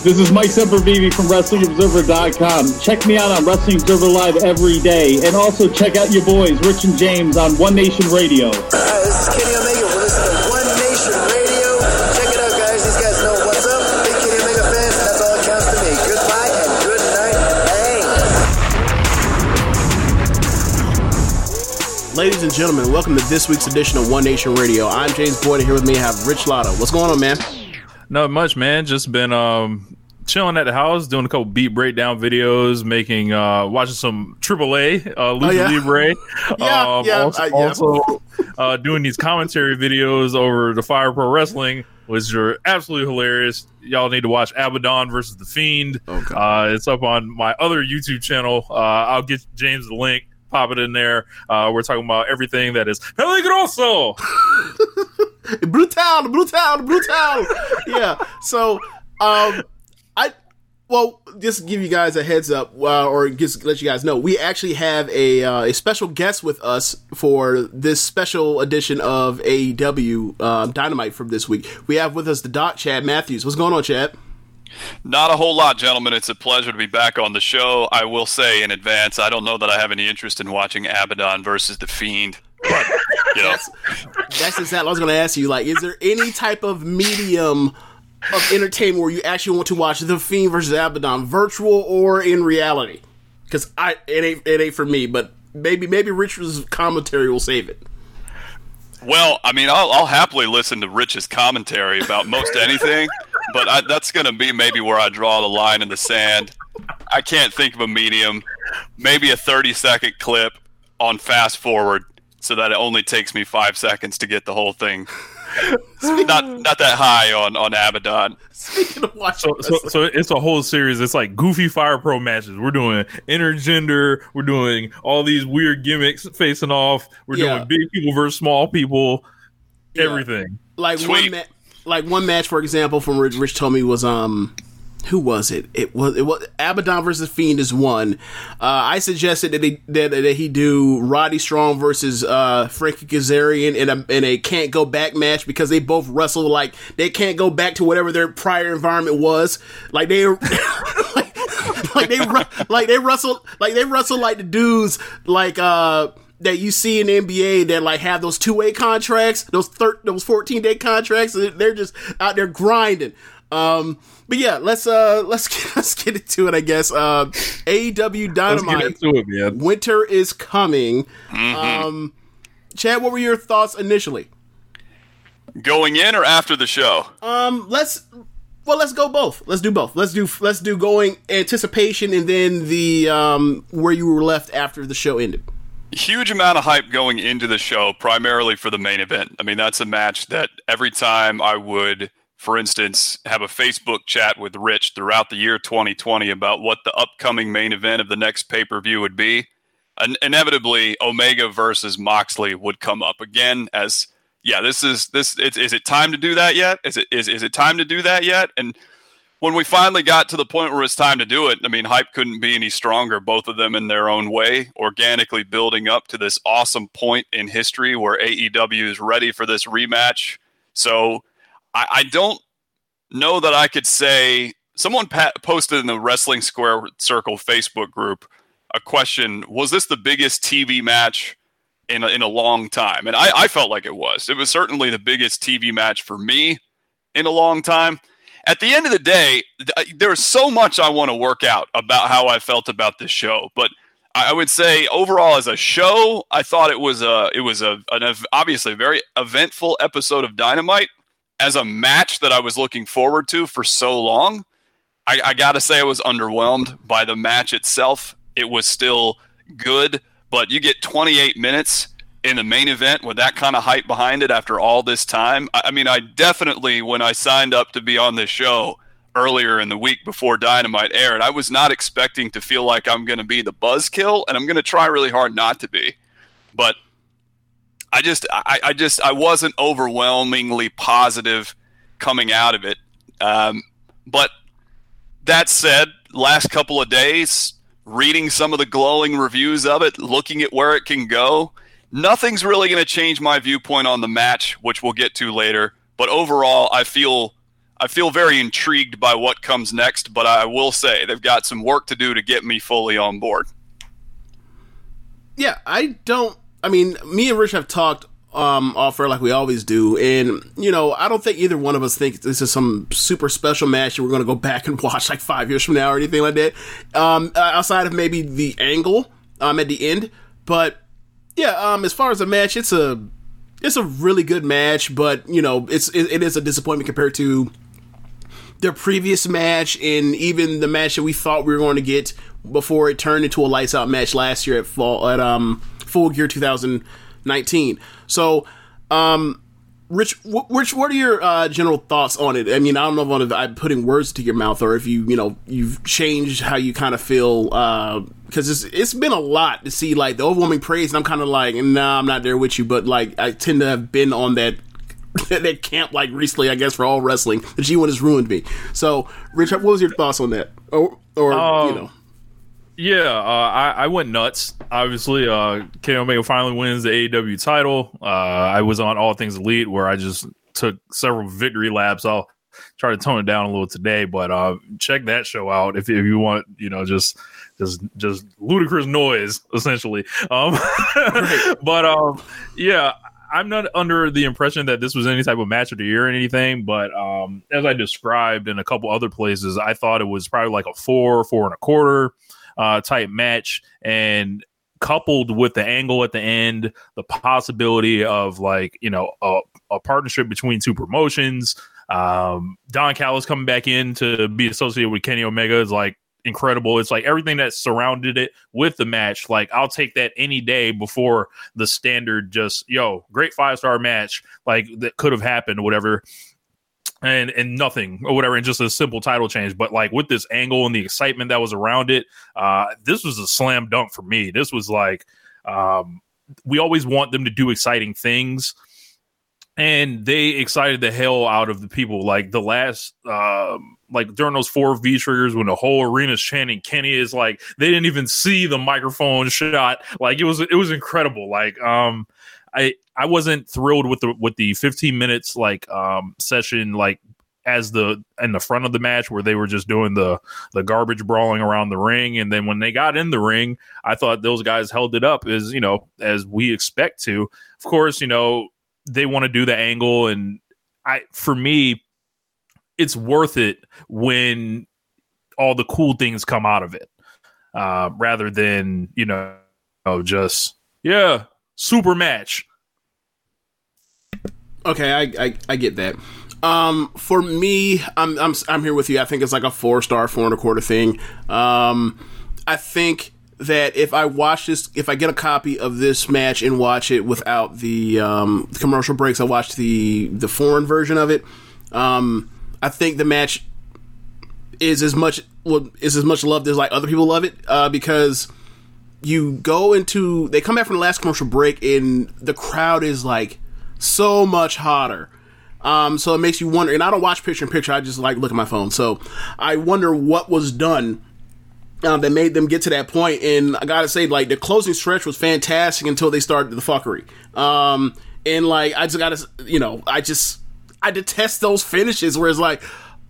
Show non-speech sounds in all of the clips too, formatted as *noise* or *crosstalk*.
This is Mike Sempervive from WrestlingObserver.com. Check me out on Wrestling Observer Live every day. And also check out your boys, Rich and James, on One Nation Radio. Hi, this is Kenny Omega. We're listening to One Nation Radio. Check it out, guys. These guys know what's up. Big Kenny Omega fans, and that's all that counts to me. Goodbye and good night. Hey. Ladies and gentlemen, welcome to this week's edition of One Nation Radio. I'm James Boyd, and here with me I have Rich Latta. What's going on, man? Not much, man. Just been um chilling at the house, doing a couple beat breakdown videos, making uh watching some AAA, uh Lucha Oh, yeah. Libre. *laughs* Yeah, um, yeah, also, uh, yeah. also uh doing these commentary videos over the Fire Pro Wrestling, which are absolutely hilarious. Y'all need to watch Abaddon versus the Fiend. Okay. Uh it's up on my other YouTube channel. Uh I'll get James the link. Pop it in there. Uh, we're talking about everything that is peligroso. *laughs* brutal, brutal, brutal. yeah. So, um, I well, just give you guys a heads up, uh, or just let you guys know, we actually have a uh, a special guest with us for this special edition of AEW um, Dynamite from this week. We have with us the Doc Chad Matthews. What's going on, Chad? Not a whole lot, gentlemen. It's a pleasure to be back on the show. I will say in advance, I don't know that I have any interest in watching Abaddon versus the Fiend. But, you know, That's exactly what I was going to ask you. Like, is there any type of medium of entertainment where you actually want to watch The Fiend versus Abaddon, virtual or in reality? Because I it ain't it ain't for me, but maybe maybe Richard's commentary will save it. well, I mean, I'll, I'll happily listen to Rich's commentary about most anything, but I, that's going to be maybe where I draw the line in the sand. I can't think of a medium. Maybe a 30 second clip on fast forward so that it only takes me five seconds to get the whole thing. not not that high on, on Abaddon. Speaking of watching, So, so, so it's a whole series. It's like goofy Fire Pro matches. We're doing intergender. We're doing all these weird gimmicks facing off. We're Yeah. doing big people versus small people. Yeah. Everything. like one Sweet. ma- like one match, for example, from Rich, Rich told me was um. Who was it? It was it was Abaddon versus Fiend is one. Uh, I suggested that he that, that he do Roddy Strong versus uh, Frankie Kazarian in a in a can't go back match because they both wrestle like they can't go back to whatever their prior environment was. Like they *laughs* like, like they like they wrestle like they wrestle like the dudes like uh that you see in the NBA that like have those two way contracts, those thir- those fourteen day contracts. They're just out there grinding. Um, but yeah, let's uh *laughs* let's get, let's get into it. I guess uh, AEW Let's get Dynamite into it, man. winter is coming. Um, Chad, what were your thoughts initially? Going in or after the show? Um, let's well, let's go both. Let's do both. Let's do let's do going anticipation and then the um where you were left after the show ended. Huge amount of hype going into the show, primarily for the main event. I mean, that's a match that every time I would, for instance, have a Facebook chat with Rich throughout the year 2020 about what the upcoming main event of the next pay per view would be, in- inevitably Omega versus Moxley would come up again as. Yeah, this is this. Is, is it time to do that yet? Is it is is it time to do that yet? And when we finally got to the point where it's time to do it, I mean, hype couldn't be any stronger, both of them in their own way, organically building up to this awesome point in history where AEW is ready for this rematch. So I, I don't know that I could say. Someone pa- posted in the Wrestling Square Circle Facebook group a question Was this the biggest TV match in a, in a long time? And I, I felt like it was. It was certainly the biggest TV match for me in a long time. At the end of the day, uh, there's so much I want to work out about how I felt about this show, but I would say overall as a show, I thought it was a it was a an obviously very eventful episode of Dynamite. As a match that I was looking forward to for so long, I, I got to say I was underwhelmed by the match itself. It was still good, but you get 28 minutes in the main event with that kind of hype behind it after all this time. I, mean, I definitely when I signed up to be on this show earlier in the week before Dynamite aired, I was not expecting to feel like I'm going to be the buzzkill, and I'm going to try really hard not to be. But I just, I, I just, I wasn't overwhelmingly positive coming out of it. Um, but that said, last couple of days, reading some of the glowing reviews of it, looking at where it can go, nothing's really going to change my viewpoint on the match, which we'll get to later. But overall, I feel I feel very intrigued by what comes next. But I will say they've got some work to do to get me fully on board. Yeah, I don't. I mean, me and Rich have talked um off air like we always do, and you know, I don't think either one of us think this is some super special match that we're going to go *laughs* back and watch like five years from now or anything like that. Um, outside of maybe the angle um at the end, but yeah, um, as far as the match, it's a it's a really good match, but you know, it's it, it is a disappointment compared to their previous match and even the match that we thought we were going to get before it turned into a lights out match last year at fall at um full gear 2019 so um rich wh- which what are your uh, general thoughts on it i mean i don't know if i'm putting words to your mouth or if you you know you've changed how you kind of feel because it's it's been a lot to see like the overwhelming praise and i'm kind of like nah i'm not there with you but like i tend to have been on that *laughs* that camp like recently, I guess, for all wrestling. The G1 has ruined me. So, Richard, what was your thoughts on that? Or, or Um, you know, Yeah, uh, I, I went nuts. Obviously, uh, Kenny Omega finally wins the AEW title. Uh, I was on All Things Elite where I just took several victory laps. I'll try to tone it down a little today, but uh, check that show out if, if you want, you know, just just just ludicrous noise essentially. Um, *laughs* but um, yeah. I'm not under the impression that this was any type of match of the year or anything, but um, as I described in a couple other places, I thought it was probably like a four, four and a quarter uh, type match, and coupled with the angle at the end, the possibility of like you know a, a partnership between two promotions. Um, Don Callis coming back in to be associated with Kenny Omega is like incredible. It's like everything that surrounded it with the match. Like I'll take that any day before the standard. Just yo, great five star match like that could have happened whatever and and nothing or whatever, and just a simple title change. But like with this angle and the excitement that was around it, uh, this was a slam dunk for me. This was like um, we always want them to do exciting things. And they excited the hell out of the people. Like the last, um, like during those four V triggers when the whole arena's chanting, Kenny is like they didn't even see the microphone shot. Like it was, it was incredible. Like, um, I I wasn't thrilled with the with the 15 minutes like um session like as the in the front of the match where they were just doing the the garbage brawling around the ring. And then when they got in the ring I thought those guys held it up as you know as we expect to. Of course you know they want to do the angle and I for me it's worth it when all the cool things come out of it uh rather than you know just yeah super match. Okay, I, I, I get that. Um, for me, I'm I'm I'm here with you. I think it's like a four star, four and a quarter thing. Um, I think that if I watch this, if I get a copy of this match and watch it without the um, commercial breaks, I watch the the foreign version of it. Um, I think the match is as much well, is as much loved as like other people love it uh, because you go into they come back from the last commercial break and the crowd is like so much hotter. Um, so it makes you wonder, and I don't watch picture in picture. I just like look at my phone. So I wonder what was done um, that made them get to that point. And I gotta say, like the closing stretch was fantastic until they started the fuckery. Um, and like I just gotta, you know, I just I detest those finishes where it's like,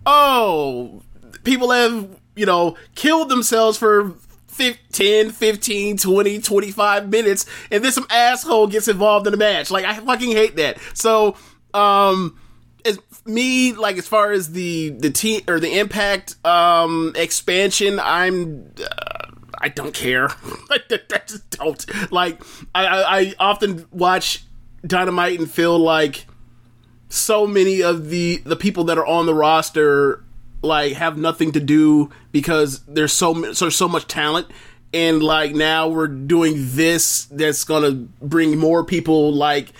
oh, people have you know killed themselves for 10, 15, 20, 25 minutes, and then some asshole gets involved in the match. Like, I fucking hate that. So, um, as me like as far as the the team or the impact um expansion i'm uh, i don't care *laughs* i just don't like I, I i often watch dynamite and feel like so many of the the people that are on the roster like have nothing to do because there's so so so much talent. And like now we're doing this that's gonna bring more people like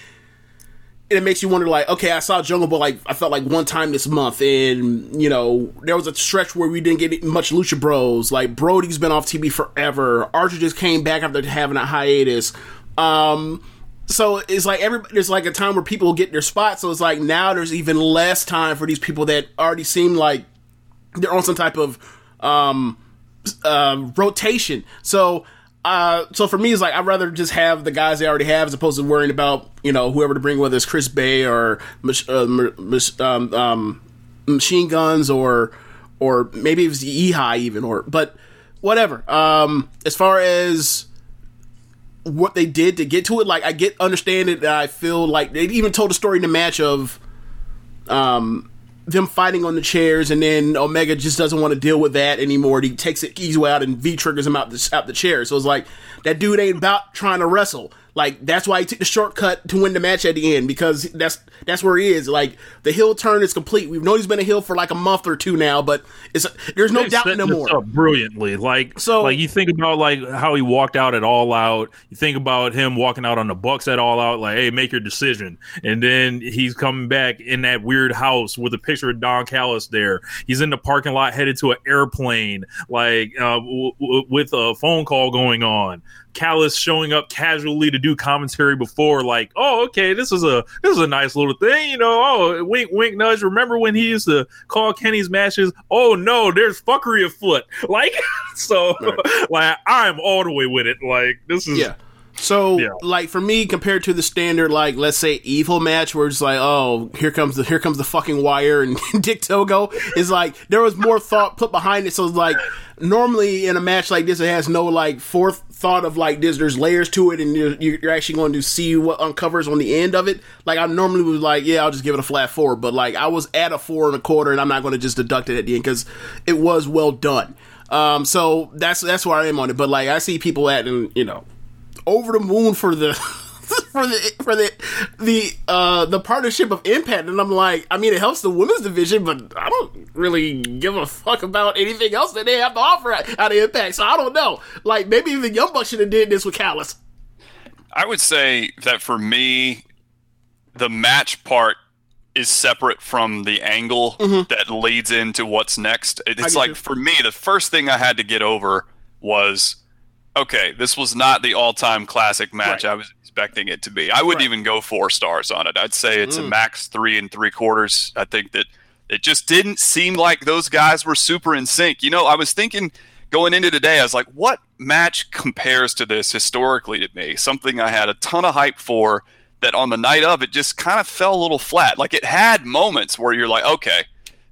and it makes you wonder like okay i saw jungle boy like i felt like one time this month. And you know there was a stretch where we didn't get much lucha bros. Like brody's been off tv forever. Archer just came back after having a hiatus. Um so it's like every there's like a time where people get their spot so it's like now there's even less time for these people that already seem like they're on some type of um uh rotation so uh so for me it's like i'd rather just have the guys they already have as opposed to worrying about you know whoever to bring whether it's chris bey or uh, um, um machine guns or or maybe it was Ehi even or but whatever um as far as what they did to get to it. Like I get understand it. I feel like they even told a story in the match of um them fighting on the chairs, and then Omega just doesn't want to deal with that anymore. He takes it easy way out, and V triggers him out the out the chair. So it's like that dude ain't about trying to wrestle. Like that's why he took the shortcut to win the match at the end because that's that's where he is. Like the heel turn is complete. We've known he's been a heel for like a month or two now, but it's there's no doubt no more. up brilliantly. Like So- like you think about like how he walked out at All Out. You think about him walking out on the Bucks at All Out. Like, hey, make your decision. And then he's coming back in that weird house with a picture of Don Callis there. He's in the parking lot headed to an airplane, like uh, w- w- with a phone call going on. Callis showing up casually to do commentary before, like, oh, okay, this is a this is a nice little thing, you know. Oh, wink, wink, nudge. Remember when he used to call Kenny's matches? Oh no, there's fuckery afoot. *laughs* Like, so, *laughs* like, I'm all the way with it. Like, this is Yeah. So, Yeah. like for me, compared to the standard, like let's say evil match, where it's like, oh, here comes the here comes the fucking wire and *laughs* Dick Togo is like there was more thought put behind it. So like normally in a match like this, it has no like forethought of like this. There's layers to it, and you're, you're actually going to see what uncovers on the end of it. Like I normally was like, yeah, I'll just give it a flat four, but like I was at a four and a quarter, and I'm not going to just deduct it at the end because it was well done. Um, so that's that's where I am on it. But like I see people at and you know over the moon for the *laughs* *laughs* for the for the the uh the partnership of impact and i'm like i mean it helps the women's division but i don't really give a fuck about anything else that they have to offer out of impact so i don't know like maybe even young bucks should have did this with Callis. I would say that for me, the match part is separate from the angle that leads into what's next. It's like you. for me, the first thing I had to get over was okay, this was not the all time classic match Right. I was expecting it to be. I wouldn't Right. even go four stars on it. I'd say it's a mm. max three and three quarters. I think that it just didn't seem like those guys were super in sync. You know, I was thinking going into today, I was like, what match compares to this historically to me? Something I had a ton of hype for that on the night of it just kind of fell a little flat. Like it had moments where you're like, okay,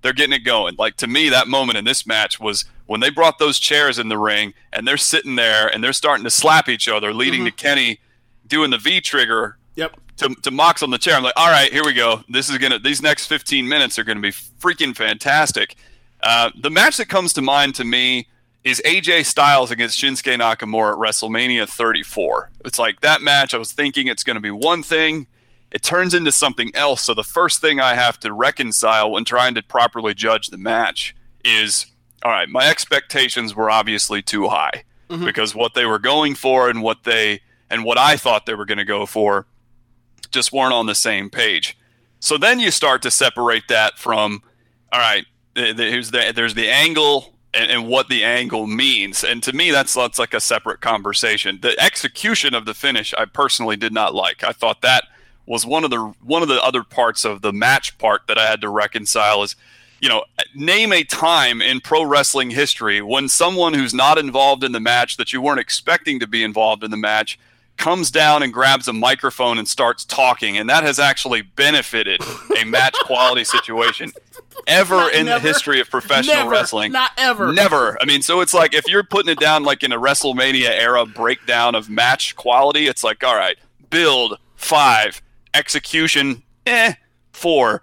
they're getting it going. Like to me, that moment in this match was when they brought those chairs in the ring and they're sitting there and they're starting to slap each other, leading mm-hmm. to Kenny doing the V trigger yep to, to Mox on the chair. I'm like, all right, here we go. This is gonna. These next 15 minutes are gonna be freaking fantastic. Uh, the match that comes to mind to me is AJ Styles against Shinsuke Nakamura at WrestleMania 34. It's like that match. I was thinking it's going to be one thing. It turns into something else. So the first thing I have to reconcile when trying to properly judge the match is all right, my expectations were obviously too high because what they were going for and what they and what I thought they were going to go for just weren't on the same page. So then you start to separate that from, all right, th- th- the, there's the angle and, and what the angle means. And to me, that's, that's like a separate conversation. The execution of the finish, I personally did not like. I thought that was one of the one of the other parts of the match part that I had to reconcile is, you know, name a time in pro wrestling history when someone who's not involved in the match that you weren't expecting to be involved in the match comes down and grabs a microphone and starts talking, and that has actually benefited a match *laughs* quality situation ever Not in never. the history of professional Never. wrestling. Not ever. Never. I mean, so it's like if you're putting it down like in a WrestleMania era breakdown of match quality, it's like, all right, build five, execution, eh, four.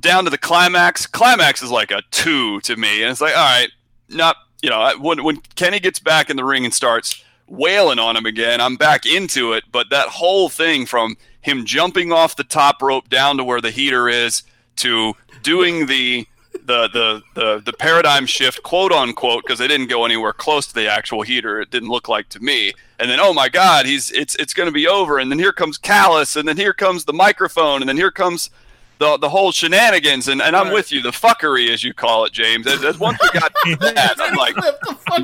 down to the climax. Climax is like a two to me, and it's like, all right, not you know, when when Kenny gets back in the ring and starts wailing on him again, I'm back into it. But that whole thing from him jumping off the top rope down to where the heater is to doing the the the the, the paradigm shift, quote unquote, because they didn't go anywhere close to the actual heater. It didn't look like to me. And then, oh my God, he's it's it's going to be over. And then here comes Callis, and then here comes the microphone, and then here comes the the whole shenanigans. And, and I'm with you, the fuckery as you call it, James. As, as once we got *laughs* that, I'm like,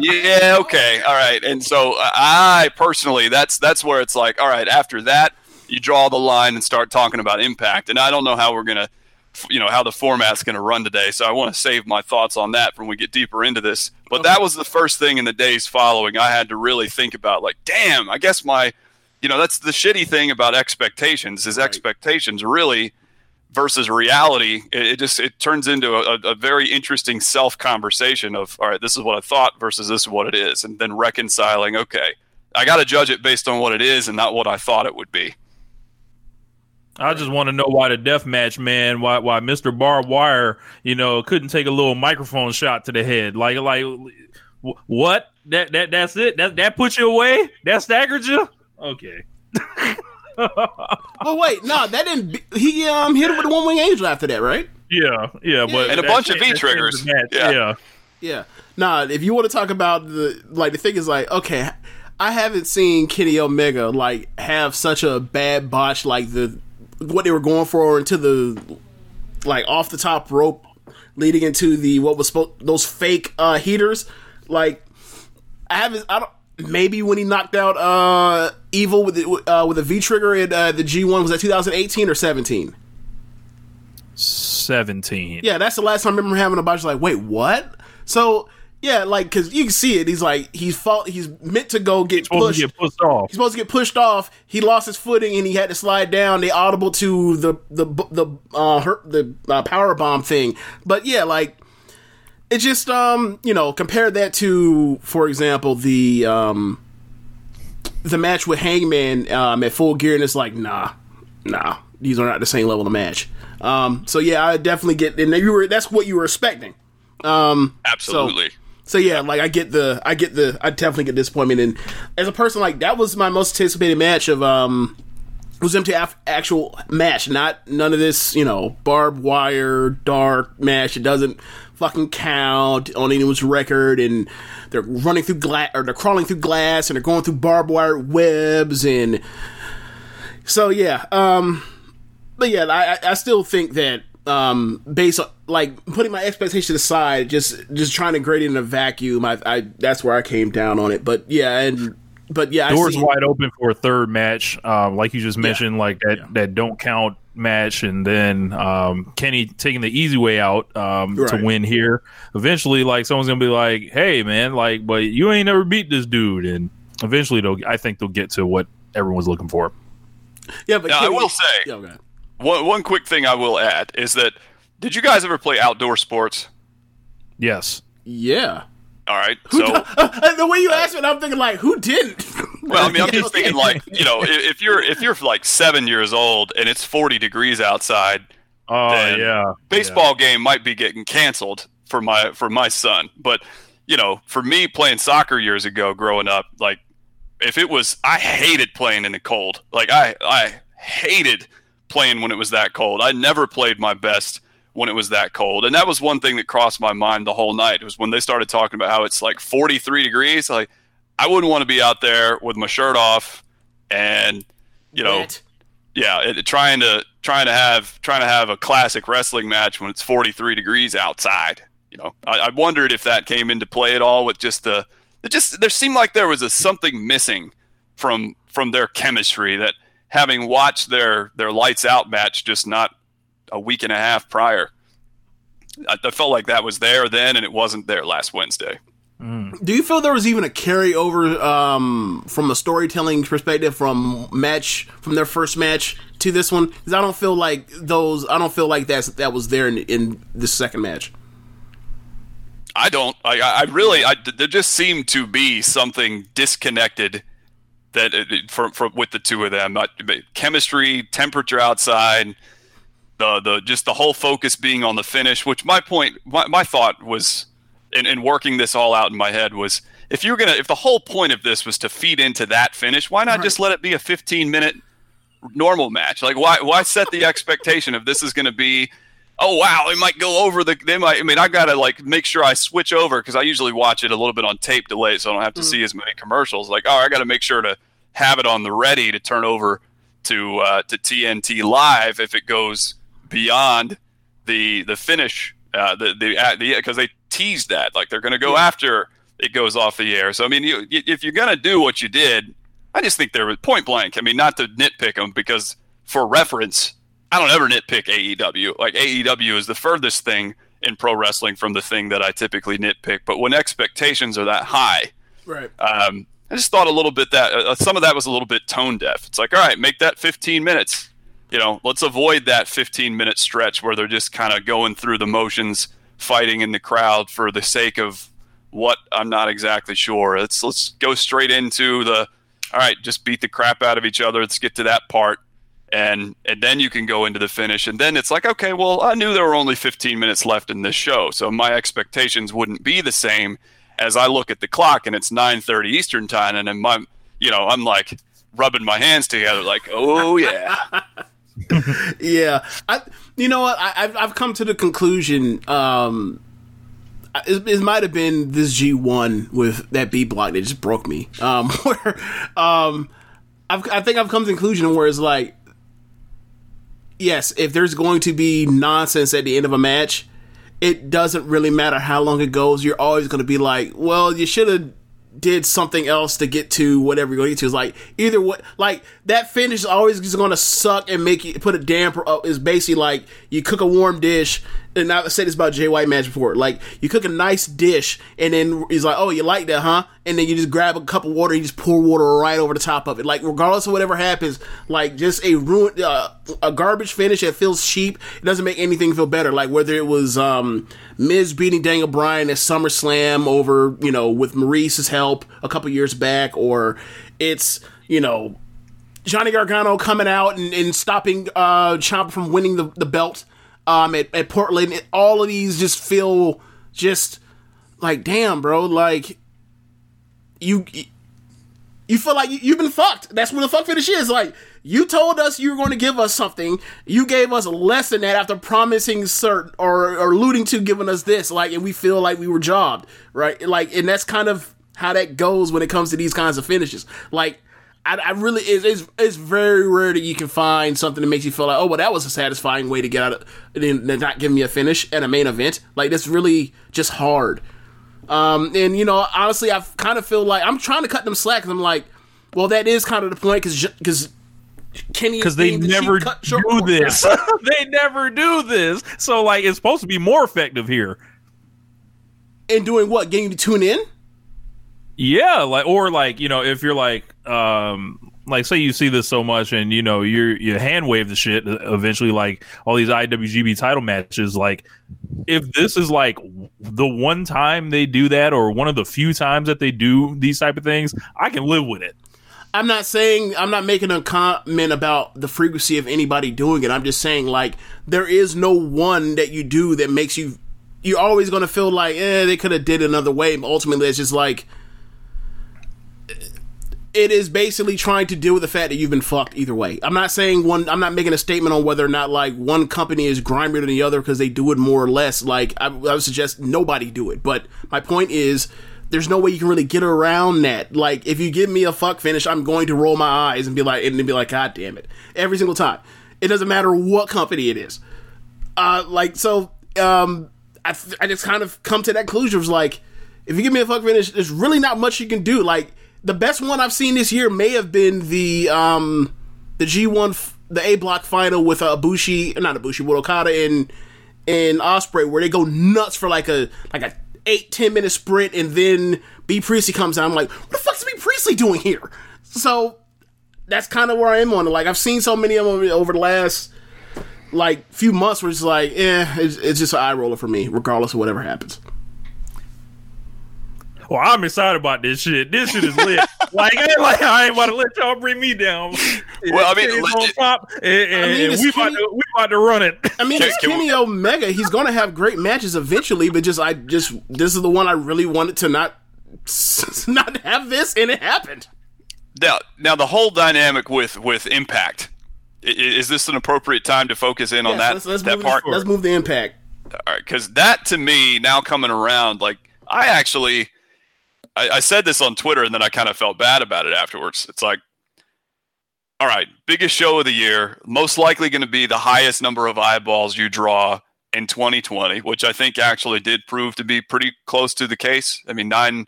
yeah, okay, all right. And so uh, I personally, that's that's where it's like, all right, after that, you draw the line and start talking about impact. And I don't know how we're gonna, you know, how the format's gonna run today. So I want to save my thoughts on that when we get deeper into this. But that was the first thing in the days following I had to really think about. Like, damn, I guess my, you know, that's the shitty thing about expectations. Is expectations really versus reality it, it just it turns into a, a very interesting self conversation of all right this is what i thought versus this is what it is and then reconciling okay i got to judge it based on what it is and not what i thought it would be I just want to know why the death match man, why why Mr. Barbed Wire, you know, couldn't take a little microphone shot to the head. Like like what? That that that's it. That that put you away? That staggered you? Okay. *laughs* Well, wait, no, that didn't. He um hit him with the one wing angel after that, right? Yeah, yeah, but And a bunch of changed- that V-triggers. changed. Yeah. yeah. Yeah. Nah, if you want to talk about the like the thing is like, okay, I haven't seen Kenny Omega like have such a bad botch like the what they were going for into the like off the top rope leading into the what was supposed those fake uh heaters. Like I haven't I don't maybe when he knocked out uh Evil with the, uh with a V trigger at uh, the G1 was that 2018 or 17? 17. Yeah, that's the last time I remember having a botch. Like, wait, what? So yeah, like because you can see it. He's like he's fought. He's meant to go get pushed. to get pushed off. He's supposed to get pushed off. He lost his footing and he had to slide down. They audible to the the the uh her, the uh, power bomb thing. But yeah, like it just um you know compare that to for example the um the match with Hangman um at Full Gear and it's like nah nah these are not the same level of match. Um so yeah I definitely get and you were that's what you were expecting. Um absolutely so yeah, like I get the, I get the, I definitely get disappointment. And as a person, like that was my most anticipated match of, um, it was empty af- actual match, not none of this, you know, barbed wire, dark match. It doesn't fucking count on anyone's record, and they're running through glass or they're crawling through glass and they're going through barbed wire webs, and so yeah, um, but yeah, I, I- still think that um based on like putting my expectations aside just just trying to grade it in a vacuum I, I that's where i came down on it but yeah and but yeah I Doors see, wide open for a third match, um, like you just mentioned, like that that don't count match, and then um, Kenny taking the easy way out um, to win here. Eventually, like someone's gonna be like, "Hey, man, like, but you ain't never beat this dude," and eventually, they'll. I think they'll get to what everyone's looking for. yeah but Now, I will say- yeah, okay. one, one quick thing i will add is that did you guys ever play outdoor sports Yes. yeah all right so uh, uh, the way you asked it i'm thinking like who didn't *laughs* Well, I mean, I'm just *laughs* thinking like you know, if, if you're if you're like seven years old and it's 40 degrees outside, Oh then yeah. baseball game might be getting canceled for my for my son. But you know, for me playing soccer years ago, growing up, like if it was, I hated playing in the cold. Like I I hated playing when it was that cold. I never played my best when it was that cold, and that was one thing that crossed my mind the whole night. Was when they started talking about how it's like 43 degrees. Like I wouldn't want to be out there with my shirt off and you know Wet. yeah, it, trying to trying to have trying to have a classic wrestling match when it's 43 degrees outside. You know, I, I wondered if that came into play at all with just the it just there seemed like there was a something missing from from their chemistry that having watched their their lights out match just not a week and a half prior. I, I felt like that was there then and it wasn't there last Wednesday. do you feel there was even a carryover um from a storytelling perspective from match from their first match to this one because i don't feel like those i don't feel like that's that was there in, in the second match I don't. I, I I really. I, there just seemed to be something disconnected that it, it- from, from with the two of them. Uh, chemistry, temperature outside. The the just the whole focus being on the finish. Which my point, my, my thought was, in, in working this all out in my head was, if you're gonna, if the whole point of this was to feed into that finish, why not just let it be a 15 minute normal match? Like why why set the expectation of this is going to be oh wow it might go over the they might i mean i gotta like make sure i switch over because i usually watch it a little bit on tape delay so i don't have to see as many commercials like oh i gotta make sure to have it on the ready to turn over to uh, to tnt live if it goes beyond the the finish uh, the the the because they teased that like they're gonna go after it goes off the air so i mean you, if you're gonna do what you did i just think there was point blank i mean not to nitpick them because for reference I don't ever nitpick AEW. Like AEW is the furthest thing in pro wrestling from the thing that I typically nitpick. But when expectations are that high, Right. um, I just thought a little bit that uh, some of that was a little bit tone deaf. It's like, all right, make that 15 minutes. You know, let's avoid that 15 minute stretch where they're just kind of going through the motions, fighting in the crowd for the sake of what I'm not exactly sure. Let's let's go straight into the all right, just beat the crap out of each other. Let's get to that part. And and then you can go into the finish. And then it's like, okay, well, I knew there were only 15 minutes left in this show. So my expectations wouldn't be the same as I look at the clock and it's 9:30 Eastern time and my you know, I'm like rubbing my hands together like, "Oh yeah." *laughs* *laughs* yeah, I, you know what? I, I've I've come to the conclusion. Um, it, it might have been this G one with that B block that just broke me. Um, *laughs* where, um, I've, I think I've come to the conclusion where it's like, yes, if there's going to be nonsense at the end of a match, it doesn't really matter how long it goes. You're always going to be like, well, you should have did something else to get to whatever you're going to. It's like either what, like that finish is always just going to suck and make you put a damper up. Is basically like you cook a warm dish. And I said this about Jay White match before. Like you cook a nice dish, and then he's like, "Oh, you like that, huh?" And then you just grab a cup of water, you just pour water right over the top of it. Like regardless of whatever happens, like just a ruined, uh, a garbage finish that feels cheap. It doesn't make anything feel better. Like whether it was um, Miz beating Daniel Bryan at SummerSlam over, you know, with Maryse's help a couple years back, or it's you know Johnny Gargano coming out and, and stopping uh, Ciampa from winning the, the belt um, at, at Portland. All of these just feel just like, damn, bro, like you you feel like you- you've been fucked. That's where the fuck finish is. Like you told us you were going to give us something. You gave us less than that after promising certain or, or alluding to giving us this. Like, and we feel like we were jobbed, right? Like, and that's kind of how that goes when it comes to these kinds of finishes. Like, I, I really it's, it's it's very rare that you can find something that makes you feel like, oh, well, that was a satisfying way to get out of and not giving me a finish at a main event. Like, that's really just hard. Um, and you know, honestly, I kind of feel like I'm trying to cut them slack. 'cause I'm like, well, that is kind of the point because because Kenny because they being the cheap never do this. *laughs* they never do this. So like it's supposed to be more effective here. and doing what? Getting you to tune in? Yeah, like or like you know if you're like um like say you see this so much and you know you're you hand wave the shit eventually like all these IWGP title matches like if this is like the one time they do that or one of the few times that they do these type of things I can live with it. I'm not saying I'm not making a comment about the frequency of anybody doing it. I'm just saying like there is no one that you do that makes you you're always gonna feel like eh they could have did another way. But ultimately, it's just like it is basically trying to deal with the fact that you've been fucked either way. I'm not saying one. I'm not making a statement on whether or not like one company is grimier than the other because they do it more or less. Like I, I would suggest nobody do it. But my point is, there's no way you can really get around that. Like if you give me a fuck finish, I'm going to roll my eyes and be like, and be like, God damn it, every single time. It doesn't matter what company it is. Uh, like so, um, I I just kind of come to that conclusion. Was like, if you give me a fuck finish, there's really not much you can do. Like the best one I've seen this year may have been the um the G1 the A block final with uh, Ibushi, not Ibushi, with Okada and and Ospreay, where they go nuts for like a like a eight ten minute sprint, and then Bea Priestley comes out. I'm like, what the fuck's Bea Priestley doing here? So that's kind of where I am on it. Like I've seen so many of them over the last like few months where it's like, eh, it's, it's just an eye roller for me, regardless of whatever happens. Well, I'm excited about this shit. This shit is lit. *laughs* like, I, like I ain't about to let y'all bring me down. *laughs* Well, I mean, Kenny's let- on top, and, and- I mean, and it's we about to we about to run it. I mean, it's can we- Kenny Omega. He's going to have great matches eventually, but just I just this is the one I really wanted to not *laughs* not have this, and it happened. Now, now the whole dynamic with with Impact. i- i- Is this an appropriate time to focus in on that let's, let's that part? This, let's move the impact. All right, because that to me now coming around like i actually I, I said this on twitter and then i kind of felt bad about it afterwards it's like all right biggest show of the year most likely going to be the highest number of eyeballs you draw in 2020 which i think actually did prove to be pretty close to the case i mean nine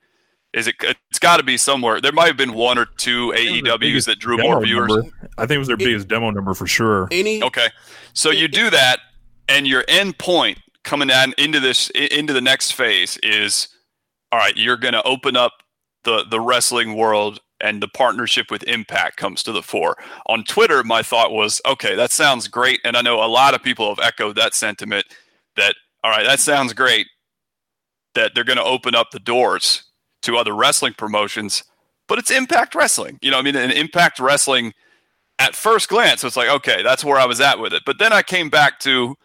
is it it's got to be somewhere there might have been one or two aews that drew more viewers number. I think it was their biggest demo number for sure. Any Okay, so you do that, and your end point coming on into this into the next phase is, all right, you're going to open up the the wrestling world, and the partnership with Impact comes to the fore. On Twitter, my thought was, okay, that sounds great, and I know a lot of people have echoed that sentiment. That all right, that sounds great. That they're going to open up the doors to other wrestling promotions, but it's Impact Wrestling. You know, I mean, and Impact Wrestling at first glance, it's like, okay, that's where I was at with it. But then I came back to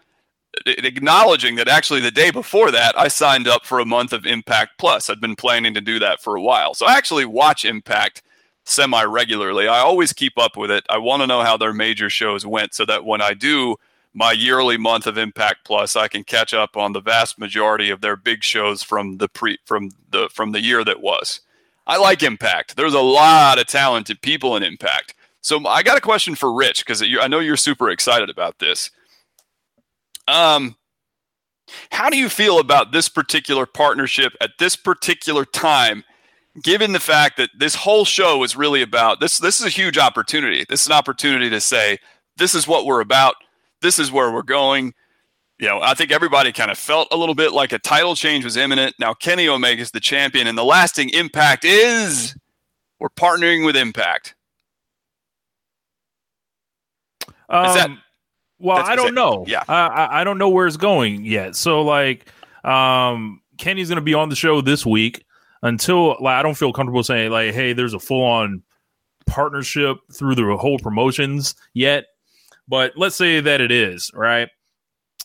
acknowledging that actually the day before that, I signed up for a month of Impact Plus. I'd been planning to do that for a while. So I actually watch Impact semi regularly. I always keep up with it. I want to know how their major shows went so that when I do my yearly month of Impact Plus, I can catch up on the vast majority of their big shows from the pre from the from the year that was. I like Impact. There's a lot of talented people in Impact. So I got a question for Rich because I know you're super excited about this. Um, how do you feel about this particular partnership at this particular time, given the fact that this whole show is really about this? This is a huge opportunity. This is an opportunity to say this is what we're about. This is where we're going. You know, I think everybody kind of felt a little bit like a title change was imminent. Now Kenny Omega is the champion, and the lasting impact is we're partnering with Impact. Um, Is that- well, that's- I don't it- know. yeah. I, I I don't know where it's going yet. So like, um, Kenny's gonna be on the show this week until like I don't feel comfortable saying like, hey, there's a full on partnership through the whole promotions yet. But let's say that it is right.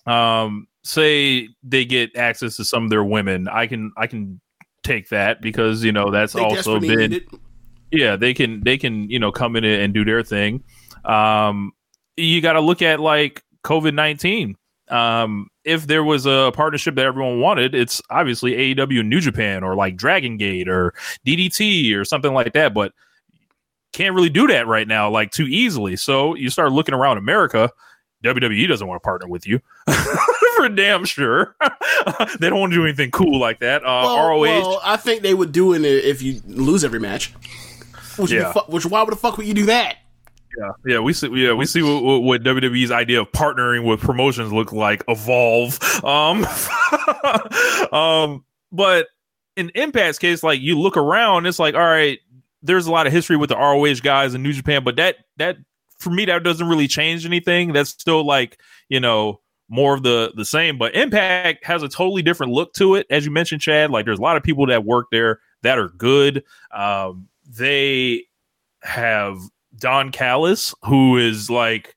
Um, say they get access to some of their women. I can I can take that because you know that's They also been yeah they can they can you know come in and do their thing um you got to look at like covid-19 um if there was a partnership that everyone wanted it's obviously aew and new japan or like dragon gate or ddt or something like that but can't really do that right now like too easily so you start looking around america wwe doesn't want to partner with you *laughs* for damn sure *laughs* they don't want to do anything cool like that uh Well, roh well, I think they would do it if you lose every match. Which, Yeah. fu- which why would the fuck would you do that? Yeah, yeah, we see. Yeah, we see what, what, WWE's idea of partnering with promotions look like evolve. Um, *laughs* um, but in Impact's case, like you look around, it's like, all right, there's a lot of history with the ROH guys in New Japan, but that that for me that doesn't really change anything. That's still like you know more of the the same. But Impact has a totally different look to it, as you mentioned, Chad. Like there's a lot of people that work there that are good. Um, they have Don Callis, who is like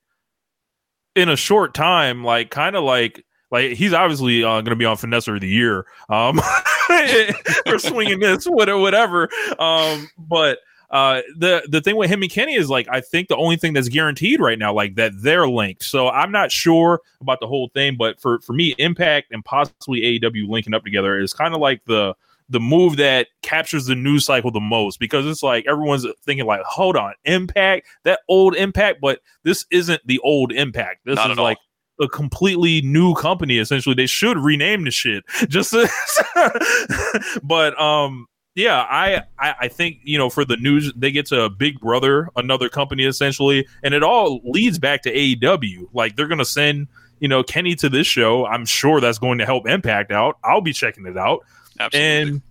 in a short time, like kind of like like he's obviously uh, going to be on Finesser of the Year um, *laughs* for swinging this, whatever, whatever. Um, but uh, the the thing with him and Kenny is like I think the only thing that's guaranteed right now, like that they're linked. So I'm not sure about the whole thing, but for for me, Impact and possibly AEW linking up together is kind of like the the move that captures the news cycle the most because it's like everyone's thinking like hold on impact that old impact but this isn't the old impact. This Not is at all. like a completely new company essentially. They should rename the shit. *laughs* Just *laughs* but um yeah I, I i think you know for the news they get to big brother another company essentially and it all leads back to aew like they're gonna send you know kenny to this show. I'm sure that's going to help impact out. I'll be checking it out Absolutely. and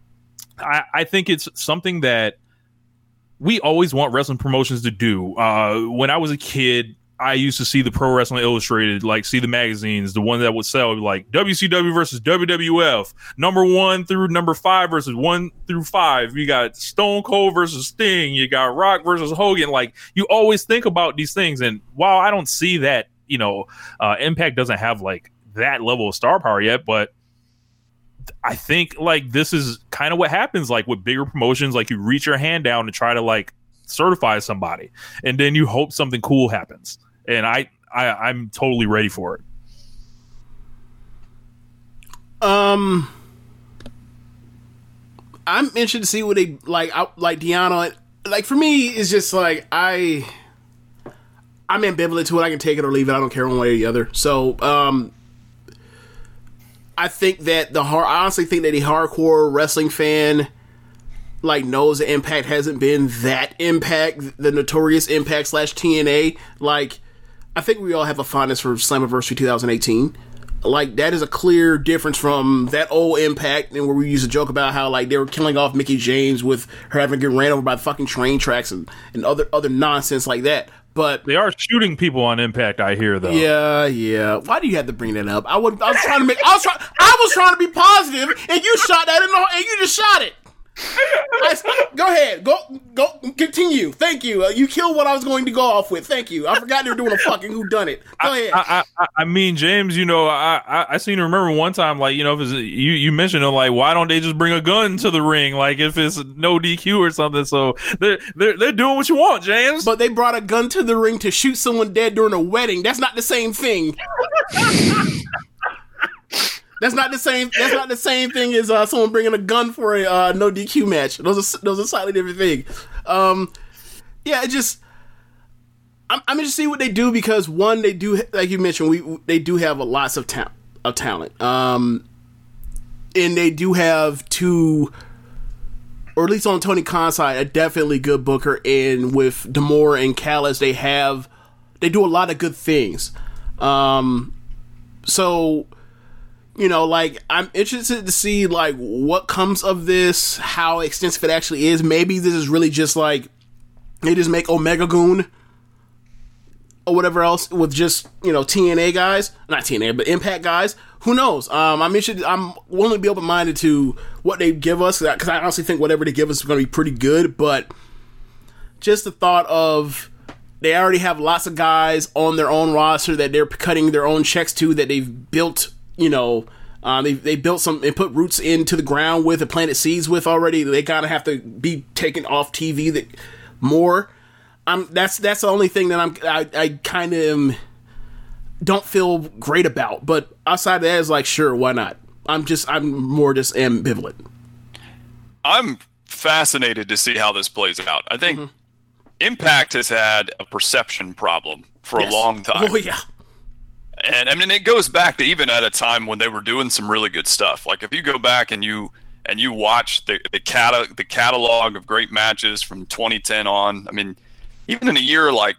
I, I think it's something that we always want wrestling promotions to do. Uh, when I was a kid, I used to see the Pro Wrestling Illustrated, like see the magazines, the one that would sell like WCW versus WWF, number one through number five versus one through five. You got Stone Cold versus Sting, you got Rock versus Hogan. Like you always think about these things, and while I don't see that, you know, uh, Impact doesn't have like that level of star power yet, but I think like this is kind of what happens like with bigger promotions. Like you reach your hand down to try to like certify somebody, and then you hope something cool happens and I, I I'm totally ready for it. Um, I'm interested to see what they like. I, like Deonna, like for me, it's just like I, I'm ambivalent to it. I can take it or leave it. I don't care one way or the other. So, um, I think that the hard, I honestly think that a hardcore wrestling fan like knows the impact hasn't been that impact, the notorious impact slash TNA. Like, I think we all have a fondness for Slammiversary 2018. Like that is a clear difference from that old Impact, and where we used to joke about how like they were killing off Mickie James with her having to get ran over by the fucking train tracks and, and other other nonsense like that. But they are shooting people on Impact. I hear though. Yeah, yeah. Why do you have to bring that up? I would. I was trying to make. I was trying. I was trying to be positive, and you shot that in the, and you just shot it. I, go ahead. Go go continue. Thank you. Uh, you killed what I was going to go off with. Thank you. I forgot they were doing a fucking who done it. Go ahead. I, I, I, mean, James, you know, I, I, I seem to remember one time, like, you know, if it's, you, you mentioned it, like, why don't they just bring a gun to the ring? Like, if it's no DQ or something. So they're, they're, they're doing what you want, James. But they brought a gun to the ring to shoot someone dead during a wedding. That's not the same thing. *laughs* That's not the same. That's not the same thing as uh, someone bringing a gun for a uh, no DQ match. Those are those are slightly different thing. Um, yeah, it just I'm, I'm interested to see what they do because one, they do like you mentioned, we they do have a lots of talent of talent. Um, and they do have two, or at least on Tony Khan's side, a definitely good booker. And with D'Amore and Callis, they have they do a lot of good things. Um, so you know, like I'm interested to see like what comes of this, how extensive it actually is. Maybe this is really just like they just make Omega Goon or whatever else with just you know TNA guys, not TNA, but Impact guys. Who knows? Um, I'm interested. I'm willing to be open minded to what they give us because I honestly think whatever they give us is going to be pretty good. But just the thought of they already have lots of guys on their own roster that they're cutting their own checks to that they've built you know, uh, they they built some and put roots into the ground with and planted seeds with already. They kind of have to be taken off TV that more. I'm that's that's the only thing that I'm I, I kind of don't feel great about. But outside of that, is like sure, why not? I'm just I'm more just ambivalent. I'm fascinated to see how this plays out. I think mm-hmm. Impact has had a perception problem for yes. a long time. Oh yeah. And I mean, it goes back to even at a time when they were doing some really good stuff. Like if you go back and you and you watch the the, cata- the catalog of great matches from 2010 on. I mean, even in a year like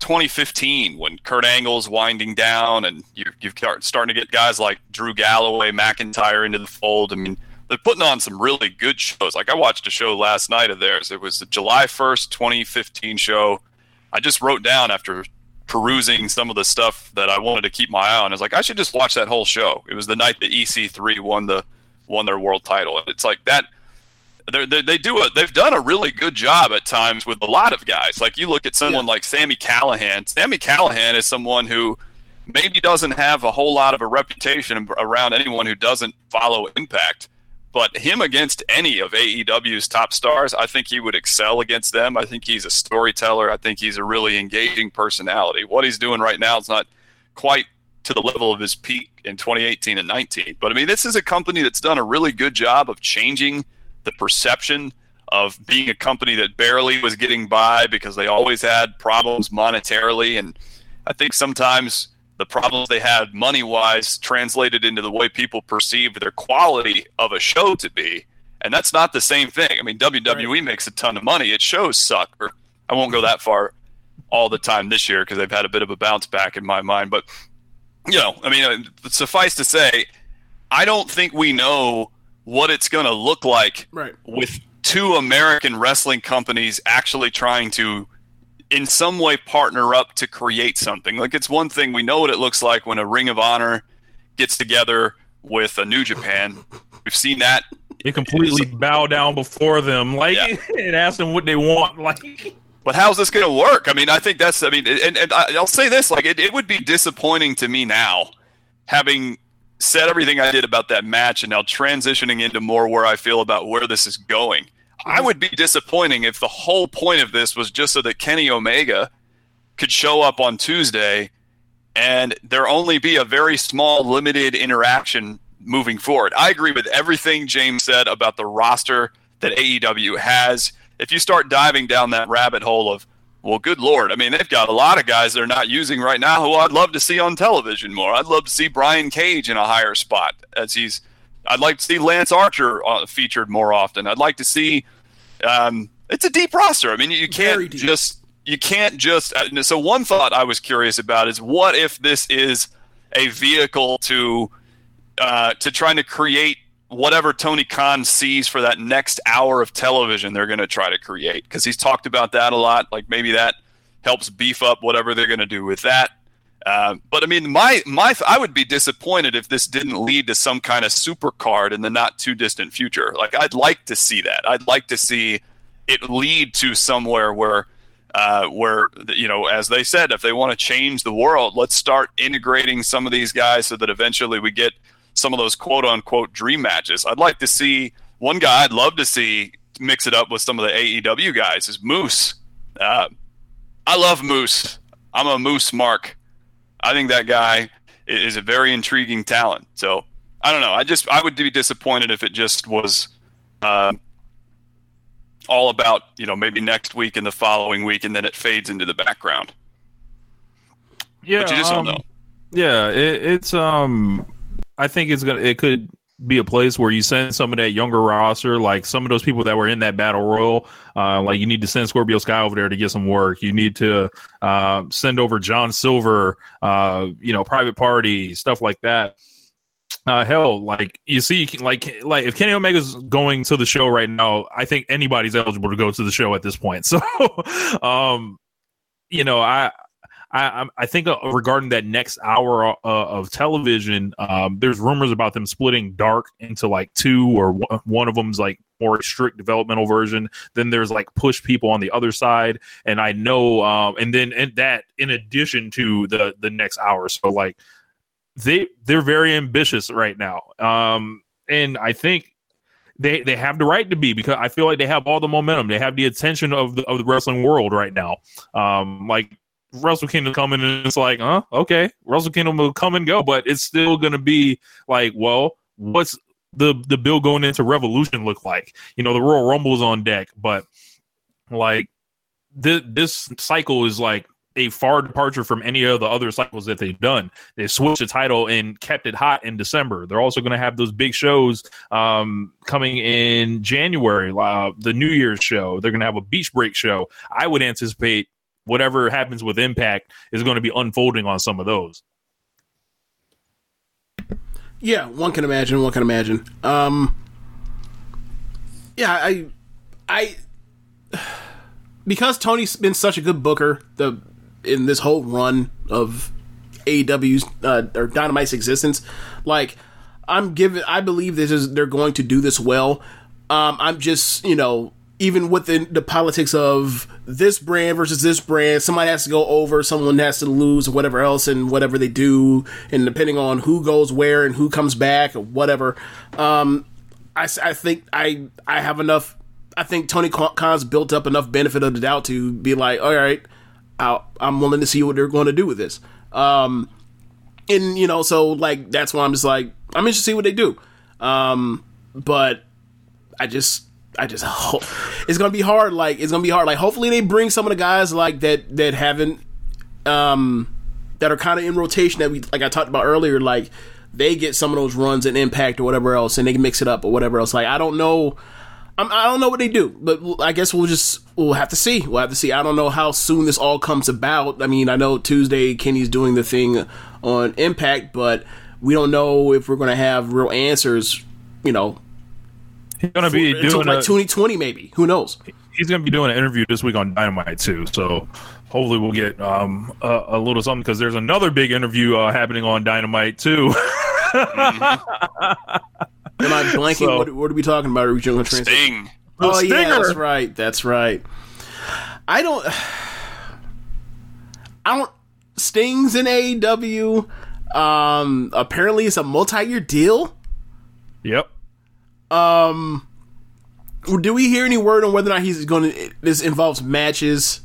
2015, when Kurt Angle's winding down, and you you're starting to get guys like Drew Galloway, McIntyre into the fold. I mean, they're putting on some really good shows. Like I watched a show last night of theirs. It was the July 1st, 2015 show. I just wrote down after perusing some of the stuff that I wanted to keep my eye on. I was like, I should just watch that whole show. It was the night that EC3 won the won their world title. It's like that. They're, they're, do a, they've done a really good job at times with a lot of guys. Like you look at someone yeah. like Sami Callihan. Sami Callihan is someone who maybe doesn't have a whole lot of a reputation around anyone who doesn't follow Impact. But him against any of AEW's top stars, I think he would excel against them. I think he's a storyteller. I think he's a really engaging personality. What he's doing right now is not quite to the level of his peak in 2018 and 19. But I mean, this is a company that's done a really good job of changing the perception of being a company that barely was getting by because they always had problems monetarily. And I think sometimes the problems they had money wise translated into the way people perceived their quality of a show to be. And that's not the same thing. I mean, WWE right. makes a ton of money. Its shows suck. Or I won't go that far all the time this year because they've had a bit of a bounce back in my mind. But, you know, I mean, uh, suffice to say, I don't think we know what it's going to look like right. with two American wrestling companies actually trying to in some way partner up to create something. Like it's one thing we know what it looks like when a Ring of Honor gets together with a New Japan. We've seen that. It completely bow down before them, like Yeah. *laughs* and ask them what they want. Like, But how's this going to work? I mean, I think that's. I mean, and, and I'll say this: like, it, it would be disappointing to me now, having said everything I did about that match, and now transitioning into more where I feel about where this is going. I would be disappointing if the whole point of this was just so that Kenny Omega could show up on Tuesday, and there only be a very small, limited interaction moving forward. I agree with everything James said about the roster that AEW has. If you start diving down that rabbit hole of, well, good lord, I mean, they've got a lot of guys they're not using right now who I'd love to see on television more. I'd love to see Brian Cage in a higher spot as he's. I'd like to see Lance Archer uh, featured more often. I'd like to see. Um, it's a deep roster. I mean, you Very can't just you can't just. Uh, so one thought I was curious about is what if this is a vehicle to uh, to trying to create whatever Tony Khan sees for that next hour of television they're going to try to create because he's talked about that a lot. Like maybe that helps beef up whatever they're going to do with that. Uh, but I mean, my my I would be disappointed if this didn't lead to some kind of super card in the not too distant future. Like I'd like to see that. I'd like to see it lead to somewhere where uh, where you know, as they said, if they want to change the world, let's start integrating some of these guys so that eventually we get some of those quote unquote dream matches. I'd like to see one guy I'd love to see mix it up with some of the AEW guys is Moose. Uh, I love Moose. I'm a Moose Mark. I think that guy is a very intriguing talent. So I don't know. I just I would be disappointed if it just was uh, all about you know maybe next week and the following week, and then it fades into the background. yeah, But you just um, don't know. Yeah, it, it's um, I think it's gonna it could be a place where you send some of that younger roster, like some of those people that were in that battle royal. Uh, like you need to send Scorpio Sky over there to get some work. You need to uh, send over John Silver, uh, you know, private party stuff like that. Uh, hell, like you see, like like if Kenny Omega's going to the show right now, I think anybody's eligible to go to the show at this point. *laughs* So, um, you know, I I I'm- think uh, regarding that next hour uh, of television, um, there's rumors about them splitting Dark into like two, or one- one of them's like more strict developmental version. Then there's like push people on the other side, and I know, um, and then and that in addition to the the next hour, so like they they're very ambitious right now, um, and I think they they have the right to be because I feel like they have all the momentum. They have the attention of the of the wrestling world right now. Um, like Wrestle Kingdom coming and it's like, huh, okay, Wrestle Kingdom will come and go, but it's still gonna be like, well, what's the the bill going into Revolution look like? You know, the Royal Rumble is on deck, but like this this cycle is like a far departure from any of the other cycles that they've done. They switched the title and kept it hot in December. They're also going to have those big shows um, coming in January, uh, the New Year's show. They're going to have a beach break show. I would anticipate whatever happens with Impact is going to be unfolding on some of those. Yeah, one can imagine. One can imagine. Um, yeah, I, I, because Tony's been such a good booker the in this whole run of AEW's uh, or Dynamite's existence, like I'm giving, I believe this is they're going to do this well. Um, I'm just you know even within the politics of this brand versus this brand, somebody has to go over, someone has to lose, or whatever else, and whatever they do, and depending on who goes where and who comes back or whatever. Um, I, I think I I have enough. I think Tony Khan- Khan's built up enough benefit of the doubt to be like, all right, I'll, I'm willing to see what they're going to do with this. Um, and you know, so like that's why I'm just like I'm interested to see what they do. Um, but I just I just *laughs* hope it's gonna be hard. Like it's gonna be hard. Like hopefully they bring some of the guys like that that haven't um that are kind of in rotation that we like I talked about earlier. Like they get some of those runs and impact or whatever else, and they can mix it up or whatever else. Like I don't know. I'm, I don't know what they do, but I guess we'll just we'll have to see. We'll have to see. I don't know how soon this all comes about. I mean, I know Tuesday Kenny's doing the thing on Impact, but we don't know if we're going to have real answers. You know, He's going to be until doing like 2020 maybe. Who knows? he's going to be doing an interview this week on Dynamite too. So hopefully we'll get um, a, a little something because there's another big interview uh, happening on Dynamite too. *laughs* Am I blanking? So- what, what are we talking about? Are we going to translate? Sting. Oh yeah, that's right. That's right. I don't. *sighs* I don't. Stings in AEW. Um. Apparently, it's a multi-year deal. Yep. Um. Do we hear any word on whether or not he's going to? This involves matches.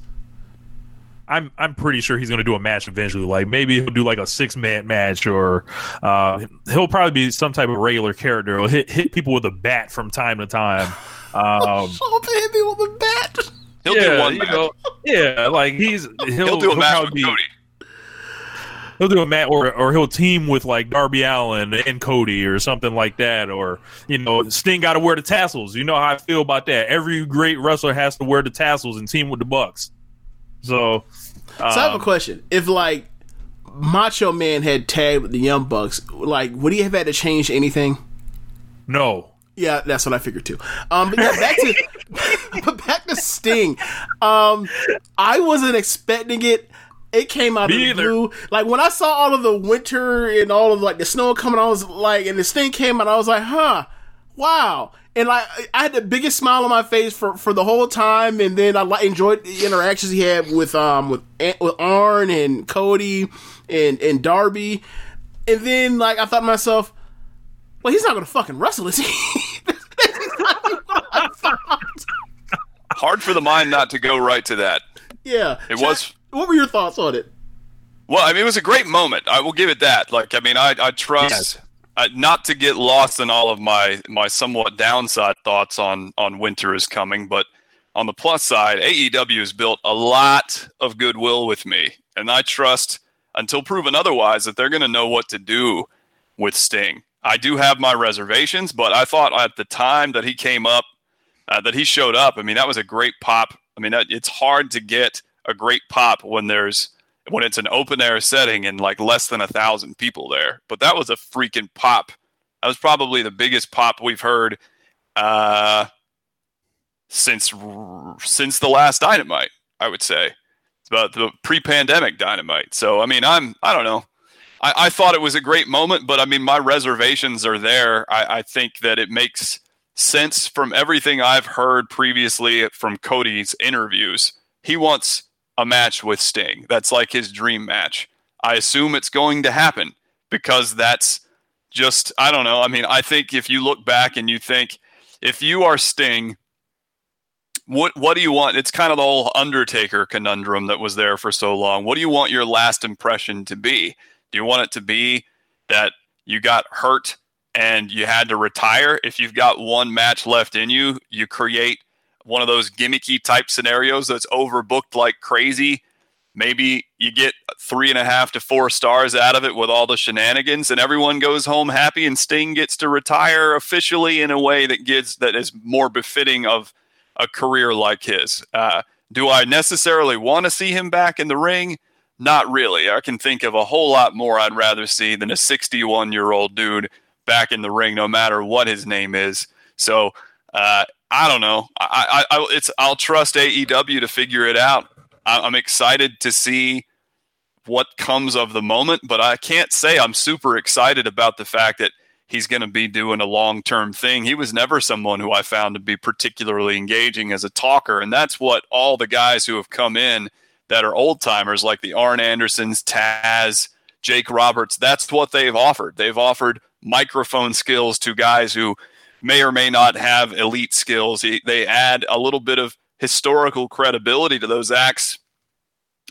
I'm I'm pretty sure he's going to do a match eventually. Like maybe he'll do like a six man match, or uh, he'll probably be some type of regular character. He'll hit hit people with a bat from time to time. Um, *laughs* Oh, to hit me with a bat. He'll yeah, do one you know, yeah, like he's he'll, He'll do a match with be- Cody. He'll do a match, or or he'll team with like Darby Allin and Cody or something like that, or you know, Sting got to wear the tassels. You know how I feel about that. Every great wrestler has to wear the tassels and team with the Bucks. So, So I have a um, question. If like Macho Man had tagged with the Young Bucks, like would he have had to change anything? no, Yeah, that's what I figured too. Um, but yeah, back to *laughs* but back to Sting. Um, I wasn't expecting it. It came out Me of the either. blue. Like when I saw all of the winter and all of like the snow coming, I was like, and this thing came out, I was like, huh, wow. And like I had the biggest smile on my face for, for the whole time, and then I like enjoyed the interactions he had with um with with Arn and Cody and and Darby, and then like I thought to myself, well, he's not gonna fucking wrestle, is he? *laughs* Hard for the mind not to go right to that. Yeah, It was- What were your thoughts on it? Well, I mean, it was a great moment. I will give it that. Like, I mean, I, I trust Yes. uh, not to get lost in all of my my somewhat downside thoughts on on winter is coming, but on the plus side, AEW has built a lot of goodwill with me, and I trust until proven otherwise that they're going to know what to do with Sting. I do have my reservations, but I thought at the time that he came up, uh, that he showed up. I mean, that was a great pop. I mean, it's hard to get a great pop when there's when it's an open air setting and like less than a thousand people there. But that was a freaking pop. That was probably the biggest pop we've heard uh, since since the last Dynamite. I would say it's about the pre-pandemic Dynamite. So I mean, I'm I don't know. I, I thought it was a great moment, but I mean, my reservations are there. I, I think that it makes sense from everything I've heard previously from Cody's interviews. He wants a match with Sting. That's like his dream match. I assume it's going to happen because that's just, I don't know. I mean, I think if you look back and you think, if you are Sting, what what do you want? It's kind of the whole Undertaker conundrum that was there for so long. What do you want your last impression to be? Do you want it to be that you got hurt and you had to retire? If you've got one match left in you, you create one of those gimmicky type scenarios that's overbooked like crazy. Maybe you get three and a half to four stars out of it with all the shenanigans, and everyone goes home happy, and Sting gets to retire officially in a way that gives that is more befitting of a career like his. Uh, do I necessarily want to see him back in the ring? Not really. I can think of a whole lot more I'd rather see than a 61 year old dude back in the ring, no matter what his name is. So uh, I don't know. I, I, I it's I'll trust AEW to figure it out. I, I'm excited to see what comes of the moment, but I can't say I'm super excited about the fact that he's going to be doing a long term thing. He was never someone who I found to be particularly engaging as a talker, and that's what all the guys who have come in that are old timers like the Arn Andersons, Taz, Jake Roberts, that's what they've offered. They've offered microphone skills to guys who may or may not have elite skills. He- They add a little bit of historical credibility to those acts.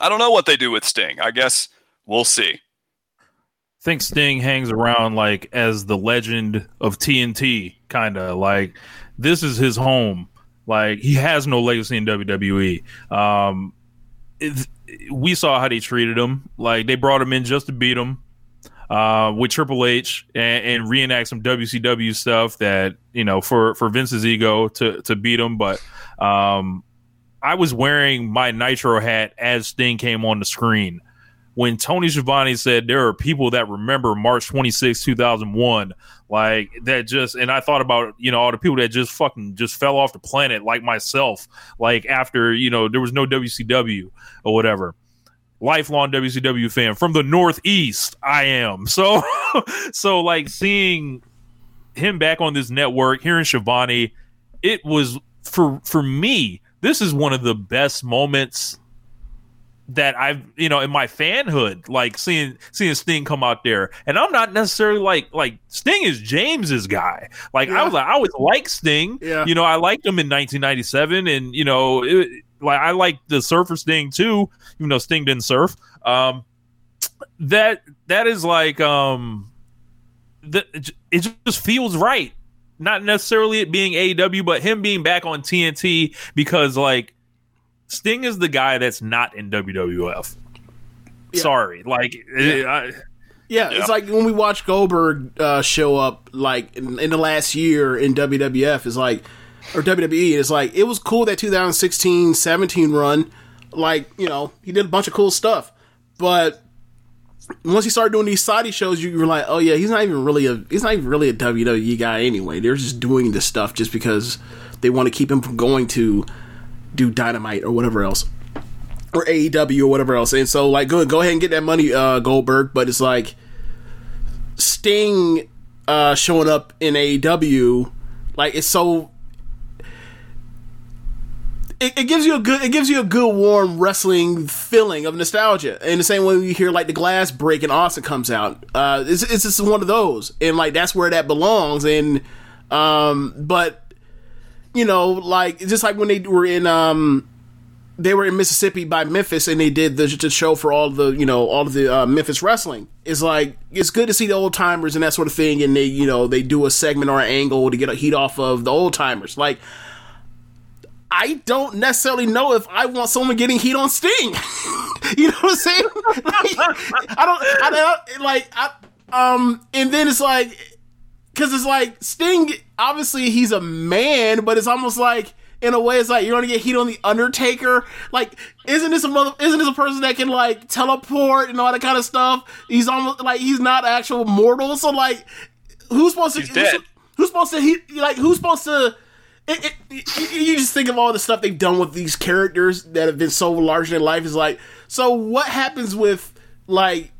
I don't know what they do with Sting. I guess we'll see. think Sting hangs around like as the legend of TNT, kind of like this is his home. Like he has no legacy in WWE. Um, it, we saw how they treated him. Like they brought him in just to beat him uh, with Triple H and, and reenact some WCW stuff that you know for for Vince's ego to to beat him. But um, I was wearing my Nitro hat as Sting came on the screen when Tony Schiavone said there are people that remember March 26, 2001, like that just, and I thought about, you know, all the people that just fucking just fell off the planet, like myself, like after, you know, there was no WCW or whatever. Lifelong WCW fan from the Northeast, I am. *laughs* So, so like seeing him back on this network, hearing Schiavone, it was for for me. This is one of the best moments that I've you know in my fanhood, like seeing seeing Sting come out there, and I'm not necessarily like like Sting is James's guy. Like I was like I always like Sting. Yeah. You know I liked him in 1997, and you know it, like I like the Surfer Sting too, even though Sting didn't surf. Um, that that is like um, that it just feels right. Not necessarily it being AEW, but him being back on TNT because like Sting is the guy that's not in WWF. Sorry, like eh, I, Yeah, it's like when we watch Goldberg uh, show up, like in, in the last year in WWF, is like, or WWE, it's like it was cool that 2016 17 run. Like, you know, he did a bunch of cool stuff, but once he started doing these Saudi shows, you were like, oh yeah, he's not even really a he's not even really a WWE guy anyway. They're just doing this stuff just because they want to keep him from going to do Dynamite or whatever else or AEW or whatever else. And so like go go ahead and get that money, uh, Goldberg. But it's like Sting uh, showing up in AEW, like it's so. It, it gives you a good, it gives you a good warm wrestling feeling of nostalgia. In the same way you hear like the glass break and Austin comes out, uh, it's it's just one of those, and like that's where that belongs. And um, but you know, like just like when they were in um they were in Mississippi by Memphis and they did the, the show for all the you know all of the uh, Memphis wrestling. It's like it's good to see the old timers and that sort of thing, and they you know they do a segment or an angle to get a heat off of the old timers. Like I don't necessarily know if I want someone getting heat on Sting. *laughs* you know what I'm saying? *laughs* Like, I don't. I don't like. I, um, and then it's like because it's like Sting. Obviously, he's a man, but it's almost like in a way, it's like you're gonna get heat on the Undertaker. Like, isn't this a mother? Isn't this a person that can like teleport and all that kind of stuff? He's almost like he's not actual mortal. So like, who's supposed to? Who's, who's supposed to? He, like, who's supposed to? It, it, you- you just think of all the stuff they've done with these characters that have been so larger in life. Is like, so what happens with like?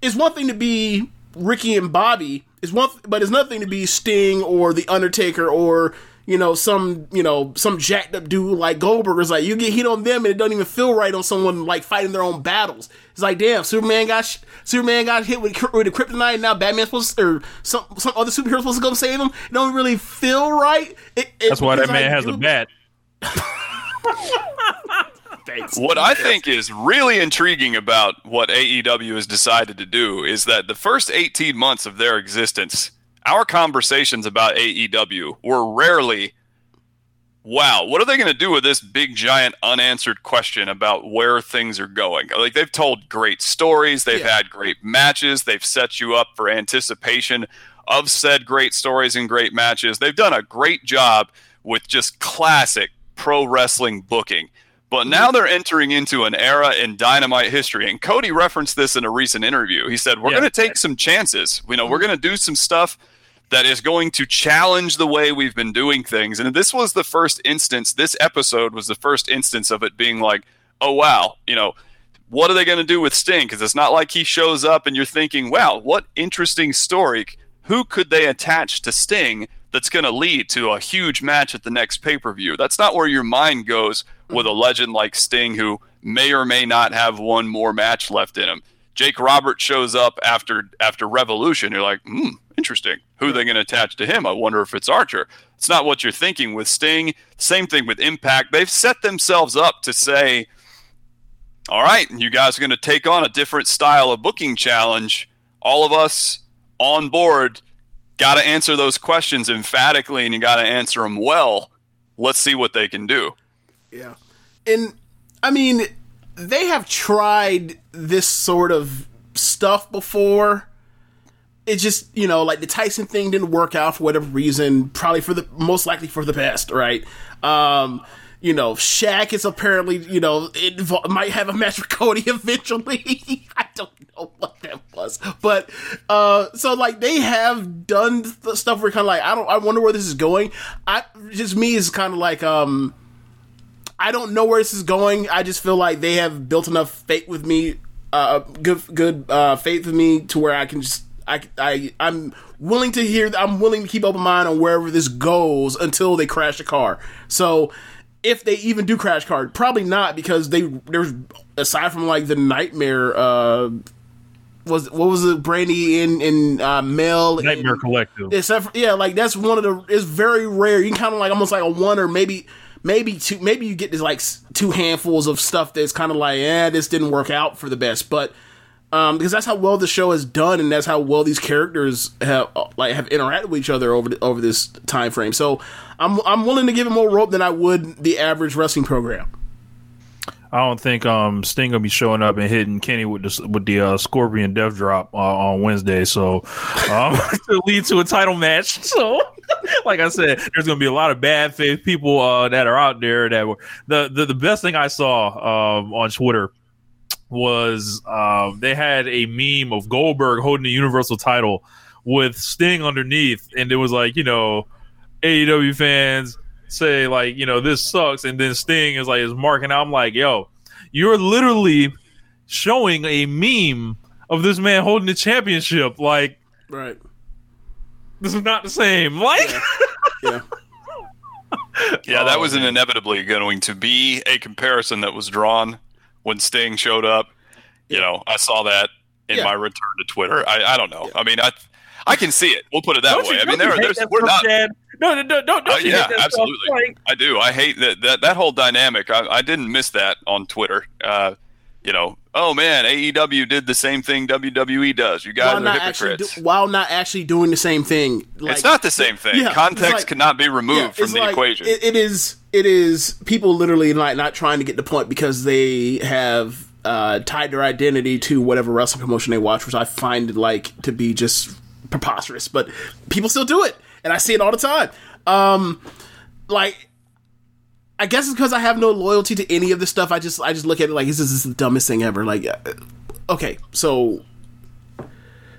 It's one thing to be Ricky and Bobby. It's one, but it's nothing to be Sting or the Undertaker or you know some you know some jacked up dude like Goldberg. It's like you get hit on them and it doesn't even feel right on someone like fighting their own battles. It's like damn, Superman got sh- Superman got hit with with the kryptonite. And now Batman's supposed to, or some some other superhero supposed to come save him. It don't really feel right. It, it- that's why that man like, has a bat. *laughs* Thanks. What I think is really intriguing about what AEW has decided to do is that the first 18 months of their existence, our conversations about AEW were rarely, wow, what are they going to do with this big, giant, unanswered question about where things are going? Like, they've told great stories, they've Yeah. had great matches, they've set you up for anticipation of said great stories and great matches. They've done a great job with just classic pro wrestling booking. But now mm-hmm. they're entering into an era in dynamite history. And Cody referenced this in a recent interview. He said, We're Yeah. going to take some chances. You know, we're mm-hmm. going to do some stuff that is going to challenge the way we've been doing things. And this was the first instance, this episode was the first instance of it being like, oh, wow, you know, what are they going to do with Sting? Because it's not like he shows up and you're thinking, wow, what interesting story. Who could they attach to Sting that's going to lead to a huge match at the next pay per view? That's not where your mind goes with a legend like Sting who may or may not have one more match left in him. Jake Roberts shows up after after Revolution. You're like, hmm, interesting. Who are they going to attach to him? I wonder if it's Archer. It's not what you're thinking with Sting. Same thing with Impact. They've set themselves up to say, all right, you guys are going to take on a different style of booking challenge. All of us on board got to answer those questions emphatically and you got to answer them well. Let's see what they can do. Yeah. And I mean, they have tried this sort of stuff before. It just, you know, like the Tyson thing didn't work out for whatever reason, probably for the most likely for the best, right? Um You know, Shaq is apparently, you know, it might have a match with *laughs* Cody eventually. *laughs* I don't know what that was, but uh, so like they have done the stuff where kind of like I don't, I wonder where this is going. I just me is kind of like um, I don't know where this is going. I just feel like they have built enough faith with me, uh, good good uh, faith with me to where I can just I I I'm willing to hear. I'm willing to keep open mind on wherever this goes until they crash a car. So if they even do crash car, probably not because they there's aside from like the nightmare. uh was what was it Brandi in in uh, Mel Nightmare Collective. Except for, yeah, like that's one of the it's very rare. You can kind of like almost like a one or maybe maybe two maybe you get this like two handfuls of stuff that's kind of like yeah this didn't work out for the best, but um because that's how well the show has done and that's how well these characters have uh, like have interacted with each other over the, over this time frame. So I'm I'm willing to give it more rope than I would the average wrestling program. I don't think um Sting gonna be showing up and hitting Kenny with the with the uh, Scorpion Death Drop uh, on Wednesday, so um *laughs* to lead to a title match. *laughs* So, like I said, there's gonna be a lot of bad faith people uh, that are out there that were the the, the best thing I saw um, on Twitter was um, they had a meme of Goldberg holding the Universal title with Sting underneath, and it was like you know AEW fans say like you know this sucks, and then Sting is like is marking out. I'm like, yo, you're literally showing a meme of this man holding the championship. Like Right. this is not the same. *laughs* Like Yeah. Yeah, that Oh, was inevitably going to be a comparison that was drawn when Sting showed up. You know, I saw that in Yeah. my return to Twitter. I, I don't know. I mean, I I can see it. We'll put it that don't way. you, I mean, there, there's we're not. Chad? No, no, no, don't, don't Uh, yeah, hate that stuff? absolutely. Like, I do. I hate that that, that whole dynamic. I, I didn't miss that on Twitter. Uh, you know, oh man, AEW did the same thing WWE does. You guys While are hypocrites. do, while not actually doing the same thing. Like, it's not the same thing. Yeah, Context like- cannot be removed Yeah, from the equation. It, it is. It is people literally like not trying to get the point because they have uh, tied their identity to whatever wrestling promotion they watch, which I find like to be just preposterous. But people still do it, and I see it all the time. Um, like. I guess it's because I have no loyalty to any of this stuff. I just I just look at it like this is the dumbest thing ever. Like, uh, okay, so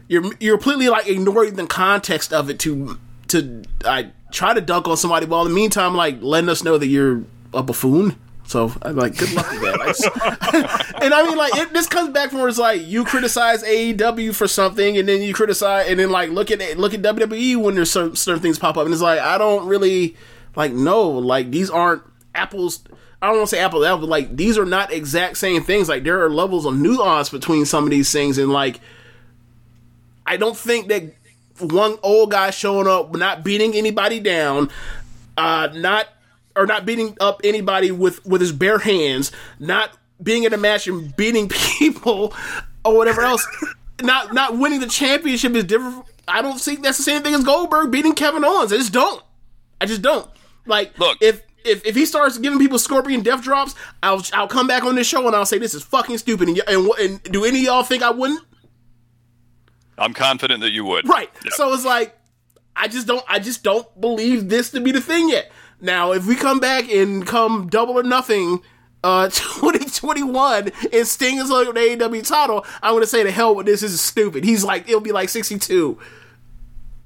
you're you're completely like ignoring the context of it to to I try to dunk on somebody while in the meantime like letting us know that you're a buffoon. So I'm like, good luck with that. I just- *laughs* and I mean, like, it, this comes back from where it's like you criticize AEW for something, and then you criticize, and then like look at look at WWE when there's certain, certain things pop up, and it's like I don't really like no, like these aren't apples. I don't want to say apple apple, but like these are not exact same things. Like there are levels of nuance between some of these things, and like I don't think that one old guy showing up, not beating anybody down, uh, not or not beating up anybody with with his bare hands, not being in a match and beating *laughs* people or whatever else, not not winning the championship is different. I don't think that's the same thing as Goldberg beating Kevin Owens. I just don't. I just don't. Like, Look. if. If, if he starts giving people scorpion death drops, I'll I'll come back on this show and I'll say this is fucking stupid. And, y- and, and do any of y'all think I wouldn't? I'm confident that you would. Right. Yeah. So it's like I just don't I just don't believe this to be the thing yet. Now, if we come back and come double or nothing uh *laughs* 2021 and Sting is like the AEW title, I'm going to say the hell with this, this is stupid. He's like it'll be like 62.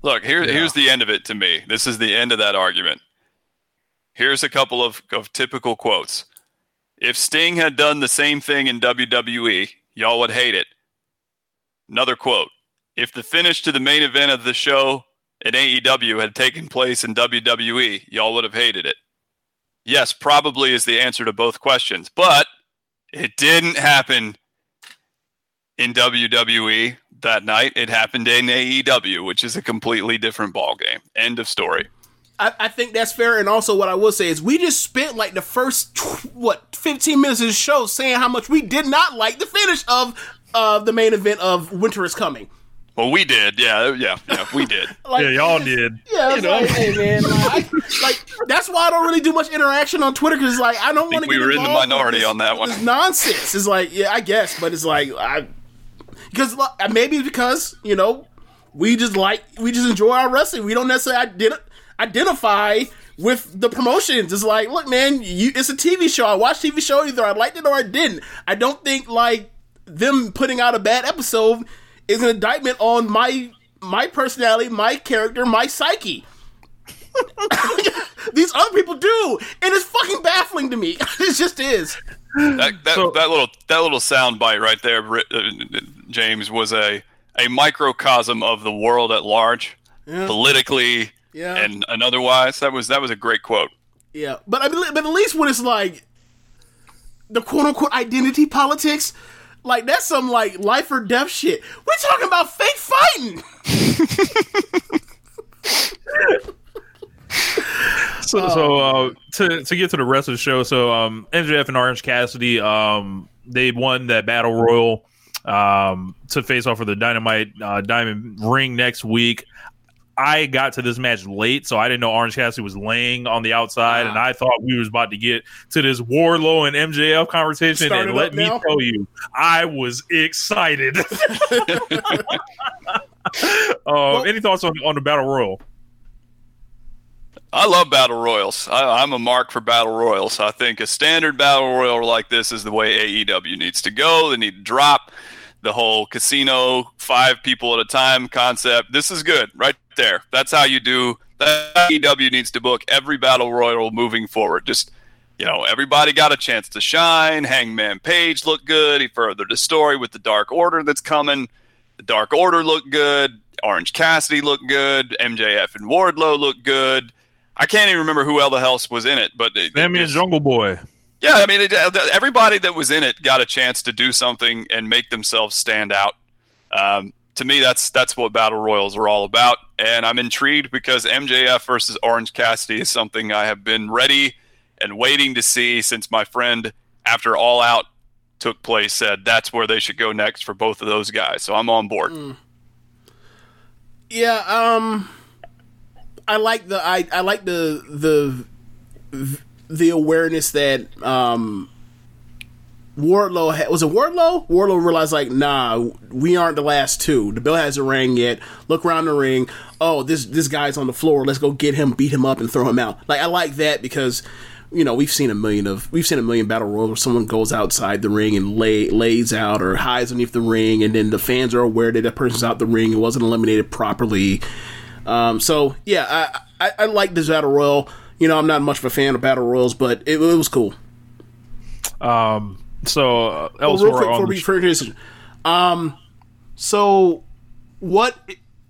Look, here, here's the end of it to me. This is the end of that argument. Here's a couple of, of typical quotes. If Sting had done the same thing in WWE, y'all would hate it. Another quote. If the finish to the main event of the show in AEW had taken place in WWE, y'all would have hated it. Yes, probably is the answer to both questions, but it didn't happen in WWE that night. It happened in AEW, which is a completely different ballgame. End of story. I, I think that's fair. And also, what I will say is, we just spent like the first what 15 minutes of the show saying how much we did not like the finish of uh, the main event of Winter is Coming. Well, we did. Yeah, yeah, yeah, we did. Like, yeah, y'all did. Yeah, *laughs* it's like, hey man, like, I- *laughs* like, that's why I don't really do much interaction on Twitter because like I don't want to. we were in the minority on that one. It's nonsense. It's like yeah, I guess, but it's like I because look, uh, maybe because you know we just like we just enjoy our wrestling. We don't necessarily ident- identify with the promotions. It's like, look, man, you, it's a TV show. I watched TV show either I liked it or I didn't. I don't think like them putting out a bad episode is an indictment on my my personality, my character, my psyche. *laughs* These other people do, and it's fucking baffling to me. *laughs* it just is. That that, So- that little that little sound bite right there, uh, James, was a a microcosm of the world at large, politically Yeah. and and otherwise. That was that was a great quote. Yeah, but I mean, but at least when it's like the quote unquote identity politics, like that's some like life or death shit. We're talking about fake fighting. *laughs* So, so uh, to to get to the rest of the show, so um, MJF and Orange Cassidy, um, they won that battle royal um, to face off for the Dynamite uh, Diamond Ring next week. I got to this match late, so I didn't know Orange Cassidy was laying on the outside, and I thought we was about to get to this Wardlow and MJF conversation. Start and let me now? tell you, I was excited. *laughs* uh, any thoughts on, on the battle royal? I love battle royals. I, I'm a mark for battle royals. I think a standard battle royal like this is the way AEW needs to go. They need to drop the whole casino five people at a time concept. This is good right there. That's how you do. That AEW needs to book every battle royal moving forward. Just you know, everybody got a chance to shine. Hangman Page looked good. He furthered the story with the Dark Order that's coming. The Dark Order looked good. Orange Cassidy looked good. MJF and Wardlow looked good. I can't even remember who else was in it, but Sammy and Jungle Boy. yeah, I mean, it, everybody that was in it got a chance to do something and make themselves stand out. Um, to me, that's that's what battle royals are all about, and I'm intrigued because MJF versus Orange Cassidy is something I have been ready and waiting to see since my friend, after All Out took place, said that's where they should go next for both of those guys. So I'm on board. Yeah, um, I like the I I like the the the awareness that um Wardlow ha- was it Wardlow? Wardlow realized like, nah, we aren't the last two. The bell hasn't rang yet. Look around the ring. Oh, this this guy's on the floor. Let's go get him, beat him up, and throw him out. Like I like that because you know we've seen a million of we've seen a million battle royals where someone goes outside the ring and lay lays out or hides underneath the ring, and then the fans are aware that that person's out the ring and wasn't eliminated properly. Um, so yeah, I, I I like this battle royal. You know, I'm not much of a fan of battle royals, but it, it was cool. Um, so uh, elsewhere real quick on before the we finish this, um, so what,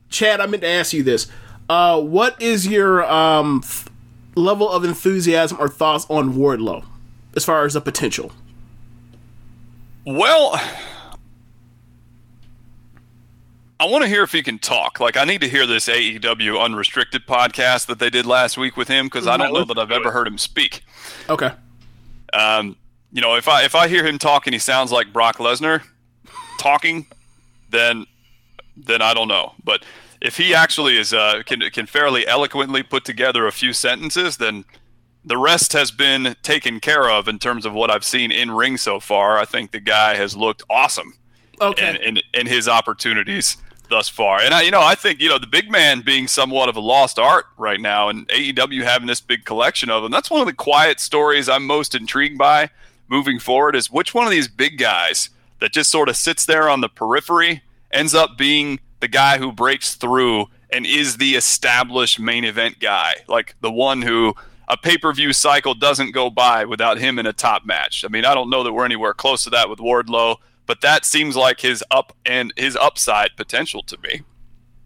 Chad? I meant to ask you this. Uh, what is your um f- level of enthusiasm or thoughts on Wardlow as far as the potential? Well, I want to hear if he can talk. Like, I need to hear this AEW Unrestricted podcast that they did last week with him because I don't know that I've ever heard him speak. Okay, Um, you know, if I if I hear him talk and he sounds like Brock Lesnar talking, then then I don't know. But if he actually is uh, can can fairly eloquently put together a few sentences, then the rest has been taken care of in terms of what I've seen in ring so far. I think the guy has looked awesome okay, in, in, in his opportunities thus far. And I, you know, I think you know the big man being somewhat of a lost art right now, and AEW having this big collection of them. That's one of the quiet stories I'm most intrigued by moving forward. Is which one of these big guys that just sort of sits there on the periphery ends up being the guy who breaks through and is the established main event guy, like the one who. A pay per view cycle doesn't go by without him in a top match. I mean, I don't know that we're anywhere close to that with Wardlow, but that seems like his up and his upside potential to me.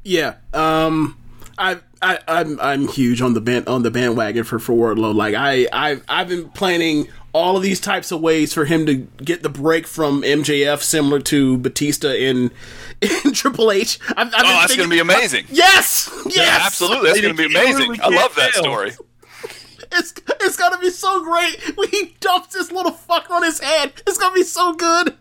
yeah. Um, I I I'm I'm huge on the band on the bandwagon for for Wardlow. Like I I I've been planning all of these types of ways for him to get the break from MJF, similar to Batista in *laughs* in Triple H. I've, I've Oh, that's going to be amazing. Yes, *laughs* yes, Yeah, absolutely. That's going to be amazing. really I love that fail. story. *laughs* It's it's gonna be so great when he dumps this little fucker on his head. It's gonna be so good.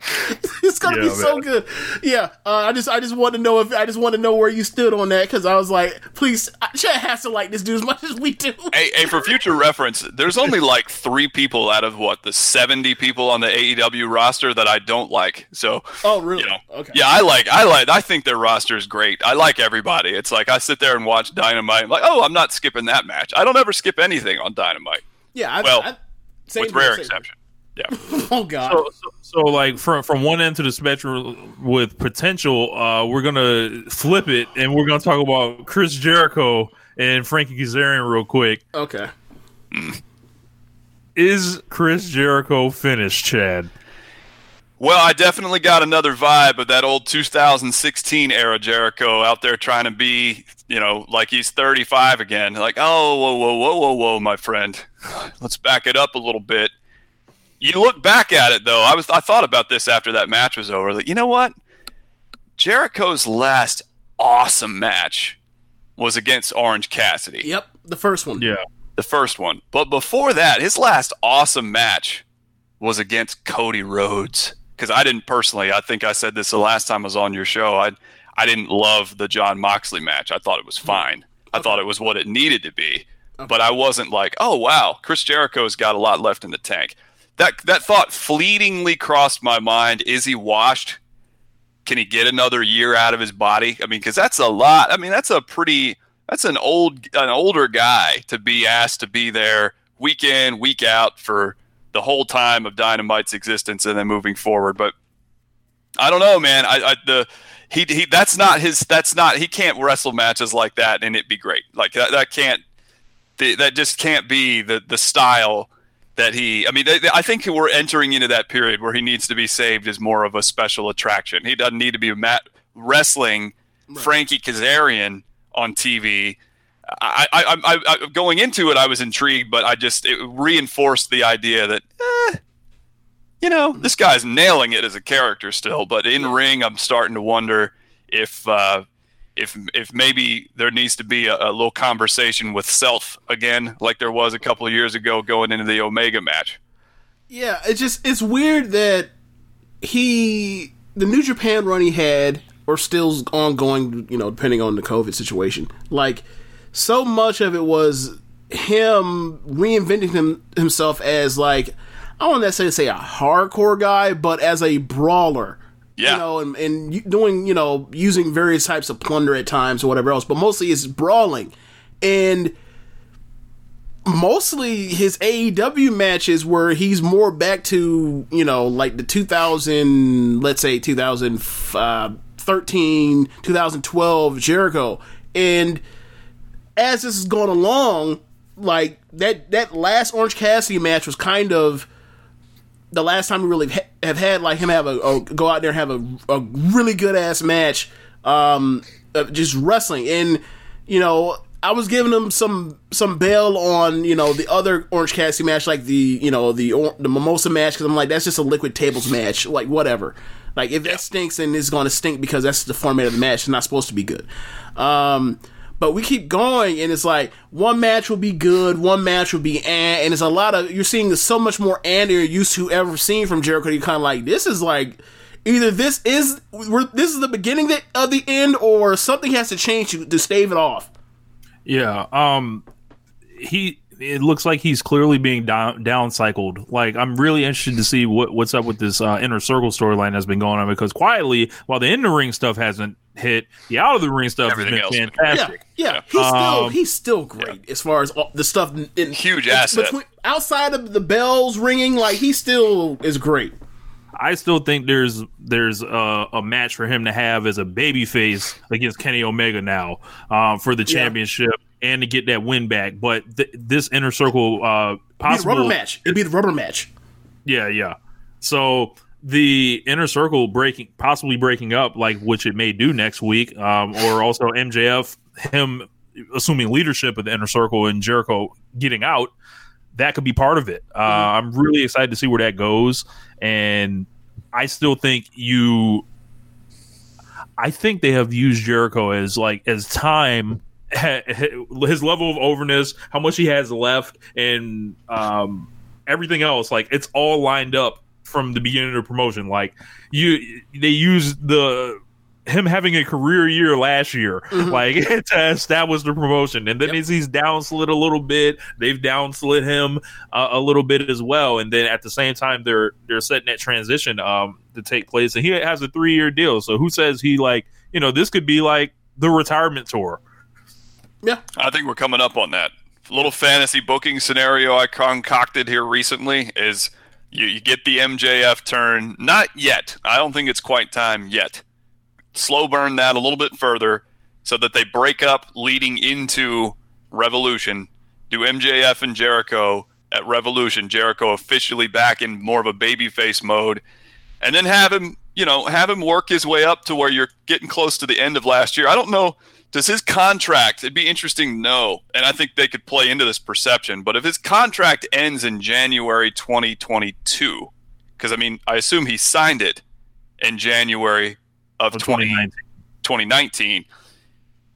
*laughs* it's gonna Yeah, be so man. good. Yeah, uh, I just I just want to know if I just want to know where you stood on that because I was like, please, Chad has to like this dude as much as we do. Hey, hey, for future reference, there's only like three people out of what the 70 people on the AEW roster that I don't like. So, Oh, really? you know, Okay. yeah, I like, I like, I think their roster is great. I like everybody. It's like I sit there and watch Dynamite. I'm like, oh, I'm not skipping that match. I don't ever skip anything on Dynamite, Yeah. I, Well, I, same with rare same- exception. Yeah. *laughs* Oh God. So, so, so, like from from one end to the spectrum with potential, uh, we're gonna flip it and we're gonna talk about Chris Jericho and Frankie Kazarian real quick. okay. Is Chris Jericho finished, Chad? Well, I definitely got another vibe of that old 2016 era Jericho out there trying to be, you know, like he's 35 again. Like, oh, whoa, whoa, whoa, whoa, whoa, my friend. *sighs* Let's back it up a little bit. You look back at it though. I was I thought about this after that match was over. Like, you know what? Jericho's last awesome match was against Orange Cassidy Yep. The first one. Yeah. the first one. But before that, his last awesome match was against Cody Rhodes. Because I didn't personally, I think I said this the last time I was on your show. I I didn't love the Jon Moxley match. I thought it was fine. I thought it was what it needed to be. But I wasn't like, oh wow, Chris Jericho's got a lot left in the tank. That that thought fleetingly crossed my mind. Is he washed? Can he get another year out of his body? I mean, because that's a lot. I mean, that's a pretty that's an old an older guy to be asked to be there week in week out for the whole time of Dynamite's existence and then moving forward. But I don't know, man. I, I the he he that's not his that's not he can't wrestle matches like that and it be great. Like that that can't that just can't be the the style that he I mean I think we're entering into that period where he needs to be saved as more of a special attraction. He doesn't need to be mat wrestling Frankie Kazarian on TV. I, I, I, I, going into it, I was intrigued, but I just it reinforced the idea that, eh, you know, this guy's nailing it as a character still. But in ring, I'm starting to wonder if uh, if if maybe there needs to be a, a little conversation with self again, like there was a couple of years ago going into the Omega match. Yeah, it's just it's weird that he the New Japan run he had or still's ongoing, you know, depending on the COVID situation. Like so much of it was him reinventing him, himself as like I don't necessarily say a hardcore guy, but as a brawler. Yeah. You know, and, and doing, you know, using various types of plunder at times or whatever else, but mostly it's brawling. And mostly his AEW matches where he's more back to you know like the 2000 let's say 2013 uh, 2012 Jericho and as this is going along like that that last Orange Cassidy match was kind of the last time we really ha- have had like him have a, a go out there and have a, a really good ass match um of just wrestling. And you know I was giving him some some bail on you know the other Orange Cassidy match like the you know the or- the Mimosa match because I'm like that's just a liquid tables match like whatever. Like if that stinks then it's going to stink because that's the format of the match. It's not supposed to be good. Um but we keep going and it's like one match will be good one match will be eh, and it's a lot of you're seeing so much more and you're used to ever seeing from Jericho you're kind of like this is like either this is this is the beginning of the end or something has to change to, to stave it off Yeah. Um he it looks like he's clearly being down downcycled. Like I'm really interested to see what what's up with this uh, inner circle storyline that's been going on because quietly, while the in the ring stuff hasn't hit, the out of the ring stuff Everything has else been has been great. Yeah, yeah. He's still Um, he's still great as far as all, the stuff. In, Huge in- asset. between- outside of the bells ringing, like he still is great. I still think there's there's a, a match for him to have as a babyface against Kenny Omega now um, for the Yeah. championship and to get that win back. But th- this inner circle uh, It'd be the possible rubber match. It'd be the rubber match. Yeah, yeah. So the inner circle breaking, possibly breaking up, like which it may do next week, um, or also MJF him assuming leadership of the inner circle and Jericho getting out. That could be part of it. Uh, I'm really excited to see where that goes, and I still think you. I think they have used Jericho as like as time *laughs* his level of overness, how much he has left, and um, everything else. Like it's all lined up from the beginning of the promotion. Like you, they use the him having a career year last year, Mhm. like *laughs* to establish the promotion, and then Yep. as he's downslid a little bit, they've downslid him uh, a little bit as well, and then at the same time they're they're setting that transition um to take place, and he has a three year deal. So who says he like you know this could be like the retirement tour? Yeah. I think we're coming up on that. Little fantasy booking scenario I concocted here recently is you, you get the MJF turn. Not yet. I don't think it's quite time yet. Slow burn that a little bit further so that they break up leading into Revolution. Do MJF and Jericho at Revolution. Jericho officially back in more of a babyface mode. And then have him, you know, have him work his way up to where you're getting close to the end of last year. I don't know does his contract it'd be interesting to know and i think they could play into this perception but if his contract ends in january 2022 because i mean i assume he signed it in january of, Of 20, 2019. 2019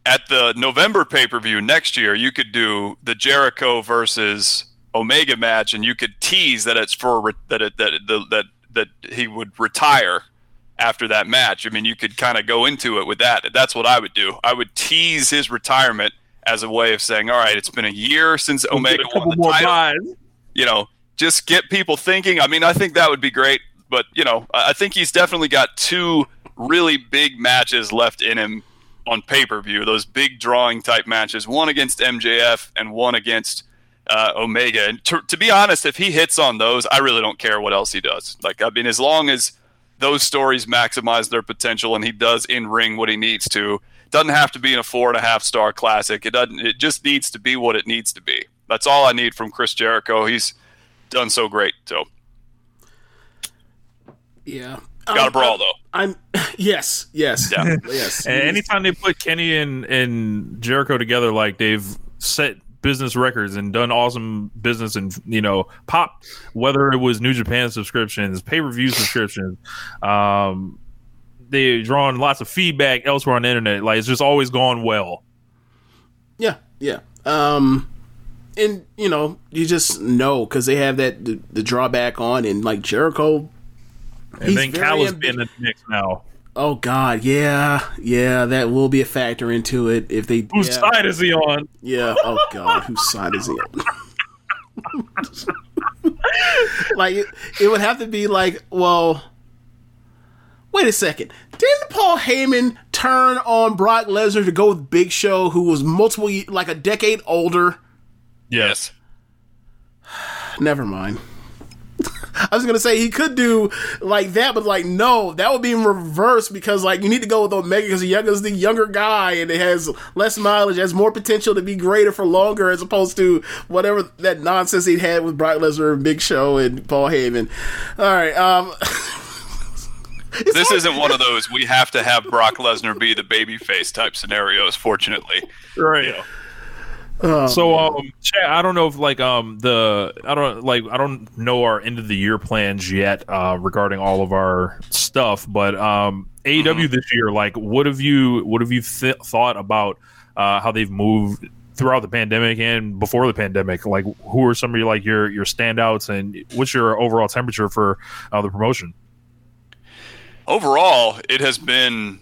at the november pay-per-view next year you could do the jericho versus omega match and you could tease that it's for that it, that that that that he would retire after that match. I mean, you could kind of go into it with that. That's what I would do. I would tease his retirement as a way of saying, "All right, it's been a year since We'll Omega won the title." buys. You know, just get people thinking. I mean, I think that would be great. But you know, I I think he's definitely got two really big matches left in him on pay per view. Those big drawing type matches. One against MJF and one against uh, Omega. And to, to be honest, if he hits on those, I really don't care what else he does. Like, I mean, as long as those stories maximize their potential and he does in ring what he needs to, doesn't have to be in a four and a half star classic. It doesn't. It just needs to be what it needs to be. That's all I need from Chris Jericho. He's done so great. So Yeah. got a Um, brawl though. I'm *laughs* yes, yes, Yeah. yes. And anytime they put Kenny and, and Jericho together, like they've set business records and done awesome business and you know pop whether it was New Japan subscriptions, pay per view subscriptions, um, they've drawn lots of feedback elsewhere on the internet. Like it's just always gone well. Yeah, yeah. Um, and you know, you just know because they have that the, the drawback on, and like Jericho. And he's then ambi- being in the mix now. Oh God, yeah, yeah, that will be a factor into it if they. Whose yeah, side is he on? Yeah. Oh God, whose side is he on? *laughs* like it, it would have to be like, well, wait a second. Didn't Paul Heyman turn on Brock Lesnar to go with Big Show, who was multiple, like a decade older? Yes. *sighs* Never mind. *laughs* I was gonna say he could do like that, but like no, that would be in reverse because like you need to go with Omega because the younger is the younger guy and it has less mileage, has more potential to be greater for longer as opposed to whatever that nonsense he had with Brock Lesnar and Big Show and Paul Heyman. All right, um, *laughs* This isn't one of those we have to have Brock Lesnar be the babyface type scenarios. Fortunately, Right. So um Chad, I don't know if like um the I don't like I don't know our end of the year plans yet uh regarding all of our stuff but um AEW this year like what have you what have you th- thought about uh how they've moved throughout the pandemic and before the pandemic? Like who are some of your like your your standouts and what's your overall temperature for uh, the promotion? Overall, it has been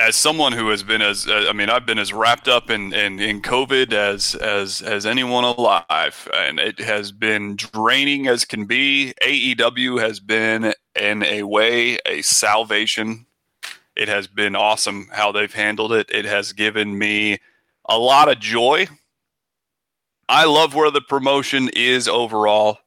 as someone who has been as uh, I mean, I've been as wrapped up in, in, in COVID as as as anyone alive, and it has been draining as can be. AEW has been in a way a salvation. It has been awesome how they've handled it. It has given me a lot of joy. I love where the promotion is overall.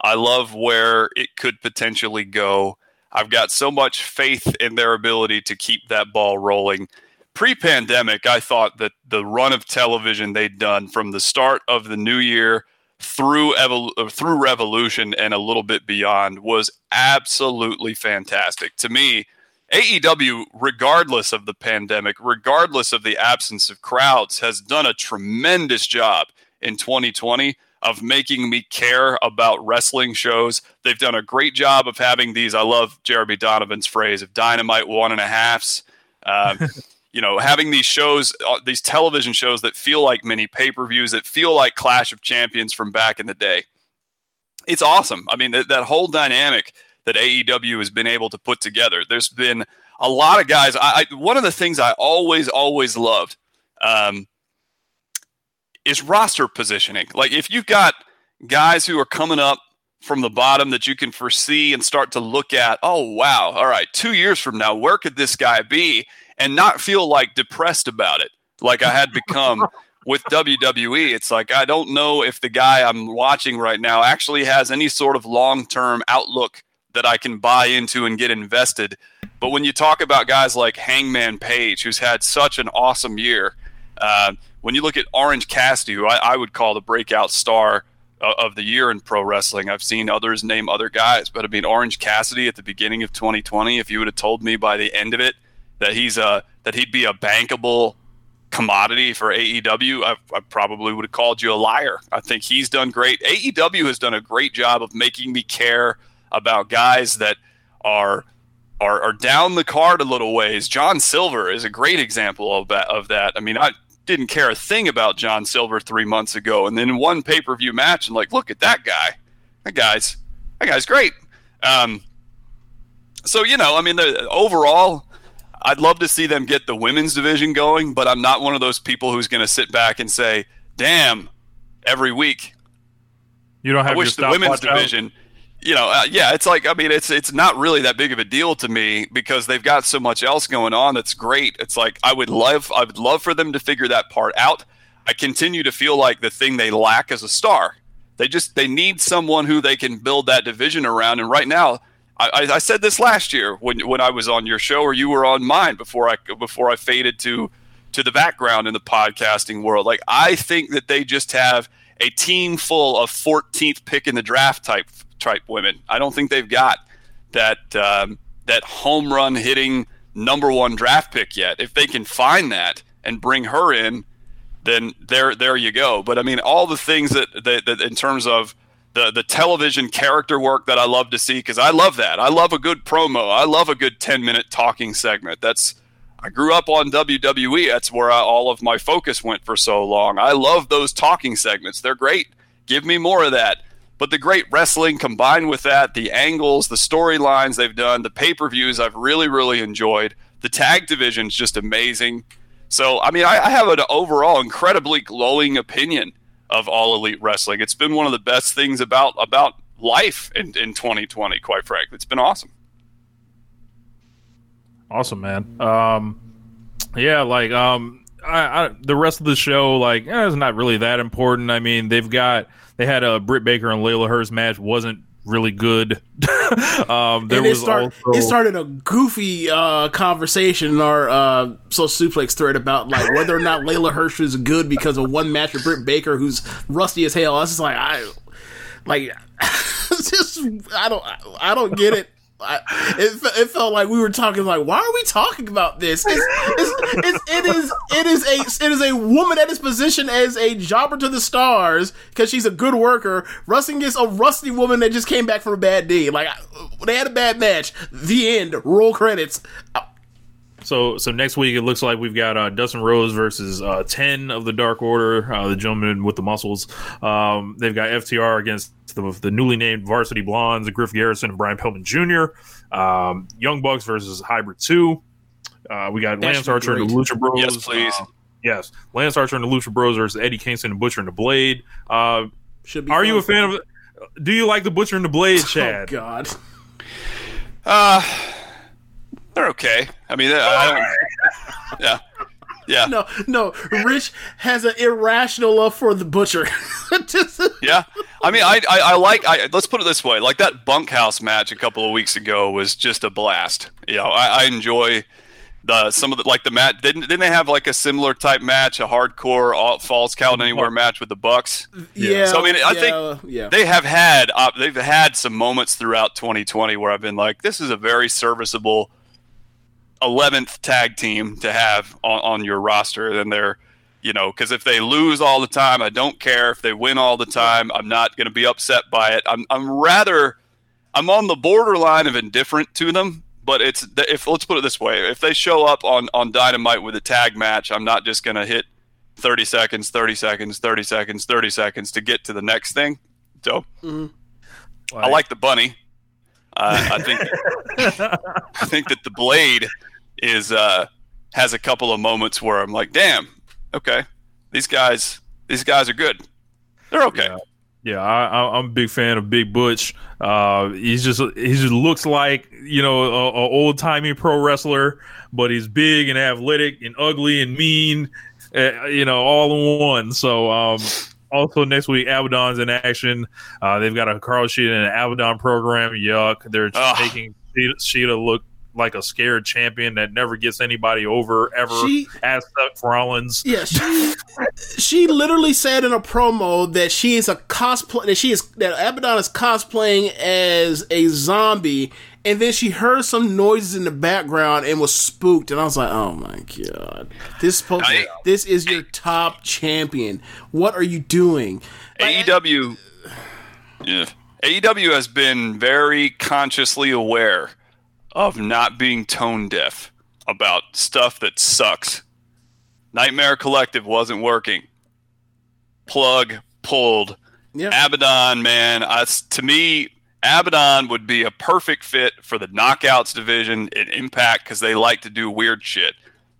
I love where it could potentially go. I've got so much faith in their ability to keep that ball rolling. Pre pandemic, I thought that the run of television they'd done from the start of the new year through evol- uh, through Revolution and a little bit beyond was absolutely fantastic. To me, AEW, regardless of the pandemic, regardless of the absence of crowds, has done a tremendous job in 2020 of making me care about wrestling shows. They've done a great job of having these. I love Jeremy Donovan's phrase of dynamite one and a halfs. Um, *laughs* you know, having these shows, uh, these television shows that feel like mini pay per views, that feel like Clash of Champions from back in the day. It's awesome. I mean, that, that whole dynamic that AEW has been able to put together. There's been a lot of guys. I, I one of the things I always always loved um, is roster positioning. Like if you've got guys who are coming up from the bottom that you can foresee and start to look at, oh wow, all right, two years from now, where could this guy be? And not feel like depressed about it, like I had become *laughs* with WWE. It's like I don't know if the guy I'm watching right now actually has any sort of long term outlook that I can buy into and get invested. But when you talk about guys like Hangman Page, who's had such an awesome year, uh, when you look at Orange Cassidy, who I, I would call the breakout star uh, of the year in pro wrestling. I've seen others name other guys, but I mean Orange Cassidy at the beginning of 2020. If you would have told me by the end of it that he's a that he'd be a bankable commodity for AEW, I, I probably would have called you a liar. I think he's done great. AEW has done a great job of making me care about guys that are are, are down the card a little ways. John Silver is a great example of that. Of that. I mean, I didn't care a thing about John Silver three months ago, and then in one pay per view match, and like, look at that guy. That guy's that guy's great. Um, so you know, I mean, the, overall, I'd love to see them get the women's division going, but I'm not one of those people who's going to sit back and say, "Damn," every week. You don't have. I wish the women's division. Out? You know, uh, yeah, it's like I mean, it's it's not really that big of a deal to me because they've got so much else going on that's great. It's like I would love I would love for them to figure that part out. I continue to feel like the thing they lack is a star. They just they need someone who they can build that division around. And right now, I, I said this last year when when I was on your show or you were on mine before I before I faded to to the background in the podcasting world. Like I think that they just have a team full of 14th pick in the draft type type women. I don't think they've got that um, that home run hitting number one draft pick yet. If they can find that and bring her in, then there there you go. But I mean, all the things that that, that in terms of the the television character work that I love to see because I love that. I love a good promo. I love a good ten minute talking segment. That's I grew up on WWE. That's where I, all of my focus went for so long. I love those talking segments. They're great. Give me more of that. But the great wrestling combined with that, the angles, the storylines they've done, the pay per views, I've really, really enjoyed. The tag division's just amazing. So, I mean, I, I have an overall incredibly glowing opinion of all elite wrestling. It's been one of the best things about about life in, in 2020, quite frankly. It's been awesome. Awesome, man. Um, yeah, like um, I, I, the rest of the show, like, eh, it's not really that important. I mean, they've got they had a Britt Baker and Leyla Hirsch match wasn't really good. *laughs* um, there it was start, also, it started a goofy uh, conversation in our uh, social suplex thread about like whether or not Leyla Hirsch is good because of one match with Britt Baker, who's rusty as hell. I was just like, I like, *laughs* just I don't I don't get it. I, it, it felt like we were talking like why are we talking about this? It's, it's, it's, it is it is a it is a woman at his position as a jobber to the stars because she's a good worker. Wrestling is a rusty woman that just came back from a bad day like they had a bad match. The end. Roll credits so so next week it looks like we've got uh, Dustin Rhodes versus uh, ten of the Dark Order, uh, the gentleman with the muscles. Um, they've got FTR against the, the, newly named Varsity Blondes, Griff Garrison and Brian Pillman Jr. Um, Young Bucks versus Hybrid Two. Uh, we got That Lance should be Archer and the great. Lucha Bros. Yes, please. Uh, yes, Lance Archer and the Lucha Bros versus Eddie Kingston and Butcher and the Blade. Uh, should be are you a fan of? Do you like the Butcher and the Blade, *laughs* Chad? oh god Uh, they're okay. I mean, I don't. *laughs* Yeah, yeah, no no Rich has an irrational love for the butcher Just- *laughs* yeah. I mean, I, I, I like. I, let's put it this way: like that bunkhouse match a couple of weeks ago was just a blast. You know, I, I enjoy the some of the like the match. Didn't didn't they have like a similar type match, a hardcore all, falls count anywhere match with the Bucks? yeah So I mean, I yeah, think yeah they have had uh, they've had some moments throughout 2020 where I've been like, this is a very serviceable 11th tag team to have on, on your roster. And they're, you know, because if they lose all the time, I don't care. If they win all the time, I'm not going to be upset by it. I'm I'm rather I'm on the borderline of indifferent to them. But it's if let's put it this way: if they show up on on Dynamite with a tag match, I'm not just going to hit 30 seconds, 30 seconds, 30 seconds, 30 seconds to get to the next thing. So mm-hmm. I like the bunny. Uh, I think I think that the blade is uh, has a couple of moments where I'm like, damn, okay, these guys these guys are good. They're okay. Yeah. Yeah, I, I'm a big fan of Big Butch. Uh, he's just he just looks like you know a, a old timey pro wrestler, but he's big and athletic and ugly and mean, uh, you know, all in one. So um, also next week, Abaddon's in action. Uh, they've got a Hikaru Shida and an Abaddon program. Yuck, they're Ugh. making Shida, Shida look like a scared champion that never gets anybody over ever. She- as Seth Rollins. Yeah, she she literally said in a promo that she is a cosplay that she is that Abaddon is cosplaying as a zombie, and then she heard some noises in the background and was spooked, and I was like, oh my god, this supposed I- this is your top champion. What are you doing? AEW, yeah, AEW has been very consciously aware of not being tone deaf about stuff that sucks. Nightmare Collective wasn't working. Plug pulled. Yeah. Abaddon, man, I, to me, Abaddon would be a perfect fit for the Knockouts division in Impact because they like to do weird shit.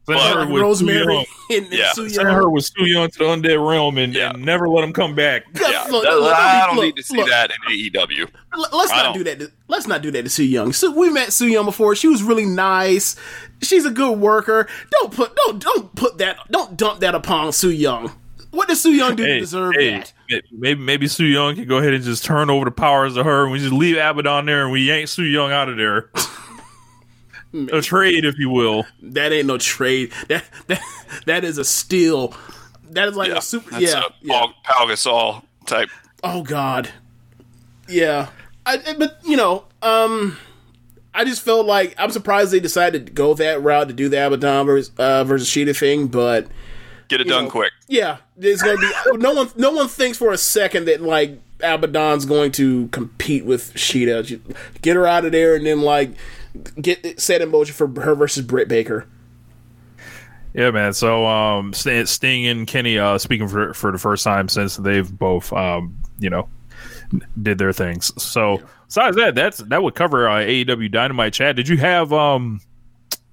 Send But- her with Rosemary Yung. and, and Yeah. Su Send her with Su Yung to the undead realm and, Yeah. and never let him come back. *laughs* Yeah, Look, that- look, I don't look, need to see look. that in AEW. Let's I not don't. do that. To, let's not do that to Su Yung. So we met Su Yung before. She was really nice. She's a good worker. Don't put don't don't put that don't dump that upon Su Yung. What does Su Yung do to deserve hey, that? Maybe maybe Su Yung can go ahead and just turn over the powers to her, and we just leave Abaddon there, and we yank Su Yung out of there. *laughs* a trade, if you will. That ain't no trade. That that that is a steal. That is like Yeah, a super. that's Yeah, a yeah. Paul, Pau Gasol type. Oh God. Yeah. I, I- but you know, um, I just felt like I'm surprised they decided to go that route to do the Abaddon versus, uh, versus Shida thing, but Get it done know, quick. Yeah, there's gonna be *laughs* no one. No one thinks for a second that like Abaddon's going to compete with Shida. Get her out of there, and then like get set in motion for her versus Britt Baker. Yeah, man. So um, Sting and Kenny uh, speaking for for the first time since they've both um, you know did their things. So besides that, that's that would cover uh, AEW Dynamite chat. Did you have um?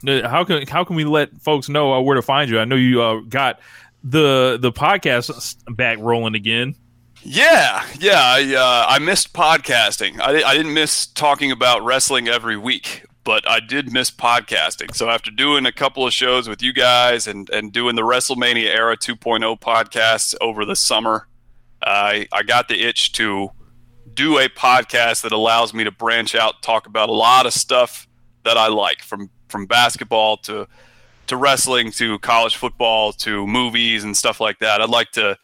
How can how can we let folks know uh, where to find you? I know you uh, got the the podcast back rolling again. Yeah, yeah. I uh, I missed podcasting. I, I didn't miss talking about wrestling every week, but I did miss podcasting. So after doing a couple of shows with you guys and and doing the WrestleMania era 2.0 podcasts over the summer, I I got the itch to do a podcast that allows me to branch out, talk about a lot of stuff that I like from from basketball to to wrestling to college football to movies and stuff like that. I'd like to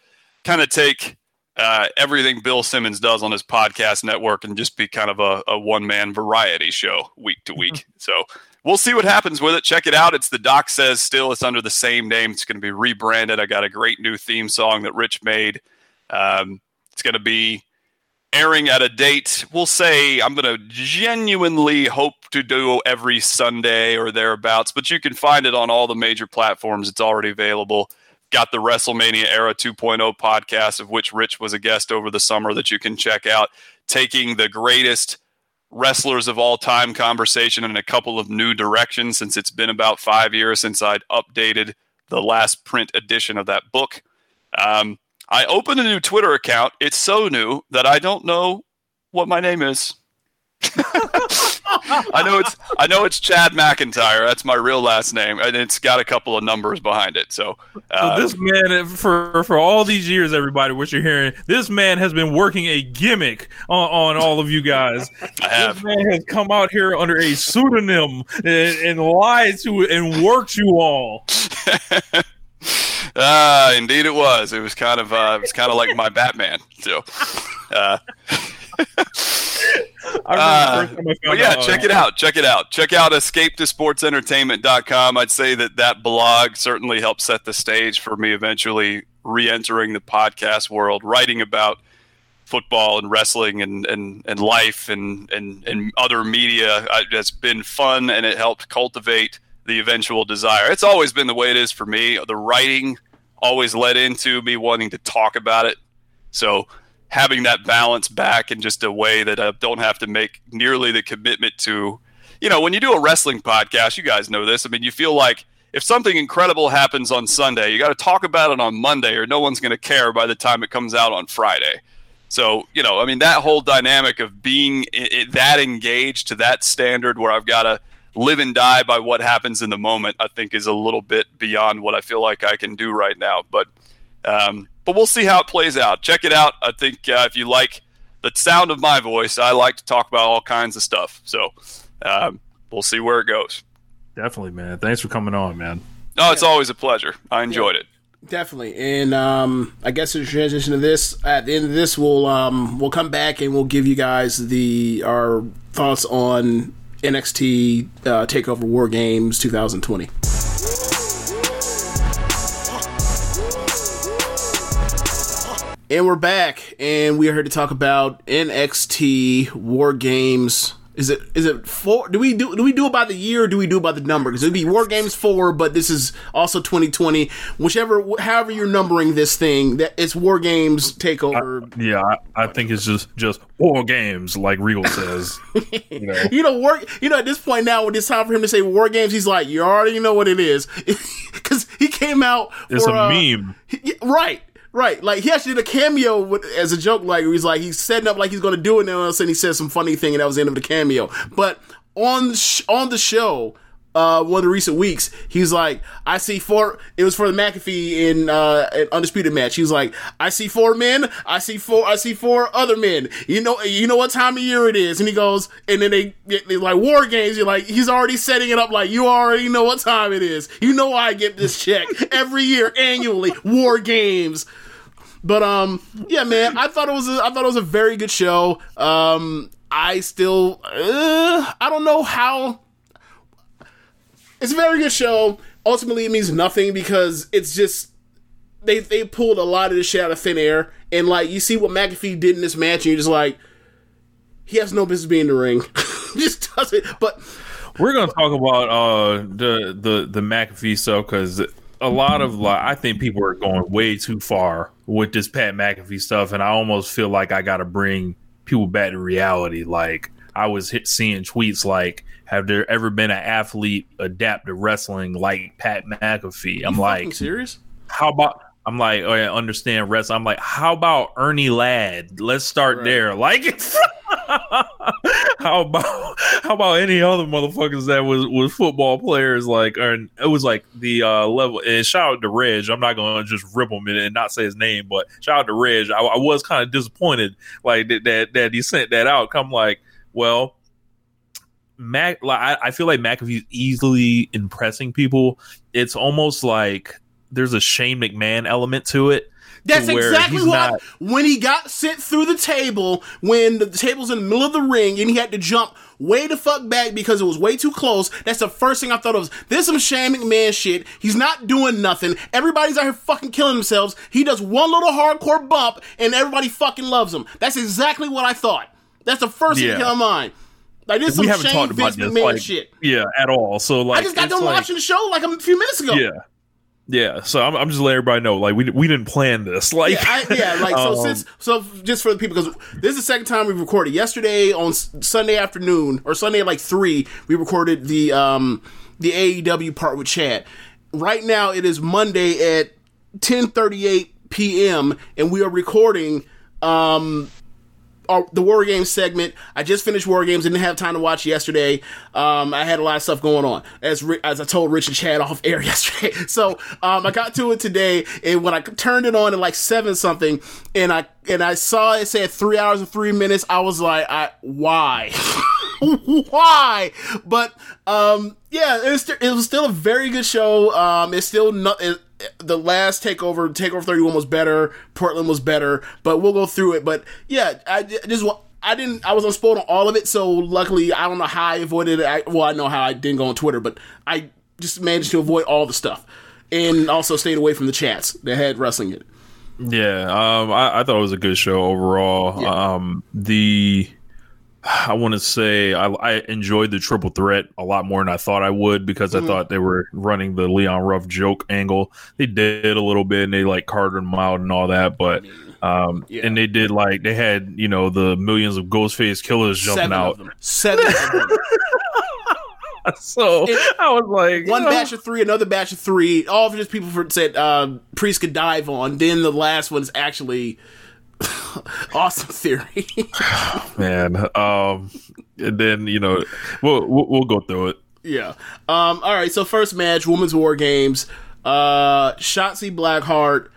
kind of take uh, everything Bill Simmons does on his podcast network and just be kind of a, a one man variety show week to week. So we'll see what happens with it. Check it out. It's the Doc Says still. It's under the same name. It's going to be rebranded. I got a great new theme song that Rich made. Um, it's going to be airing at a date. We'll say I'm going to genuinely hope to do every Sunday or thereabouts, but you can find it on all the major platforms. It's already available. Got the WrestleMania Era 2.0 podcast, of which Rich was a guest over the summer, that you can check out, taking the greatest wrestlers of all time conversation in a couple of new directions since it's been about five years since I'd updated the last print edition of that book. Um, I opened a new Twitter account. It's so new that I don't know what my name is. *laughs* I know it's I know it's Chad McIntyre. That's my real last name, and it's got a couple of numbers behind it. So, uh, So this man, for for all these years, everybody, what you're hearing, this man has been working a gimmick on, on all of you guys. *laughs* I have. This man has come out here under a pseudonym and, and lied to and worked you all. *laughs* Ah, indeed it was. It was kind of uh, it was kind of like my Batman. So, uh, Uh, the first time I but yeah, check uh, it out. Check it out. Check out escapetosportsentertainment.com. I'd say that that blog certainly helped set the stage for me eventually re-entering the podcast world, writing about football and wrestling and, and, and life and, and, and other media. Uh, It's been fun and it helped cultivate the eventual desire. It's always been the way it is for me. The writing always led into me wanting to talk about it. So having that balance back in just a way that I don't have to make nearly the commitment to. You know, when you do a wrestling podcast, you guys know this. I mean, you feel like if something incredible happens on Sunday, you got to talk about it on Monday, or no one's going to care by the time it comes out on Friday. So, you know, I mean, that whole dynamic of being that engaged to that standard where I've got to live and die by what happens in the moment, I think is a little bit beyond what I feel like I can do right now. But, um, but we'll see how it plays out. Check it out. I think uh, if you like the sound of my voice, I like to talk about all kinds of stuff. So, um, we'll see where it goes. Definitely, man. Thanks for coming on, man. No, it's always a pleasure. I enjoyed it. Definitely, and um, I guess in transition to this, at the end of this, we'll um, we'll come back and we'll give you guys the our thoughts on NXT uh, Takeover War Games 2020. And we're back, and we are here to talk about NXT War Games. Is it is it four? Do we do do we do it by the year or do we do it by the number? Because it'd be War Games four, but this is also 2020. Whichever, however you're numbering this thing, that it's War Games Takeover. Yeah, I, I think it's just just war games, like Regal says. you know, *laughs* you know, war. You know, at this point now, when it's time for him to say War Games, he's like, you already know what it is, *laughs* because he came out. it's for, a uh, meme. He- right, right. Like he actually did a cameo with, as a joke. Like he's like he's setting up like he's to do it, and all of a sudden he says some funny thing, and that was the end of the cameo. But on sh- on the show. Uh, one of the recent weeks, he's like, I see four. It was for the McAfee in uh, an undisputed match. He was like, I see four men. I see four. I see four other men. You know, you know what time of year it is. And he goes, and then they they like war games. You're like, he's already setting it up. Like you already know what time it is. You know I get this check every year annually. War games. But um, yeah, man, I thought it was a, I thought it was a very good show. Um, I still uh, I don't know how. It's a very good show. Ultimately, it means nothing because it's just they they pulled a lot of this shit out of thin air, and like you see what McAfee did in this match, and you're just like, he has no business being in the ring. *laughs* just does it. But We're gonna talk about uh the the the McAfee stuff because a lot of like I think people are going way too far with this Pat McAfee stuff, and I almost feel like I got to bring people back to reality. Like I was hit, seeing tweets like, "Have there ever been an athlete adapt to wrestling like Pat McAfee?" I'm like, serious? how about I'm like, oh yeah, understand wrestling. I'm like, how about Ernie Ladd? Let's start Right. there. Like, *laughs* how about how about any other motherfuckers that was was football players? Like, and it was like the uh, level. And shout out to Reg. I'm not gonna just rip him and not say his name, but shout out to Reg. I, I was kind of disappointed, like that, that that he sent that out. Come like, well. Mac, like I, I feel like McAfee's easily impressing people. It's almost like there's a Shane McMahon element to it. That's to exactly what not- when he got sent through the table when the table's in the middle of the ring and he had to jump way the fuck back because it was way too close. That's the first thing I thought of. This some Shane McMahon shit. He's not doing nothing. Everybody's out here fucking killing themselves. He does one little hardcore bump and everybody fucking loves him. That's exactly what I thought. That's the first thing Yeah. that came to mind. Like this is we some haven't Shane talked about Vince this McMahon like shit. yeah at all. So like I just got done like- watching the show like a few minutes ago. Yeah, yeah. So I'm, I'm just letting everybody know like we we didn't plan this. *laughs* Like yeah, I, yeah, like so. *laughs* um, since so, just for the people, because this is the second time we've recorded. Yesterday on Sunday afternoon or Sunday at like three, we recorded the um the AEW part with Chad. Right now, it is Monday at ten thirty eight p.m. and we are recording um our, the War Games segment. I just finished War Games. Didn't have time to watch yesterday. Um, I had a lot of stuff going on, as as I told Rich and Chad off air *laughs* yesterday. So um, I got to it today, and when I turned it on at like seven something, and I and I saw it said three hours and three minutes, I was like, I why? *laughs* why? But um, yeah, it was, it was still a very good show. Um, it's still not. It, the last takeover, takeover thirty one was better. Portland was better, but we'll go through it. But yeah, I just wa- I didn't I was unspoiled on all of it, so luckily I don't know how I avoided it. I, well, I know how I didn't go on Twitter, but I just managed to avoid all the stuff and also stayed away from the chats that had wrestling in it. Yeah, um, I, I thought it was a good show overall. Yeah. Um, the I want to say I, I enjoyed the triple threat a lot more than I thought I would because Mhm. I thought they were running the Leon Ruff joke angle. They did a little bit and they like carted him out and all that, but um, Yeah. and they did like they had you know the millions of Ghostface killers jumping Seven out. Seven of them. *laughs* So I was like, One oh. batch of three, another batch of three. All of just people for, said uh, Priest could dive on. Then the last one is actually *laughs* awesome theory. *sighs* man. Um, and then you know we'll we'll, we'll go through it. yeah. Um. All right. So first match, Women's War Games. Uh, Shotzi Blackheart,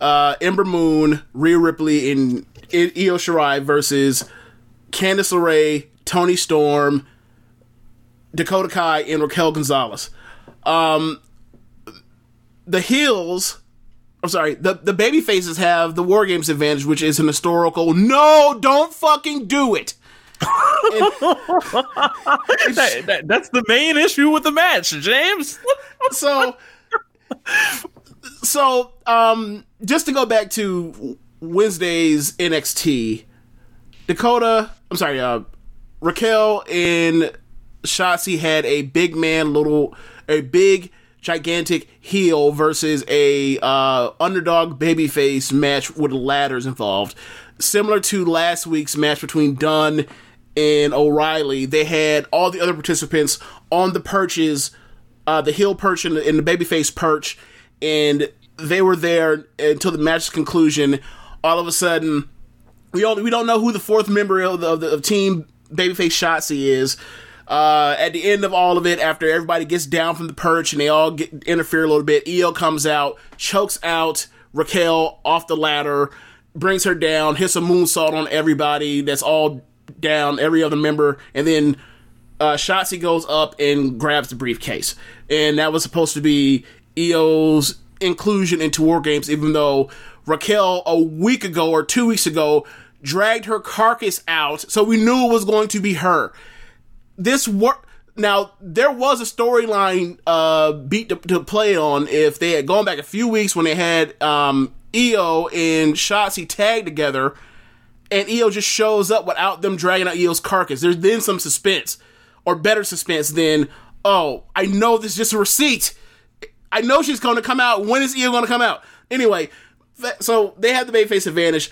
uh, Ember Moon, Rhea Ripley, and Io Shirai versus Candice LeRae, Toni Storm, Dakota Kai, and Raquel Gonzalez. Um, the heels, I'm sorry, the, the baby faces have the War Games advantage, which is an historical. No, don't fucking do it. *laughs* That- that- that's the main issue with the match, James. *laughs* so so um just to go back to Wednesday's NXT, Dakota, I'm sorry, uh Raquel and Shotzi had a big man little a big gigantic heel versus a uh underdog babyface match with ladders involved. Similar to last week's match between Dunn and O'Reilly, they had all the other participants on the perches uh, the heel perch and the, and the babyface perch, and they were there until the match's conclusion. All of a sudden, we only we don't know who the fourth member of the, of the of team babyface Shotzi is. Uh, at the end of all of it, after everybody gets down from the perch and they all get interfere a little bit, Io comes out, chokes out Raquel off the ladder, brings her down, hits a moonsault on everybody that's all down, every other member, and then uh, Shotzi goes up and grabs the briefcase, and that was supposed to be Io's inclusion into War Games, even though Raquel a week ago or two weeks ago dragged her carcass out, so we knew it was going to be her. This work now. There was a storyline uh, beat to, to play on if they had gone back a few weeks when they had um, Io and Shotzi tag together and Io just shows up without them dragging out Io's carcass. There's then some suspense, or better suspense than, oh, I know this is just a receipt. I know she's going to come out. When is Io going to come out? Anyway, so they have the babyface advantage.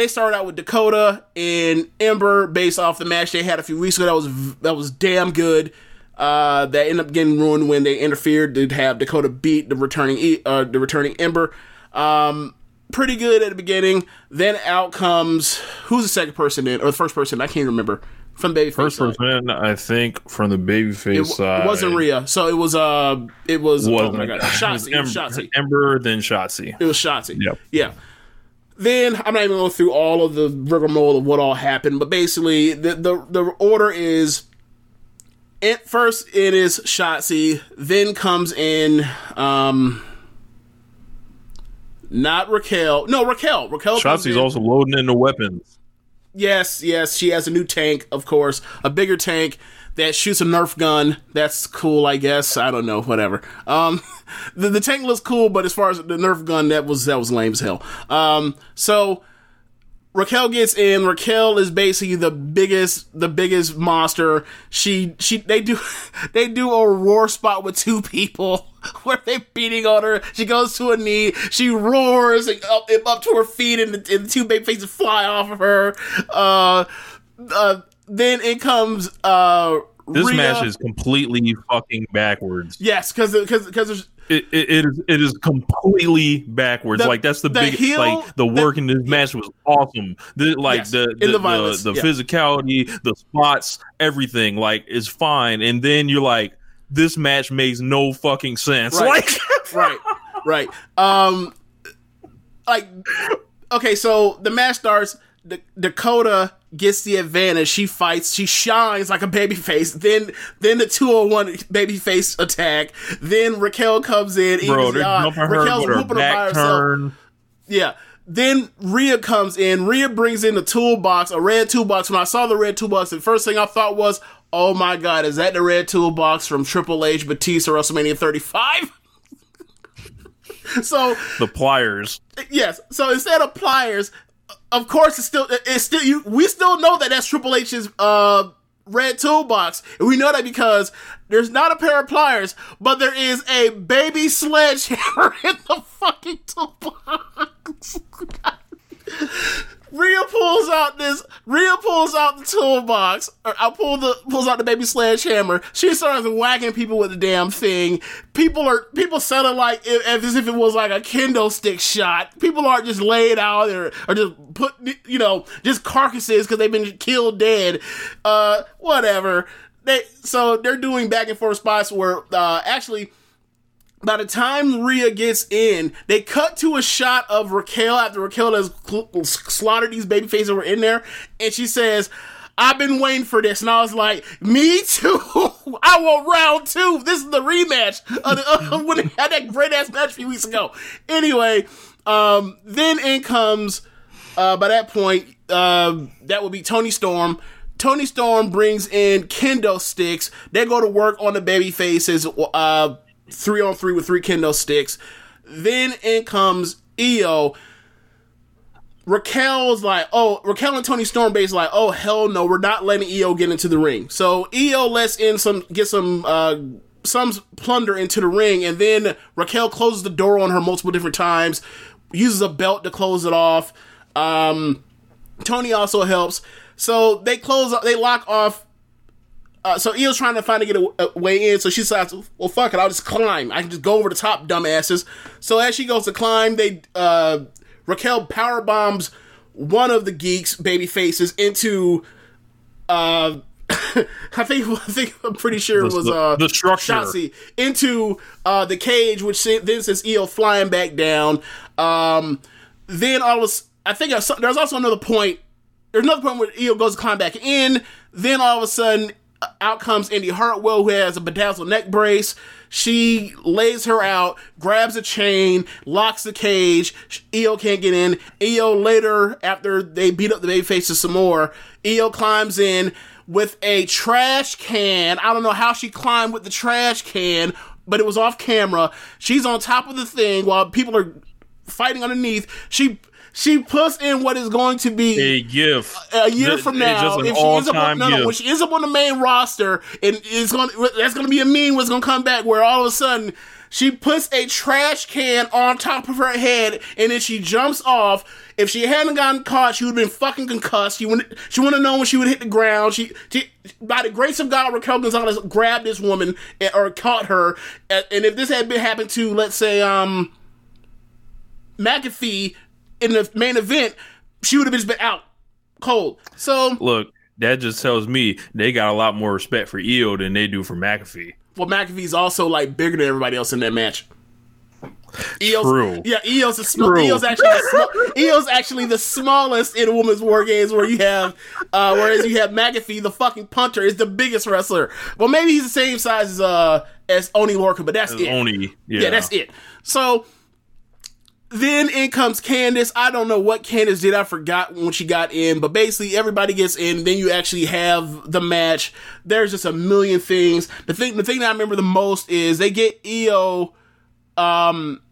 They started out with Dakota and Ember based off the match they had a few weeks ago. That was that was damn good. Uh, that ended up getting ruined when they interfered to have Dakota beat the returning uh, the returning Ember. Um, pretty good at the beginning. Then out comes who's the second person in or the first person? I can't remember from Babyface. First side. person, I think, from the babyface It, side. it wasn't Rhea, so it was uh, it was oh my god, Shotzi, Ember, Shotzi. Ember, then Shotzi. It was Shotzi. Yep. Yeah. Then I'm not even going through all of the rigmarole of what all happened, but basically the the, the order is it first it is Shotzi, then comes in um not Raquel. No, Raquel. Raquel Shotzi's also loading in the weapons. Yes, yes, she has a new tank, of course, a bigger tank that shoots a Nerf gun. That's cool, I guess. I don't know, whatever. Um, *laughs* the the tank looks cool, but as far as the Nerf gun, that was that was lame as hell. Um, so Raquel gets in. Raquel is basically the biggest, the biggest monster. She, she, they do, *laughs* they do a roar spot with two people *laughs* where they beating on her. She goes to a knee. She roars and up, up to her feet, and the, and the two big faces fly off of her. Uh, uh, then it comes. Uh, This Rhea. match is completely fucking backwards. yes, because because because It, it, it is it is completely backwards. The- like that's the, the big heel- like the the- work in this match was awesome. The like Yes, the the, the the, the yeah. physicality, the spots, everything like is fine. And then you're like, this match makes no fucking sense. Right. Like *laughs* right, right. Um, like, okay, so the match starts. D- Dakota gets the advantage. She fights. She shines like a baby face. Then, then the two on one baby face attack. Then Raquel comes in. bro, they're the odds. jumping her Raquel's her whooping her by herself. turn. Yeah. Then Rhea comes in. Rhea brings in the toolbox, a red toolbox. When I saw the red toolbox, the first thing I thought was, "Oh my god, is that the red toolbox from Triple H Batista WrestleMania 35?" *laughs* so The pliers. yes. So instead of pliers, of course, it's still it's still you. We still know that that's Triple H's uh red toolbox, and we know that because there's not a pair of pliers, but there is a baby sledgehammer *laughs* in the fucking toolbox. *laughs* Rhea pulls out this. Rhea pulls out the toolbox. Or I pull the pulls out the baby sledgehammer. She starts whacking people with the damn thing. People are people sounding like as if it was like a kendo stick shot. People aren't just laid out there or just put you know just carcasses because they've been killed dead. Uh, whatever. They so they're doing back and forth spots where uh actually by the time Rhea gets in, they cut to a shot of Raquel after Raquel has slaughtered these baby faces were in there, and she says, I've been waiting for this. And I was like, me too. *laughs* I want round two. This is the rematch of the, *laughs* when they had that great ass match a few weeks ago. Anyway, um, then in comes, uh, by that point, uh, that would be Toni Storm. Toni Storm brings in kendo sticks. They go to work on the baby faces. Uh, three on three with three kendo sticks. Then in comes Io. Raquel's like, oh, Raquel and Toni Storm basically like, oh hell no, we're not letting Io get into the ring. So Io lets in some, get some, uh, some plunder into the ring, and then Raquel closes the door on her multiple different times, uses a belt to close it off. Um, Toni also helps. So they close, they lock off uh, so Io's trying to find get a, a, way in, so she decides, well, fuck it, I'll just climb. I can just go over the top, dumbasses. So as she goes to climb, they uh, Raquel power bombs one of the geeks' baby faces into. Uh, *laughs* I think *laughs* I think I'm pretty sure it was uh, the structure Shotzi, into uh, the cage, which then sends Io flying back down. Um, then all of a, I think there's also another point. There's another point where Io goes to climb back in. Then all of a sudden, out comes Indi Hartwell, who has a bedazzled neck brace. She lays her out, grabs a chain, locks the cage. Io can't get in. Io later, after they beat up the baby faces some more, Io climbs in with a trash can. I don't know how she climbed with the trash can, but it was off camera. She's on top of the thing while people are fighting underneath. She she puts in what is going to be a gift a year from now. If she ends up on, no, no, when she ends up on the main roster, and it's going that's going to be a meme. What's going to come back where all of a sudden she puts a trash can on top of her head, and then she jumps off. If she hadn't gotten caught, she would have been fucking concussed. She wouldn't. She wouldn't have known when she would hit the ground. She, she, by the grace of God, Raquel Gonzalez grabbed this woman or caught her. And if this had been happened to, let's say, um, McAfee, in the main event, she would have just been out cold. So look, that just tells me they got a lot more respect for Io than they do for McAfee. Well, McAfee's also like bigger than everybody else in that match. Io's, True. Yeah, Io's, a sm- Io's actually the sm- Io's actually the smallest in a women's war games. Where you have, uh, whereas you have McAfee, the fucking punter, is the biggest wrestler. Well, maybe he's the same size as uh as Oni Lorcan, but that's as it. Oni, yeah. yeah, that's it. So then in comes Candice. I don't know what Candice did. I forgot when she got in, but basically everybody gets in. Then you actually have the match. There's just a million things. The thing, the thing that I remember the most is they get Io. Um,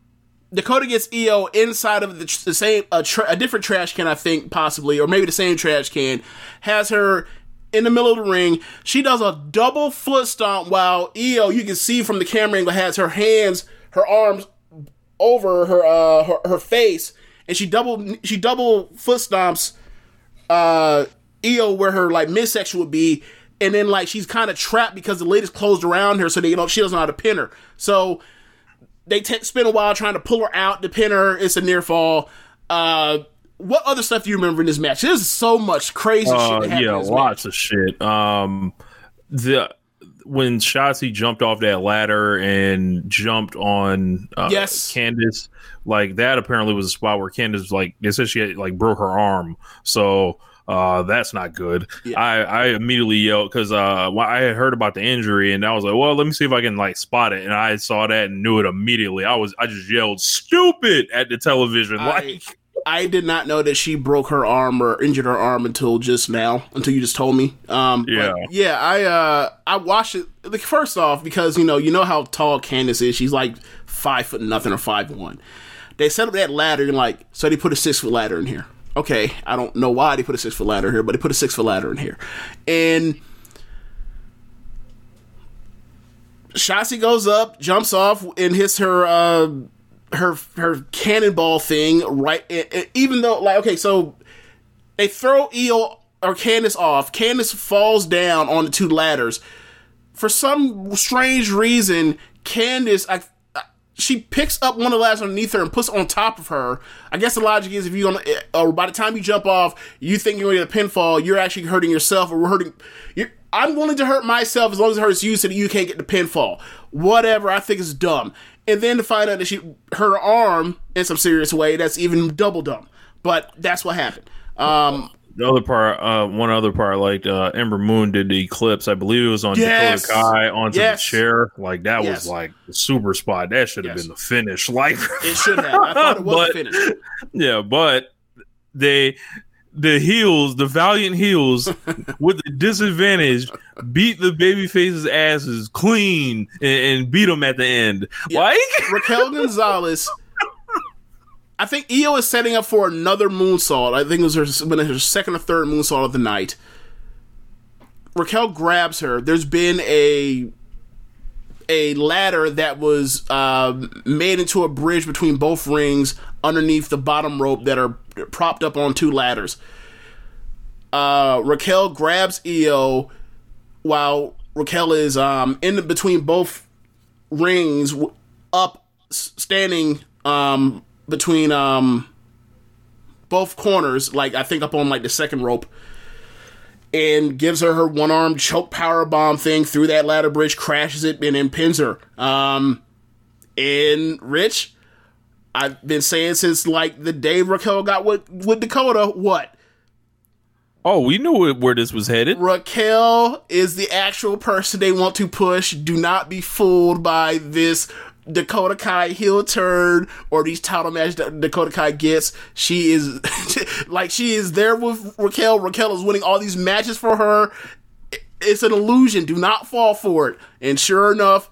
Dakota gets Io inside of the, the same a, tra- a different trash can, I think possibly, or maybe the same trash can. Has her in the middle of the ring. She does a double foot stomp while Io, you can see from the camera angle, has her hands, her arms over her uh her, her face and she double she double foot stomps uh Io where her like midsection would be and then like she's kind of trapped because the lid is closed around her so they you know she doesn't know how to pin her. So they t- spend a while trying to pull her out to pin her. It's a near fall. Uh what other stuff do you remember in this match? There's so much crazy uh, shit yeah lots match. of shit. Um the when Shotzi jumped off that ladder and jumped on uh, yes. Candice, like that apparently was a spot where Candice like they said she had, like broke her arm, so uh, that's not good. Yeah. I, I immediately yelled because uh, I had heard about the injury and I was like, well, let me see if I can like spot it. And I saw that and knew it immediately. I was I just yelled stupid at the television. I, like I did not know that she broke her arm or injured her arm until just now, until you just told me. Um, yeah, yeah. I uh, I watched it. Like, first off, because you know, you know how tall Candice is. She's like five foot nothing or five one. They set up that ladder and like, so they put a six foot ladder in here. okay, I don't know why they put a six foot ladder here, but they put a six foot ladder in here, and Shotzi goes up, jumps off, and hits her uh, her her cannonball thing right. and- and even though, like, okay, so they throw Eel or Candice off. Candice falls down on the two ladders. For some strange reason, Candice, I, she picks up one of the ladders underneath her and puts it on top of her. I guess the logic is if you don't, or uh, by the time you jump off, you think you're going to get a pinfall, you're actually hurting yourself or hurting. You're, I'm willing to hurt myself as long as it hurts you so that you can't get the pinfall. Whatever, I think is dumb. And then to find out that she her arm in some serious way, that's even double dumb. But that's what happened. Um, The other part, uh, one other part, like uh, Ember Moon did the eclipse. I believe it was on Yes. Dakota Kai onto Yes. the chair. Like that Yes. was like the super spot. That should have Yes. been the finish. *laughs* Like it should have. I thought it was *laughs* But- a finish. yeah, but they the heels, the valiant heels, *laughs* with the disadvantage, beat the baby faces' asses clean and, and beat them at the end. Yeah. Like *laughs* Raquel Gonzalez. I think Io is setting up for another moonsault. I think it was her, her second or third moonsault of the night. Raquel grabs her. There's been a a ladder that was uh, made into a bridge between both rings underneath the bottom rope that are propped up on two ladders. Uh, Raquel grabs Io while Raquel is um, in between both rings up standing um between um both corners like i think up on like the second rope and gives her her one arm choke power bomb thing through that ladder bridge crashes it and then pins her um and rich i've been saying since like the day raquel got with with dakota what Oh, we knew where this was headed. Raquel is the actual person they want to push. Do not be fooled by this Dakota Kai heel turn or these title matches that Dakota Kai gets. She is *laughs* like she is there with Raquel. Raquel is winning all these matches for her. It's an illusion. Do not fall for it. And sure enough,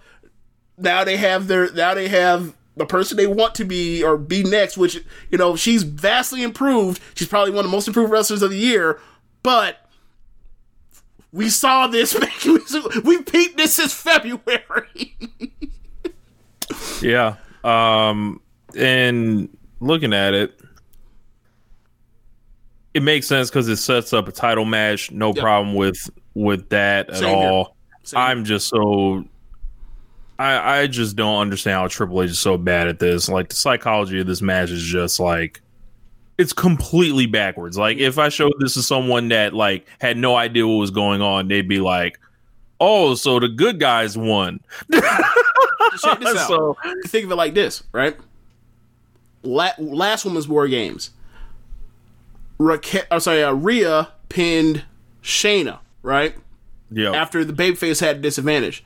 now they have their now they have the person they want to be or be next, which you know she's vastly improved. She's probably one of the most improved wrestlers of the year, but we saw this. *laughs* we peeped this since February. *laughs* Yeah. Um and looking at it it makes sense cuz it sets up a title match, no Yep. problem with with that at Same all. I'm just so I I just don't understand how Triple H is so bad at this. Like the psychology of this match is just like it's completely backwards. Like if I showed this to someone that like had no idea what was going on, they'd be like, "Oh, so the good guys won." Check this *laughs* out. So- Think of it like this, right? La- last woman's war games. Raquel, I'm sorry, uh, Rhea pinned Shayna, right? Yeah. after the babyface had a disadvantage.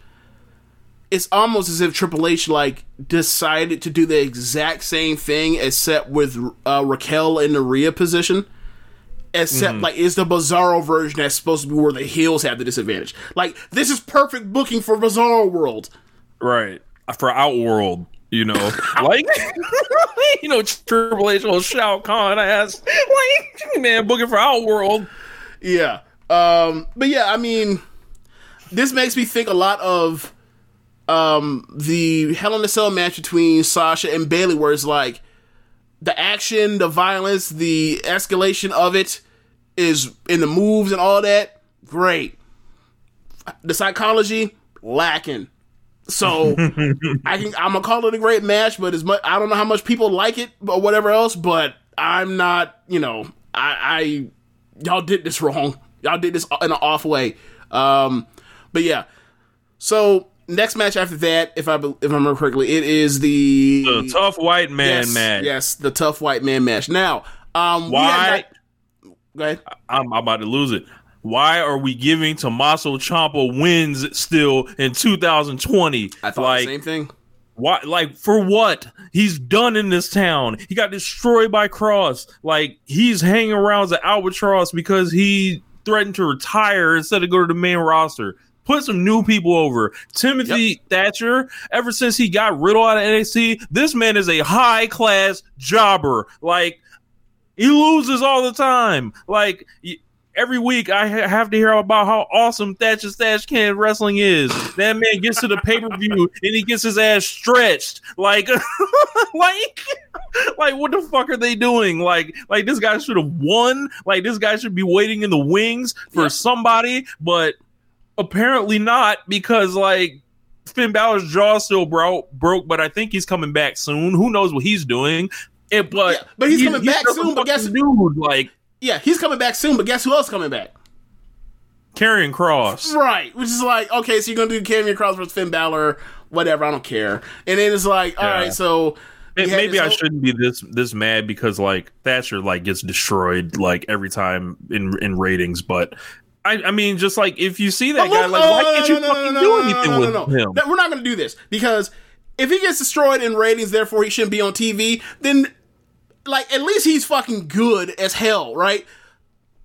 It's almost as if Triple H like decided to do the exact same thing, except with uh, Raquel in the Rhea position. Except like it's the Bizarro version that's supposed to be where the heels have the disadvantage. Like this is perfect booking for Bizarro World. Right. For Outworld, you know. *laughs* like *laughs* you know, Triple H will Shao Kahn ass. Like man, booking for Outworld. Yeah. Um, but yeah, I mean, this makes me think a lot of um, the Hell in a Cell match between Sasha and Bailey, where it's like the action, the violence, the escalation of it is in the moves and all that. Great. The psychology lacking. So *laughs* I can I'm gonna call it a great match, but as much I don't know how much people like it or whatever else, but I'm not, you know, I, I y'all did this wrong. Y'all did this in an off way. Um, but yeah. So next match after that, if I if I remember correctly, it is the, The tough white man yes, match. Yes, the tough white man match. Now, um, Why? not- go ahead. I'm, I'm about to lose it. Why are we giving Tommaso Ciampa wins still in 2020? I thought like, the same thing. Why? Like for what? He's done in this town. He got destroyed by Kross. Like he's hanging around as an albatross because he threatened to retire instead of go to the main roster. Put some new people over. Timothy Thatcher. Ever since he got Riddle out of NXT, this man is a high class jobber. Like He loses all the time. Like every week, I ha- have to hear about how awesome Thatcher's catch can wrestling is. That man gets to the pay per view and he gets his ass stretched. Like, *laughs* like, like, what the fuck are they doing? Like, like this guy should have won. Like, this guy should be waiting in the wings for somebody, but apparently not because like Finn Balor's jaw still broke, broke, but I think he's coming back soon. Who knows what he's doing? It, but Yeah, but he's he- coming back soon, but guess- dude, like Yeah, he's coming back soon, but guess who else coming back? Karrion Kross. Right, which is like, okay, so you're gonna do Karrion Kross versus Finn Balor, whatever, I don't care. And then it's like, all Yeah. right, so May- Maybe I whole- shouldn't be this this mad because like Thatcher like gets destroyed like every time in in ratings, but I I mean just like if you see that guy, like oh, why no, can't no, you no, fucking no, do anything no, no, with no. him? That- We're not going to do this because if he gets destroyed in ratings, therefore he shouldn't be on TV. Then, like, at least he's fucking good as hell, right?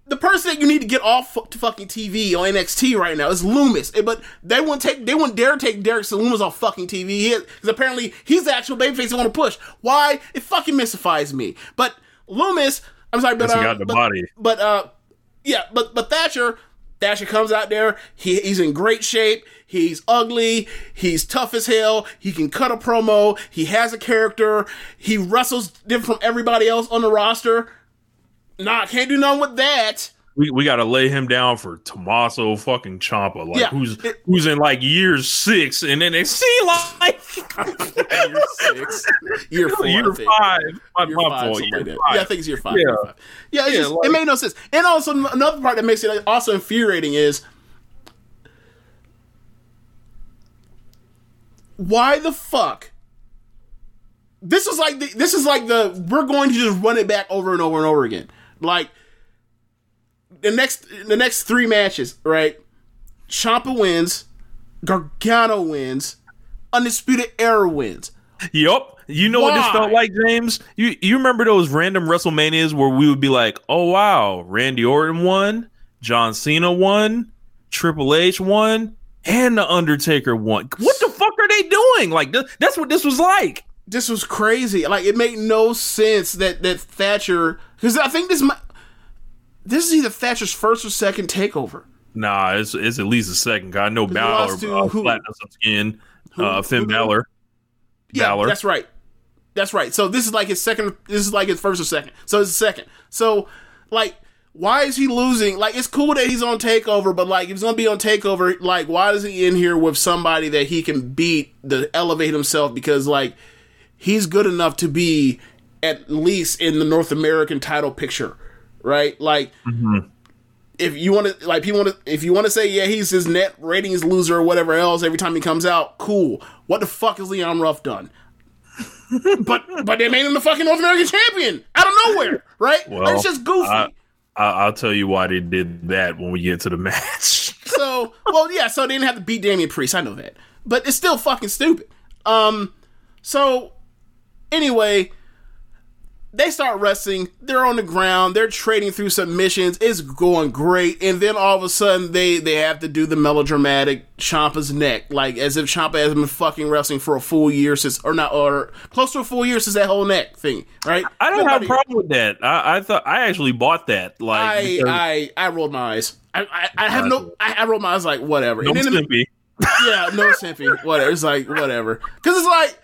The person that you need to get off to fucking TV on NXT right now is Lumis, Eh, but they won't take, they won't dare take Derek Lumis off fucking TV because apparently he's the actual babyface they want to push. Why? It fucking mystifies me. But Lumis, I'm sorry, but Because he uh, got the but- body. but uh, yeah, but but Thatcher, Thatcher comes out there. He he's in great shape. He's ugly. He's tough as hell. He can cut a promo. He has a character. He wrestles different from everybody else on the roster. Nah, can't do nothing with that. We, we got to lay him down for Tommaso fucking Ciampa, like Yeah. who's It- who's in like year six, and then they see like *laughs* Year six, year *laughs* four, year five. My, Year my five, fault, year like five. Yeah, I think it's year five. Yeah. year five. Yeah, it's Yeah, just, like- it made no sense. And also another part that makes it also infuriating is why the fuck? This is like the, this is like the we're going to just run it back over and over and over again. Like the next the next three matches, right? Ciampa wins, Gargano wins, Undisputed Era wins. Yup. You know what this felt like, James? You you remember those random WrestleManias where we would be like, "Oh wow, Randy Orton won, John Cena won, Triple H won, and the Undertaker won." What the fuck are they doing? Like th- that's what this was like. this was crazy. Like it made no sense that that Thatcher because I think this mi- this is either Thatcher's first or second takeover. Nah, it's it's at least a second. I know Balor uh, flattened some skin. Uh, Finn who- Balor. Yeah, Balor. that's right. That's right. So this is like his second. This is like his first or second. So it's second. So like. Why is he losing? Like, it's cool that he's on Takeover, but like, if he's gonna be on Takeover, like, why is he in here with somebody that he can beat to elevate himself? Because like, he's good enough to be at least in the North American title picture, right? Like, if you want to, like, people want to, if you want to say, yeah, he's his net ratings loser or whatever else every time he comes out, cool. What the fuck has Leon Ruff done? *laughs* but but they made him the fucking North American champion out of nowhere, right? Well, it's just goofy. I, I, I'll tell you why they did that when we get to the *laughs* match. So, well, yeah, so they didn't have to beat Damian Priest. I know that. But it's still fucking stupid. Um, so, anyway, they start wrestling. They're on the ground. They're trading through submissions. It's going great. And then all of a sudden, they, they have to do the melodramatic Ciampa's neck. Like, as if Ciampa has been fucking wrestling for a full year since, or not, or close to a full year since that whole neck thing, right? I don't have a Nobody- problem with that. I, I thought I actually bought that. Like I, because- I, I rolled my eyes. I, I, I have no, I, I rolled my eyes like, whatever. no the- yeah, no simping. Whatever. It's like whatever. Because it's like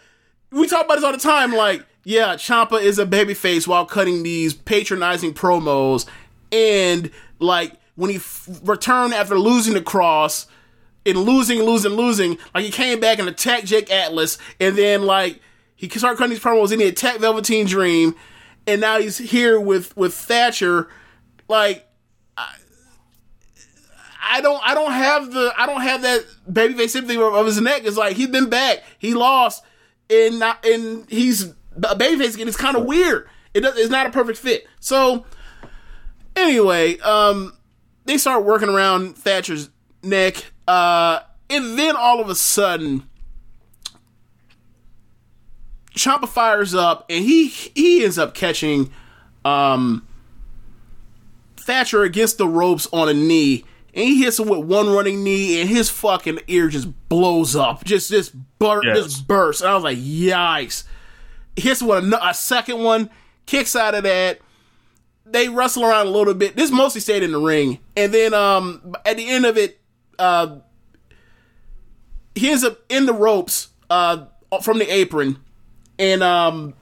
we talk about this all the time. Like, yeah, Ciampa is a babyface while cutting these patronizing promos, and like when he f- returned after losing the Kross and losing, losing, losing, like he came back and attacked Jake Atlas, and then like he started cutting these promos and he attacked Velveteen Dream, and now he's here with with Thatcher, like. I don't I don't have the I don't have that babyface sympathy of his neck. It's like he's been back, he lost, and not and he's a babyface again. It's kind of weird. It does, it's not a perfect fit. So anyway, um, they start working around Thatcher's neck, uh, and then all of a sudden, Ciampa fires up, and he he ends up catching um Thatcher against the ropes on a knee, and he hits him with one running knee, and his fucking ear just blows up, just just bur- Yes. just bursts. And I was like, yikes! Hits with a, a second one, kicks out of that, they wrestle around a little bit. This mostly stayed in the ring, and then um at the end of it, uh, he ends up in the ropes uh from the apron, and um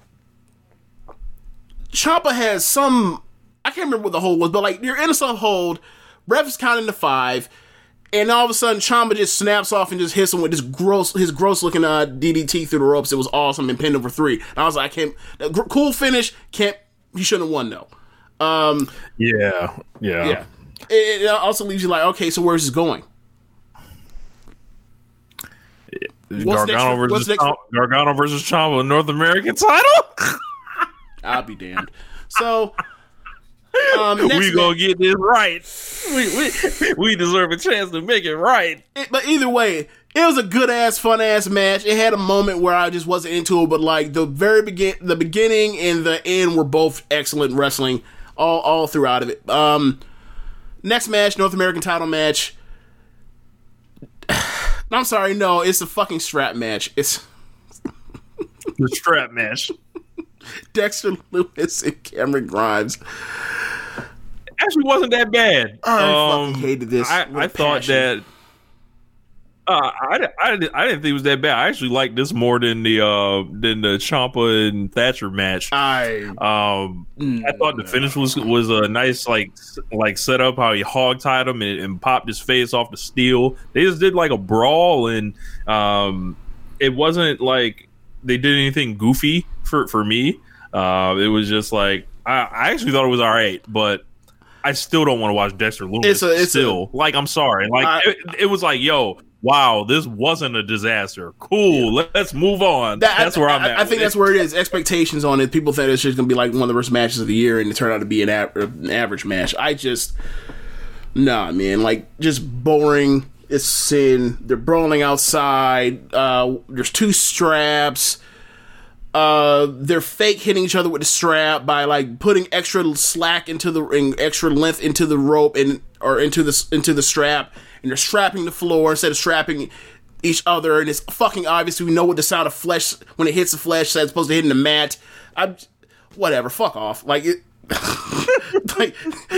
Ciampa has some I can't remember what the hold was, but like you're in some hold, ref is counting to five, and all of a sudden Ciampa just snaps off and just hits him with this gross his gross looking uh DDT through the ropes. It was awesome and pinned him for three. And I was like, I can't cool finish, can't he shouldn't have won though. Um Yeah, yeah, yeah. It, it also leaves you like, okay, so where's this going? What's next Gargano what's versus next Gargano versus Ciampa North American title. I'll be damned. So um, *laughs* next we gonna get this right. We, we we deserve a chance to make it right. it- but either way, it was a good ass, fun ass match. It had a moment where I just wasn't into it, but like the very begin, the beginning and the end were both excellent wrestling, all all throughout of it. Um, next match, North American title match. *sighs* I'm sorry, no, it's a fucking strap match. It's The strap match. *laughs* Dexter Lumis and Cameron Grimes. Actually, wasn't that bad. I Um, fucking hated this. I, I thought that. Uh, I, I, I didn't think it was that bad. I actually liked this more than the uh than the Ciampa and Thatcher match. I Um, I thought the finish was was a nice like like setup how he hog tied him and, and popped his face off the steel. They just did like a brawl and um, it wasn't like they did anything goofy for for me. Uh, it was just like I, I actually thought it was all right, but I still don't want to watch Dexter Lumis. It's a- it's still like I'm sorry, like I- it, it was like yo. Wow, this wasn't a disaster. Cool, let's move on. That- that's where I'm I, at. I think it. that's where it is. Expectations on it. People think it's just going to be like one of the worst matches of the year, and it turned out to be an, a- an average match. I just, nah, man. Like, just boring. It's sin. They're brawling outside. Uh, there's two straps. Uh, they're fake hitting each other with the strap by like putting extra slack into the extra length into the rope and or into the into the strap, and they're strapping the floor instead of strapping each other. And it's fucking obvious. We know what the sound of flesh when it hits the flesh that's supposed to hit in the mat. I'm whatever. Fuck off. Like it. *laughs* like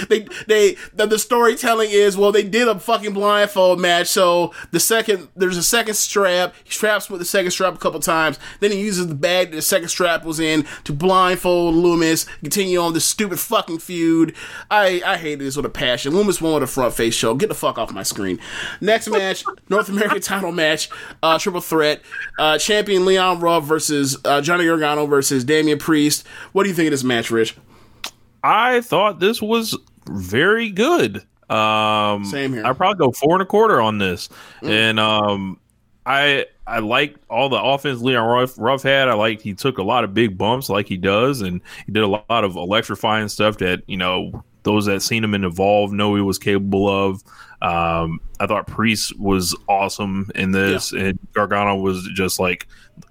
they they the, the storytelling is well they did a fucking blindfold match so the second there's a second strap he straps with the second strap a couple times then he uses the bag that the second strap was in to blindfold Lumis continue on this stupid fucking feud. I I hated this with a passion. Lumis won with a front face show get the fuck off my screen. Next match North American *laughs* title match uh triple threat uh champion Leon Ruff versus uh, Johnny Gargano versus Damian Priest. What do you think of this match Rich I thought this was very good. Um, Same here. I probably go four and a quarter on this, and um, I I liked all the offense Leon Ruff, Ruff had. I liked he took a lot of big bumps like he does, and he did a lot of electrifying stuff that you know those that seen him in Evolve know he was capable of. Um, I thought Priest was awesome in this, and Gargano was just like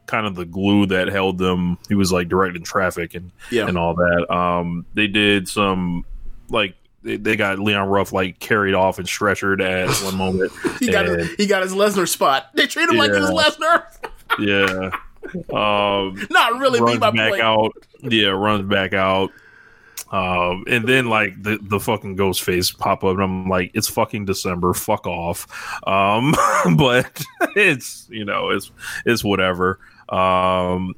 kind of the glue that held them. He was like directing traffic and Yeah. and all that. Um, they did some like they, they got Leon Ruff like carried off and stretchered at *laughs* one moment. He got And- his, he got his Lesnar spot. They treat him like he was Yeah. Lesnar. yeah. *laughs* Um, Not really. Runs back out. Yeah, runs back out. Um, and then like the, the fucking ghost face pop up and I'm like, it's fucking December, fuck off. Um, *laughs* but *laughs* it's, you know, it's, it's whatever. Um,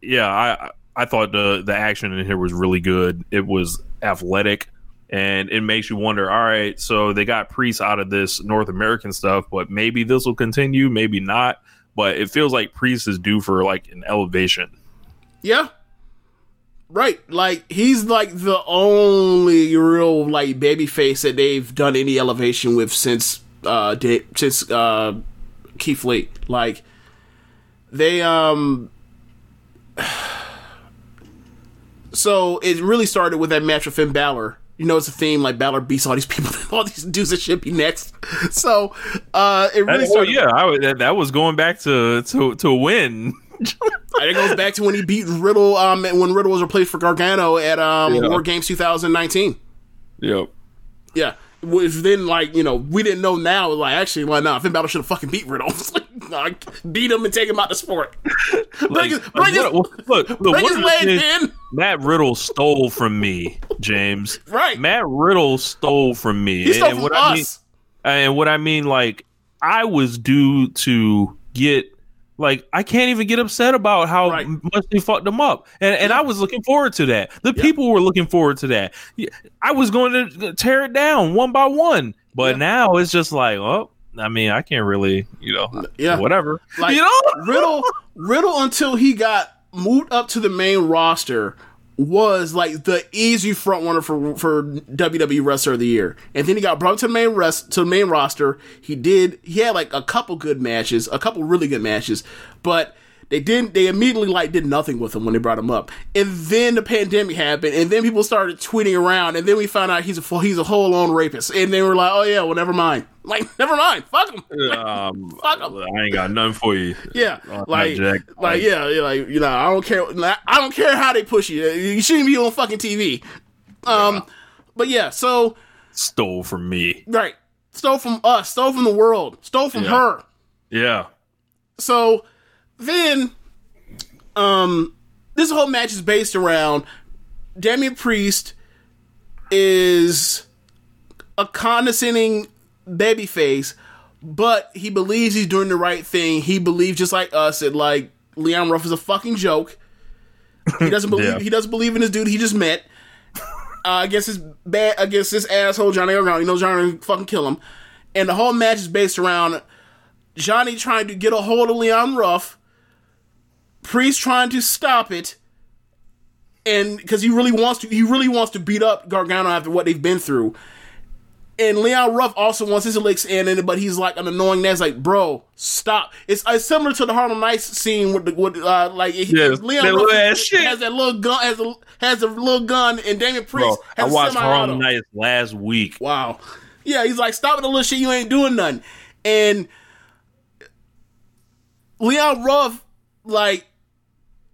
yeah, I, I thought the, the action in here was really good. It was athletic and it makes you wonder, all right, so they got priests out of this North American stuff, but maybe this will continue, maybe not. But it feels like Priest is due for like an elevation. Yeah. Right. Like he's like the only real like baby face that they've done any elevation with since uh da- since uh Keith Lee. Like they um *sighs* so it really started with that match with Finn Balor. You know, it's a theme like Balor beats all these people, *laughs* all these dudes that should be next. So, uh, it really Oh started. yeah, I, that, that was going back to to to win. *laughs* *laughs* And it goes back to when he beat Riddle, um, when Riddle was replaced for Gargano at um, Yeah. War Games 2019. Yep. Yeah, which then like you know we didn't know now like actually why not Finn Balor should have fucking beat Riddle *laughs* like beat him and take him out the sport bring *laughs* Like, his, bring his, what- look, look, bring his leg things Matt Riddle stole from me, James. Right. Matt Riddle stole from me. he stole and from what I mean, and what I mean, like, I was due to get. Like I can't even get upset about how Right. much they fucked them up, and and I was looking forward to that. The people were looking forward to that. I was going to tear it down one by one, but Yeah. now it's just like, oh, I mean, I can't really, you know, Yeah. whatever. Like you know, Riddle, Riddle until he got moved up to the main roster was like the easy front runner for for WWE Wrestler of the Year. And then he got brought to the main rest to the main roster. He did he had like a couple good matches, a couple really good matches, but they didn't they immediately like did nothing with him when they brought him up. And then the pandemic happened and then people started tweeting around and then we found out he's a he's a whole on rapist. And they were like, "Oh yeah, well never mind." *laughs* Like never mind. Fuck him. um, Fuck 'em. I ain't got nothing for you. Yeah, Uh, like, Jack. like, yeah, yeah, like, you know, I don't care. I don't care how they push you. You shouldn't be on fucking TV. Um, but yeah, so stole from me. right, stole from us, stole from the world, stole from Yeah. her. Yeah. So then, um, this whole match is based around Damian Priest is a condescending babyface, but he believes he's doing the right thing. He believes just like us that like Leon Ruff is a fucking joke. He doesn't *laughs* believe Yeah. he doesn't believe in this dude he just met. Uh, against his bad against this asshole Johnny Gargano. He knows Johnny fucking kill him. And the whole match is based around Johnny trying to get a hold of Leon Ruff, Priest trying to stop it, and because he really wants to, he really wants to beat up Gargano after what they've been through. And Leon Ruff also wants his licks in it, but he's like an annoying that's like, bro, stop. It's, it's similar to the Harlem Nights scene with the with uh like he- Yeah, Leon Ruff has, that little gun has a has a little gun, and Damian Priest Bro, I watched. Harlem Nights last week. Wow. Yeah, he's like, stop with the little shit, you ain't doing nothing. And Leon Ruff, like,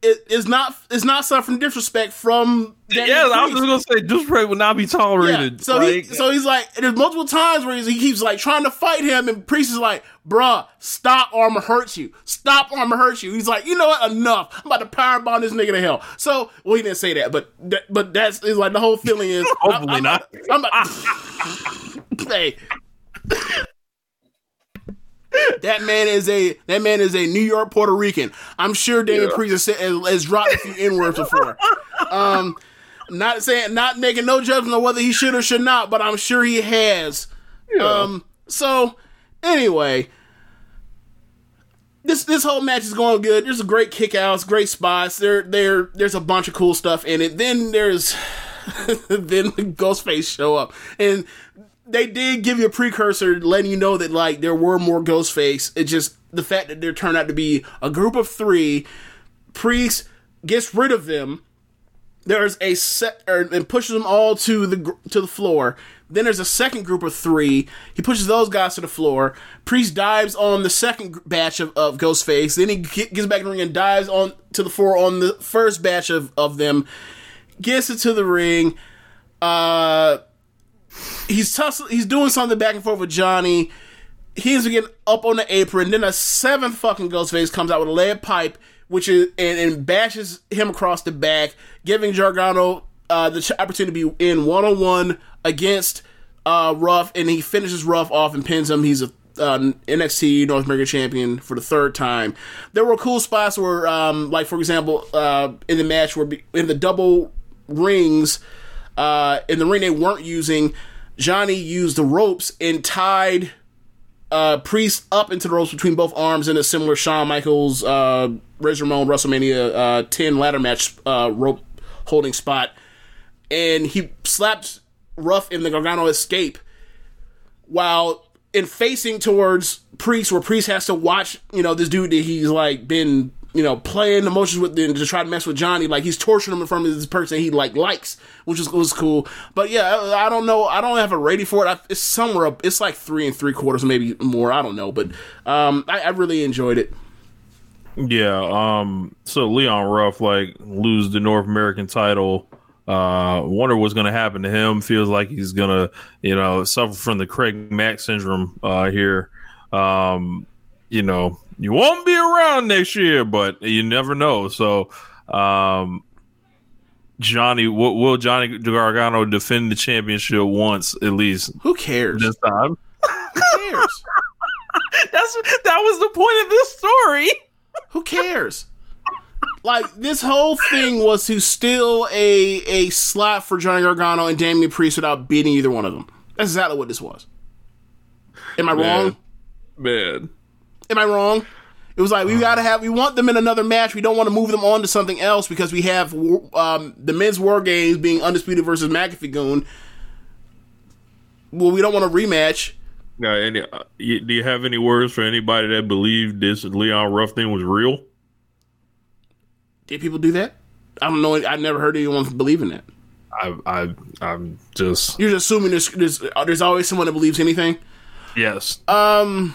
it is not is not suffering disrespect from Damian Yeah, I was just gonna say disrespect would not be Yeah. tolerated. So Like, he so he's like there's multiple times where he's, he keeps like trying to fight him and Priest is like, bruh, stop or I'ma hurt you. Stop or I'ma hurt you. He's like, you know what, enough. I'm about to powerbomb this nigga to hell. So well he didn't say that, but that, but that's is like the whole feeling is *laughs* Hopefully I'm, not. I'm, about- *laughs* hey. That man is a that man is a New York Puerto Rican. I'm sure David Priest has, has, dropped a few N words before. Um, not saying not making no judgment on whether he should or should not, but I'm sure he has. Um, so anyway, this this whole match is going good. There's a great kickouts, great spots. There there there's a bunch of cool stuff in it. Then there's *laughs* then the Ghostface show up and they did give you a precursor letting you know that like there were more Ghostface. It's just the fact that there turned out to be a group of three. Priest gets rid of them. There's a set or, and pushes them all to the to the floor. Then there's a second group of three. He pushes those guys to the floor. Priest dives on the second batch of, of Ghostface. Then he get, gets back in the ring and dives on to the floor on the first batch of, of them. Gets into the ring. Uh, he's tussling, he's doing something back and forth with Johnny. He's getting up on the apron. Then a seventh fucking Ghostface comes out with a lead pipe, which is and, and bashes him across the back, giving Gargano uh, the opportunity to be in one on one against uh, Ruff, and he finishes Ruff off and pins him. He's a uh, NXT North American champion for the third time. There were cool spots where, um, like for example, uh, in the match where in the double rings, uh, in the ring they weren't using, Johnny used the ropes and tied uh, Priest up into the ropes between both arms in a similar Shawn Michaels, uh, Razor Ramon WrestleMania uh, 10 ladder match uh, rope holding spot. And he slapped Ruff in the Gargano escape while in facing towards Priest, where Priest has to watch, you know, this dude that he's like been, you know, playing emotions with and to try to mess with Johnny. Like he's torturing him in front of this person he like likes, which was was cool. But yeah, I, I don't know. I don't have a rating for it. I, it's somewhere up. It's like three and three quarters, maybe more. I don't know, but um, I, I really enjoyed it. Yeah. Um. So Leon Ruff like lose the North American title. Uh, wonder what's going to happen to him. Feels like he's going to, you know, suffer from the Craig Mack syndrome uh, here. Um, you know, you won't be around next year, but you never know. So, um, Johnny, will, will Johnny Gargano defend the championship once at least Who cares? this time? Who cares? *laughs* That's that was the point of this story. Who cares? Like this whole thing was to steal a a slot for Johnny Gargano and Damian Priest without beating either one of them. That's exactly what this was. Am I wrong? Man, Am I wrong? It was like we gotta have we want them in another match. We don't want to move them on to something else because we have um, the men's war games being undisputed versus McAfee Goon. Well, we don't want a rematch. now, any, uh, you- do you have any words for anybody that believed this Leon Ruff thing was real? Did people do that? I don't know. I never heard anyone believe in that. I, I, I'm just You're just assuming there's there's, uh, there's always someone that believes anything. yes. Um,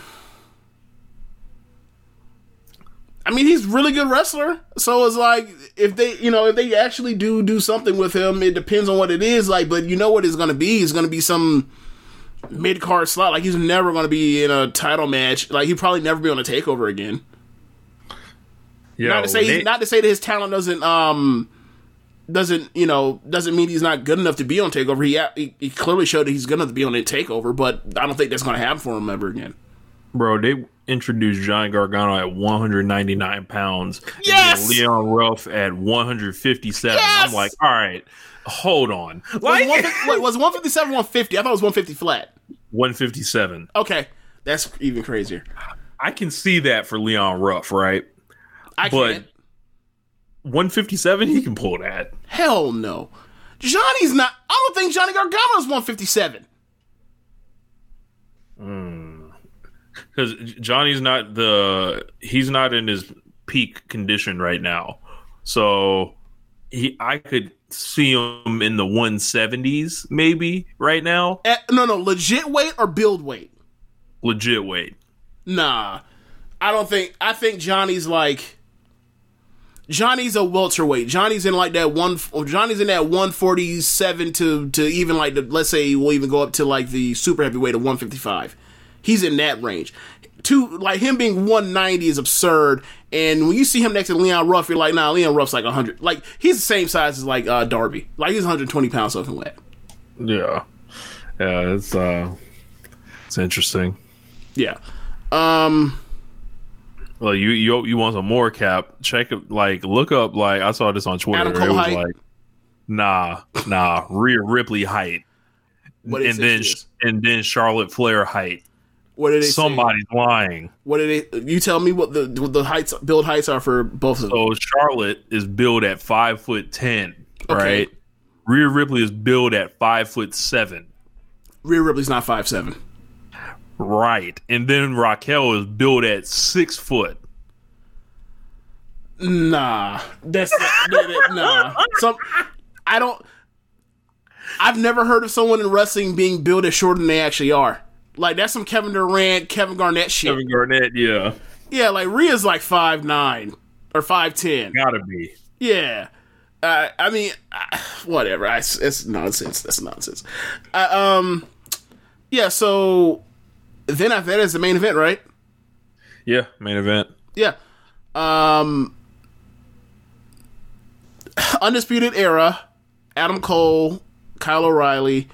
I mean, he's a really good wrestler. So it's like if they, you know, if they actually do do something with him, it depends on what it is. Like, but you know what it's going to be? It's going to be some mid card slot. Like he's never going to be in a title match. Like he'd probably never be on a takeover again. Yeah, not to say they- not to say that his talent doesn't um doesn't you know doesn't mean he's not good enough to be on takeover. He he, he clearly showed that he's good enough to be on a takeover, but I don't think that's going to happen for him ever again. bro. They introduced Johnny Gargano at 199 pounds. and Yes! Leon Ruff at 157. Yes! I'm like, all right, hold on, Was like 150 *laughs* wait, was 157 150? I thought it was 150 flat. 157. Okay, that's even crazier. I can see that for Leon Ruff, right? I But- can't. 157, he can pull that. Hell no. Johnny's not. I don't think Johnny Gargano's 157. Hmm. Because Johnny's not the he's not in his peak condition right now. So he I could see him in the 170s maybe right now, Eh, no, no, legit weight or build weight? legit weight. Nah, I don't think. I think Johnny's like. Johnny's a welterweight. Johnny's in like that one. Johnny's in that one forty seven to to even like the. Let's say we'll even go up to like the super heavyweight of one fifty five. He's in that range. Two like him being one ninety is absurd. And when you see him next to Leon Ruff, you're like, nah, Leon Ruff's like hundred. Like he's the same size as like uh, Darby. Like he's one hundred twenty pounds soaking wet. Yeah, yeah, it's uh, it's interesting. Yeah. Um. Well, you you you want some more cap? Check. Like look up. Like I saw this on Twitter. It was height? like, nah, nah, Rhea Ripley height, What did it and then and then Charlotte Flair height. What did they say? Somebody's lying. What did they? You tell me what the what the heights build heights are for both of them. So Charlotte is billed at five foot ten, Okay. right? Rhea Ripley is billed at five foot seven, Rhea Ripley's not five seven. right? And then Raquel is billed at six foot. Nah, that's *laughs* that- that- nah. Some I don't. I've never heard of someone in wrestling being billed as shorter than they actually are. Like that's some Kevin Durant, Kevin Garnett shit. Kevin Garnett, yeah, Yeah, like Rhea's like five nine or five ten. gotta be. Yeah. Uh, I mean, whatever. I, it's nonsense. That's nonsense. Uh, um, yeah. So then after that is the main event, right? Yeah, main event. Yeah. Um, Undisputed Era, Adam Cole, Kyle O'Reilly,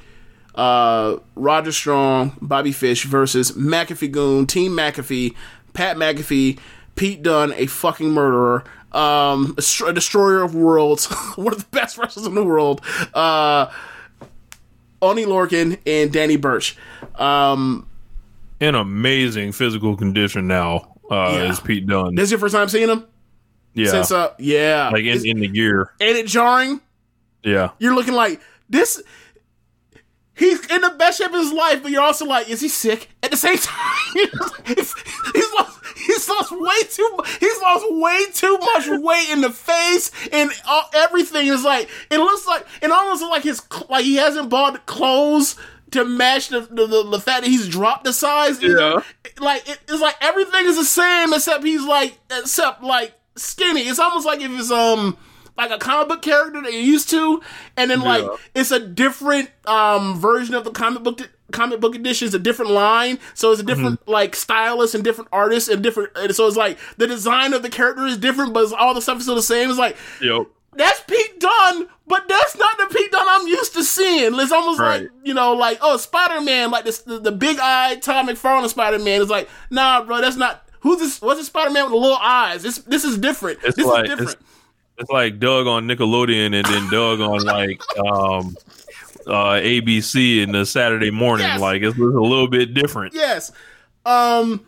uh, Roderick Strong, Bobby Fish versus McAfee Goon, Team McAfee, Pat McAfee, Pete Dunne, a fucking murderer, um, a, destroyer of worlds, *laughs* one of the best wrestlers in the world, uh, Oni Lorcan, and Danny Burch. Um, In amazing physical condition now. Uh, Yeah. is Pete Dunne? this is your first time seeing him? yeah, Since, uh, yeah. like in, in the gear. ain't it jarring? Yeah, you're looking like this. He's in the best shape of his life, but you're also like, is he sick? At the same *laughs* time, he's, he's lost. He's lost way too. He's lost way too much weight in the face and all, everything is like. It looks like it almost looks like his like he hasn't bought clothes to match the the, the, the fact that he's dropped the size. Yeah. like it, it's like everything is the same except he's like except like skinny. It's almost like if it's um like a comic book character that you're used to, and then like Yeah. it's a different um version of the comic book comic book edition. It's a different line, so it's a different like stylist and different artists and different. And so it's like the design of the character is different, but it's, all the stuff is still the same. It's like Yep. that's Pete Dunne, but that's not the Pete Dunne I'm used to seeing. It's almost Right. like you know, like oh, Spider Man, like this, the, the big eyed Todd McFarlane Spider Man is like, nah, bro, that's not. Who's this? What's this Spider Man with the little eyes? This this is different. It's this like is different. It's, it's like Doug on Nickelodeon and then Doug on like um uh ABC in the Saturday morning. Yes. Like it's a little bit different. Yes. Um,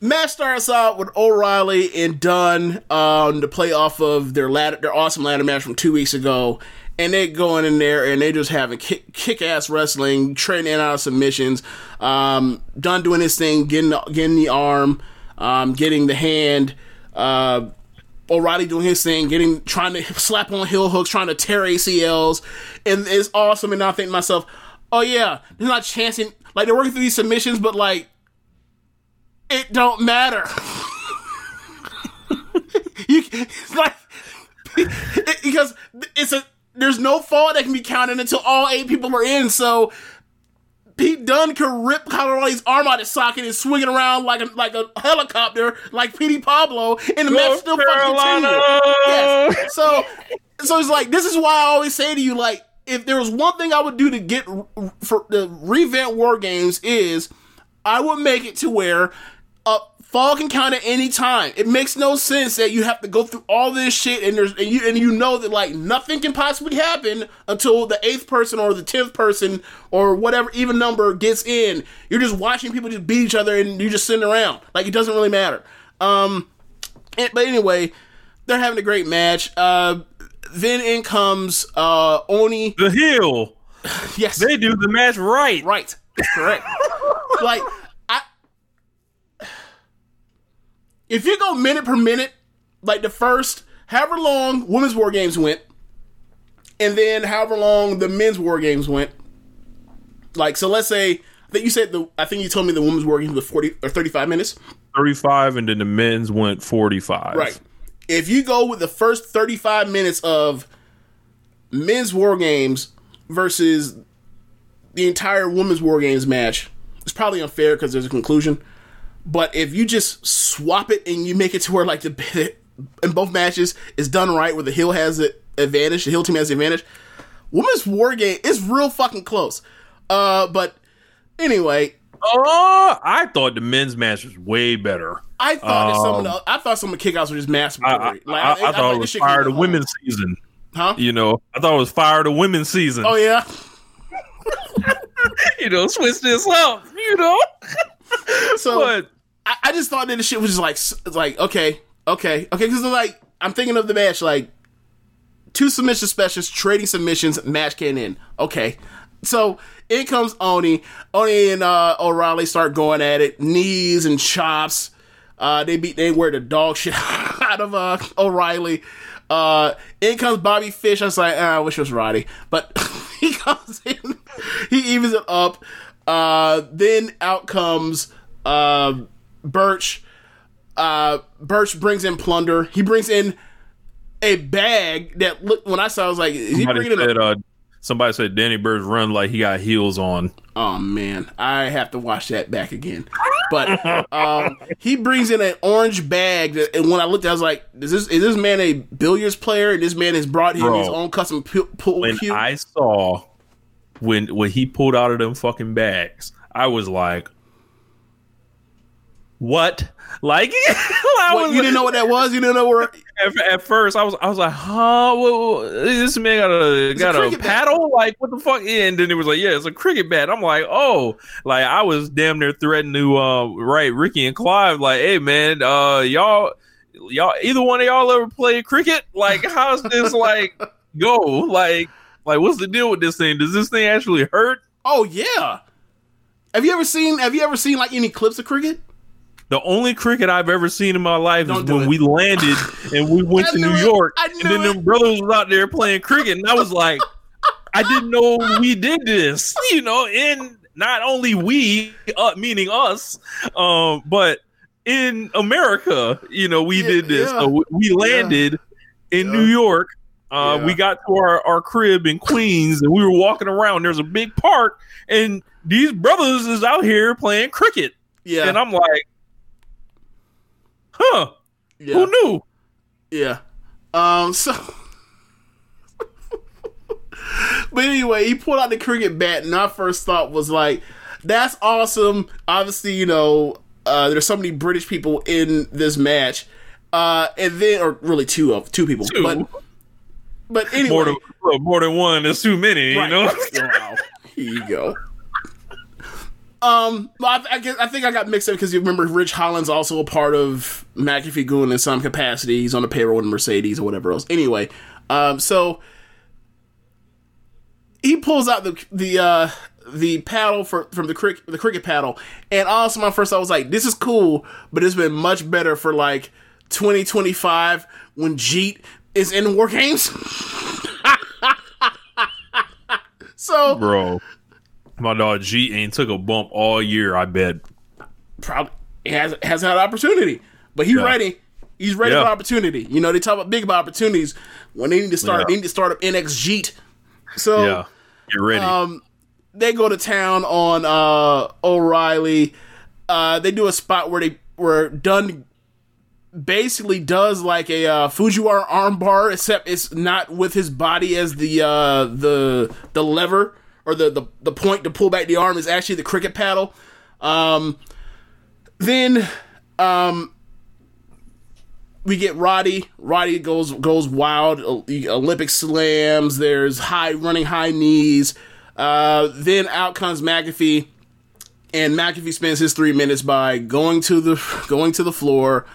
match starts out with O'Reilly and Dunne um, to play off of their ladder, their awesome ladder match from two weeks ago. And they going in there and they just having kick, kick ass wrestling, trading in out of submissions. Um, Dunne doing his thing, getting the, getting the arm, um, getting the hand. Uh, O'Reilly doing his thing, getting trying to slap on heel hooks, trying to tear ACLs, and it's awesome. And I think to myself, oh yeah, they're not chancing like they're working through these submissions, but like it don't matter. *laughs* you it's like because it's a there's no fall that can be counted until all eight people are in. So Pete Dunne can rip Colorado's arm out of his socket and swing it around like a like a helicopter, like Petey Pablo, and the match still fucking continue. Yes. So so it's like this is why I always say to you, like, if there was one thing I would do to get for the revamp war games is I would make it to where fall can count at any time. It makes no sense that you have to go through all this shit and there's and you and you know that like nothing can possibly happen until the eighth person or the tenth person or whatever even number gets in. You're just watching people just beat each other and you're just sitting around. Like it doesn't really matter. Um and- but anyway, they're having a great match. Uh then in comes uh Oni. The heel. *sighs* Yes. They do the match right. Right. That's correct. like I if you go minute per minute, like the first however long women's war games went, and then however long the men's war games went. Like so let's say I think you said the I think you told me the women's war games was forty or thirty five minutes. 35 and then the men's went 45. Right. If you go with the first 35 minutes of men's war games versus the entire women's war games match, it's probably unfair because there's a conclusion. But if you just swap it and you make it to where like the *laughs* in both matches is done right, where the heel has the advantage, the heel team has the advantage. Women's war game is real fucking close. Uh, but anyway, Oh, I thought the men's match was way better. I thought that some of Um, the I thought some of the kickouts were just masturbatory. I, I, I, I thought like, it was fire to women's season. Huh? You know, I thought it was fire to women's season. Oh yeah. *laughs* you know, switch this up. You know, *laughs* *laughs* So but I, I just thought that the shit was just like like okay, okay, okay. Because like I'm thinking of the match like two submission specials, trading submissions, match can end. Okay, so in comes Oney. Oney and uh, O'Reilly start going at it, knees and chops. Uh, they beat they wear the dog shit *laughs* out of uh, O'Reilly. Uh, in comes Bobby Fish. I was like, ah, I wish it was Roddy, but *laughs* he comes in, he evens it up. Uh, then out comes uh, Burch. Uh, Burch brings in plunder. He brings in a bag that when I saw, it, I was like, is he somebody bringing in said, a? uh, somebody said Danny Bird's run like he got heels on. Oh man, I have to watch that back again. But um, he brings in an orange bag, that, and when I looked, at it, I was like, "Is this is this man a billiards player? And this man has brought him Bro. his own custom pool When cue." I saw when when he pulled out of them fucking bags, I was like, "What?" Like, *laughs* I What, was you didn't know what that was. You didn't know where. *laughs* at, at first I was I was like, huh? This man got a got a, bat. paddle? Like what the fuck? And then it was like, yeah, it's a cricket bat. I'm like, oh, like I was damn near threatening to uh right Ricky and Clive, like, hey man, uh y'all y'all either one of y'all ever played cricket? Like, how's this like *laughs* go? Like like what's the deal with this thing? Does this thing actually hurt? Oh yeah. Have you ever seen? Have you ever seen like any clips of cricket? The only cricket I've ever seen in my life Don't is when it. we landed *laughs* and we went to New it. York, and then it. them brothers was out there playing cricket, and I was like, I didn't know we did this, *laughs* you know. And not only we, uh, meaning us, um, but in America, you know, we Yeah, did this. yeah. So we- landed in Yeah. New York. Uh, Yeah. We got to our, our crib in Queens, and we were walking around. There's a big park, and these brothers is out here playing cricket, Yeah, and I'm like, huh? yeah, Who knew? yeah. Um, so. *laughs* but anyway, he pulled out the cricket bat, and our first thought was like, "That's awesome." Obviously, you know, uh, there's so many British people in this match, uh, and then, or really two of two people, Two. but but anyway, *laughs* More than more than one is too many. Right. You know. wow. *laughs* Here you go. Um, I, I, guess, I think I got mixed up because you remember Ridge Holland's also a part of McAfee Goon in some capacity. He's on the payroll with Mercedes or whatever else. Anyway, um, so he pulls out the the uh the paddle for from the cricket the cricket paddle, and also my first I was like, this is cool, but it's been much better for like 2025 when Jeet is in War Games. *laughs* so Bro, my dog G ain't took a bump all year. I bet. probably has has had opportunity, but he's Yeah. ready. He's ready Yeah. for opportunity. You know, they talk about big about opportunities when they need to start. Yeah. They need to start up NX Jeet. So yeah, you're ready. um, they go to town on uh, O'Reilly. Uh, they do a spot where they where Dunne basically does like a uh, Fujiwara armbar, except it's not with his body as the uh, the the lever or the, the the point to pull back the arm is actually the cricket paddle. Um, then um, we get Roddy. Roddy goes goes wild. Olympic slams. There's high running high knees. Uh, then out comes McAfee, and McAfee spends his three minutes by going to the *laughs* going to the floor,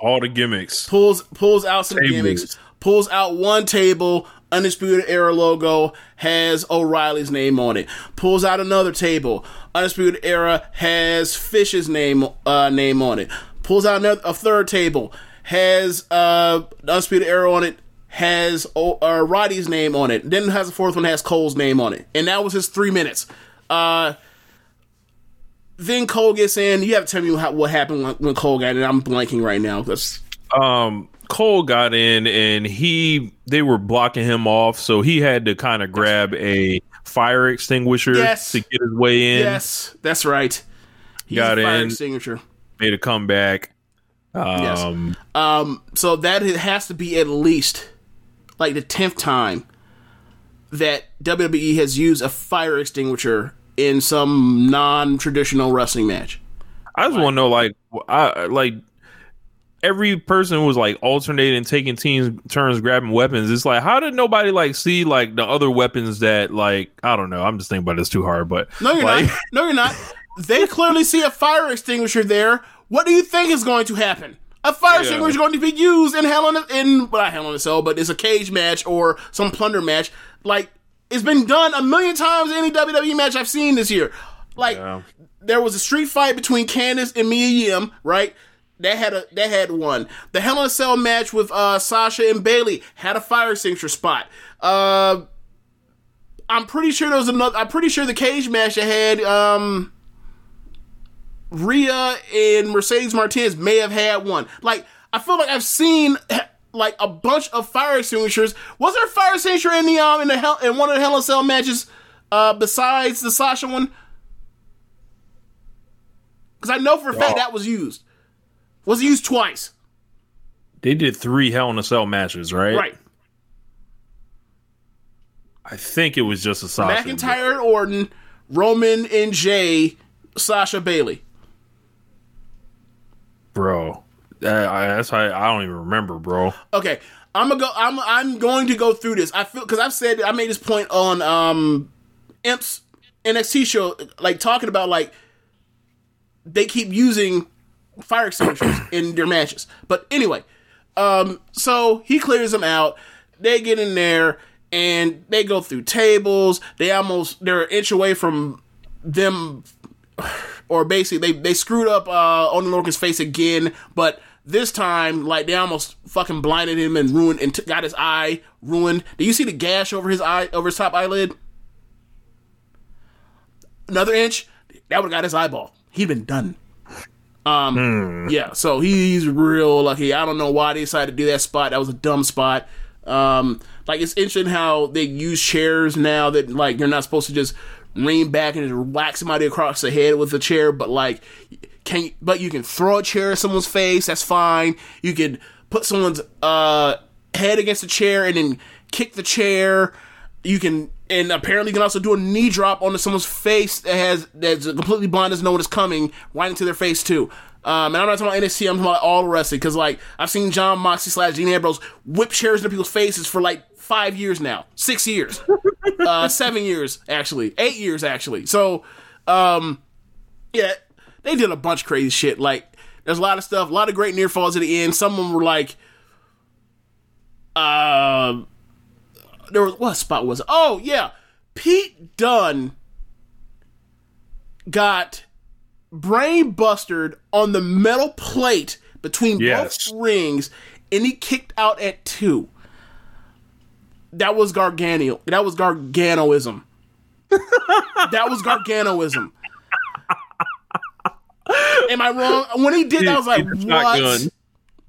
all the gimmicks. pulls pulls out some Tables. gimmicks, pulls out one table, Undisputed Era logo has O'Reilly's name on it. Pulls out another table, Undisputed Era has Fish's name uh, name on it. Pulls out another a third table, has uh, Undisputed Era on it. Has uh, Roddy's name on it. Then has a fourth one has Cole's name on it, and that was his three minutes. Uh, then Cole gets in. You have to tell me how, what happened when, when Cole got in. I'm blanking right now. That's um Cole got in and he they were blocking him off, so he had to kind of grab a fire extinguisher Yes. to get his way in. Yes, that's right. He's Got in. extinguisher. Made a comeback. Yes. Um Um, so that it has to be at least like the tenth time that WWE has used a fire extinguisher in some non-traditional wrestling match. I just want to know like I like every person was like alternating taking teams turns grabbing weapons. It's like how did nobody like see like the other weapons that like I don't know. I'm just thinking about this too hard, but No, you're like, not. No, you're not. They clearly see a fire extinguisher there. What do you think is going to happen? A fire Yeah. extinguisher is going to be used in Hell in in well, not Hell in a Cell, but it's a cage match or some plunder match. Like it's been done a million times in any WWE match I've seen this year. Like Yeah. there was a street fight between Candice and Mia Yim, right? That had a that had one. The Hell in a Cell match with uh, Sasha and Bayley had a fire extinguisher spot. Uh, I'm pretty sure there was another. I'm pretty sure the cage match that had um, Rhea and Mercedes Martinez may have had one. Like I feel like I've seen like a bunch of fire extinguishers. Was there a fire extinguisher in the um in the hell in one of the Hell in a Cell matches uh, besides the Sasha one? Because I know for a fact that was used. Was used twice. they did three Hell in a Cell matches, right? Right. I think it was just a Sasha. McIntyre and Orton, Roman and Jey, Sasha Bayley. bro. I, that's how I don't even remember, bro. Okay, I'm gonna go. I'm I'm going to go through this. I feel because I've said I made this point on um Imp's NXT show, like talking about like they keep using fire extinguishers *coughs* in their matches. But anyway, um, so he clears them out. They get in there and they go through tables. They almost they're an inch away from them *sighs* or basically they they screwed up uh Oney Lorcan's face again, but this time like they almost fucking blinded him and ruined and t- got his eye ruined. Do you see the gash over his eye over his top eyelid? Another inch, that would have got his eyeball. He'd been done. Um, yeah, so he's real lucky. I don't know why they decided to do that spot. That was a dumb spot. Um, like it's interesting how they use chairs now that like you're not supposed to just lean back and just whack somebody across the head with a chair, but like can but you can throw a chair at someone's face. That's fine. You could put someone's uh head against a chair and then kick the chair. You can and apparently you can also do a knee drop onto someone's face that has that's completely blind doesn't know what is coming right into their face too. Um, and I'm not talking about NXT, I'm talking about all wrestling because like I've seen Jon Moxley slash Dean Ambrose whip chairs into people's faces for like five years now, six years, *laughs* uh, seven years actually, eight years actually. So, um, yeah, they did a bunch of crazy shit. Like there's a lot of stuff, a lot of great near falls at the end. Some of them were like, uh, there was what spot was it? Oh yeah, Pete Dunne got brain bustered on the metal plate between Yes. both rings, and he kicked out at two. That was Gargano. That was Garganoism. *laughs* that was Garganoism. *laughs* Am I wrong? When he did that, I was like, what? shotgun.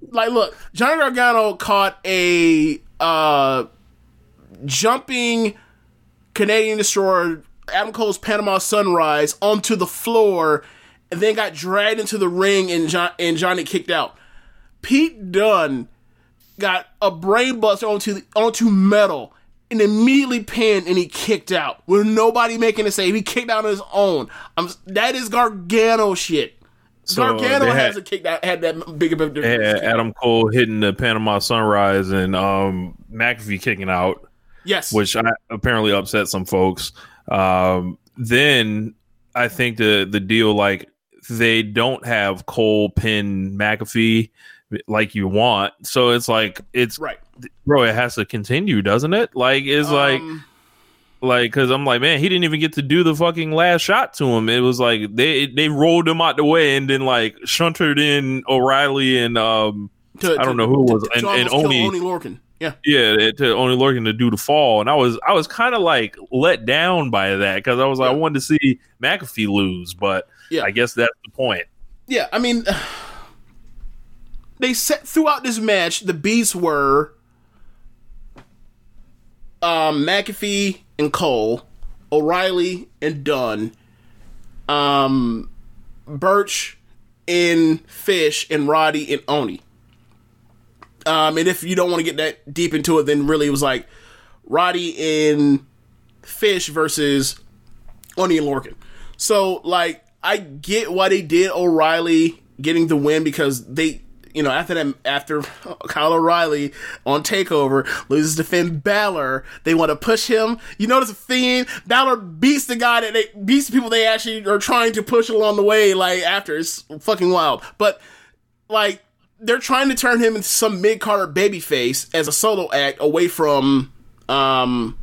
like look johnny gargano caught a uh jumping canadian destroyer adam cole's panama sunrise onto the floor and then got dragged into the ring and, John- and johnny kicked out pete dunne got a brain buster onto the, onto metal and immediately pinned and he kicked out. With nobody making a save. He kicked out on his own. I'm, that is gargano shit. So, Gargano had- hasn't kicked out had that big of a Adam Cole hitting the Panama Sunrise and um, McAfee kicking out, Yes. which I, apparently upset some folks. Um, then I think the the deal like they don't have Cole pin McAfee like you want, so it's like it's right. bro. It has to continue, doesn't it? Like it's like Um, like because I'm like, man, he didn't even get to do the fucking last shot to him. It was like they they rolled him out the way and then like shunted in O'Reilly and um to- I don't to- know who it was to- and, to and kill Oney Oney Lorcan. Yeah. yeah to only looking to do the fall and I was I was kind of like let down by that because I was like I wanted to see McAfee lose, but Yeah. I guess that's the point. Yeah, I mean, they set throughout this match. The beats were um, McAfee and Cole, O'Reilly and Dunne, um, Burch and Fish, and Roddy and Oney. Um, and if you don't want to get that deep into it, then really it was like Roddy and Fish versus Oney and Lorcan. So like I get why they did O'Reilly getting the win because they you know after that after *laughs* Kyle O'Reilly on Takeover loses to Finn Balor, they want to push him. You notice a thing Balor beats the guy that they beats the people they actually are trying to push along the way. Like after it's fucking wild, but like they're trying to turn him into some mid Carter babyface as a solo act away from um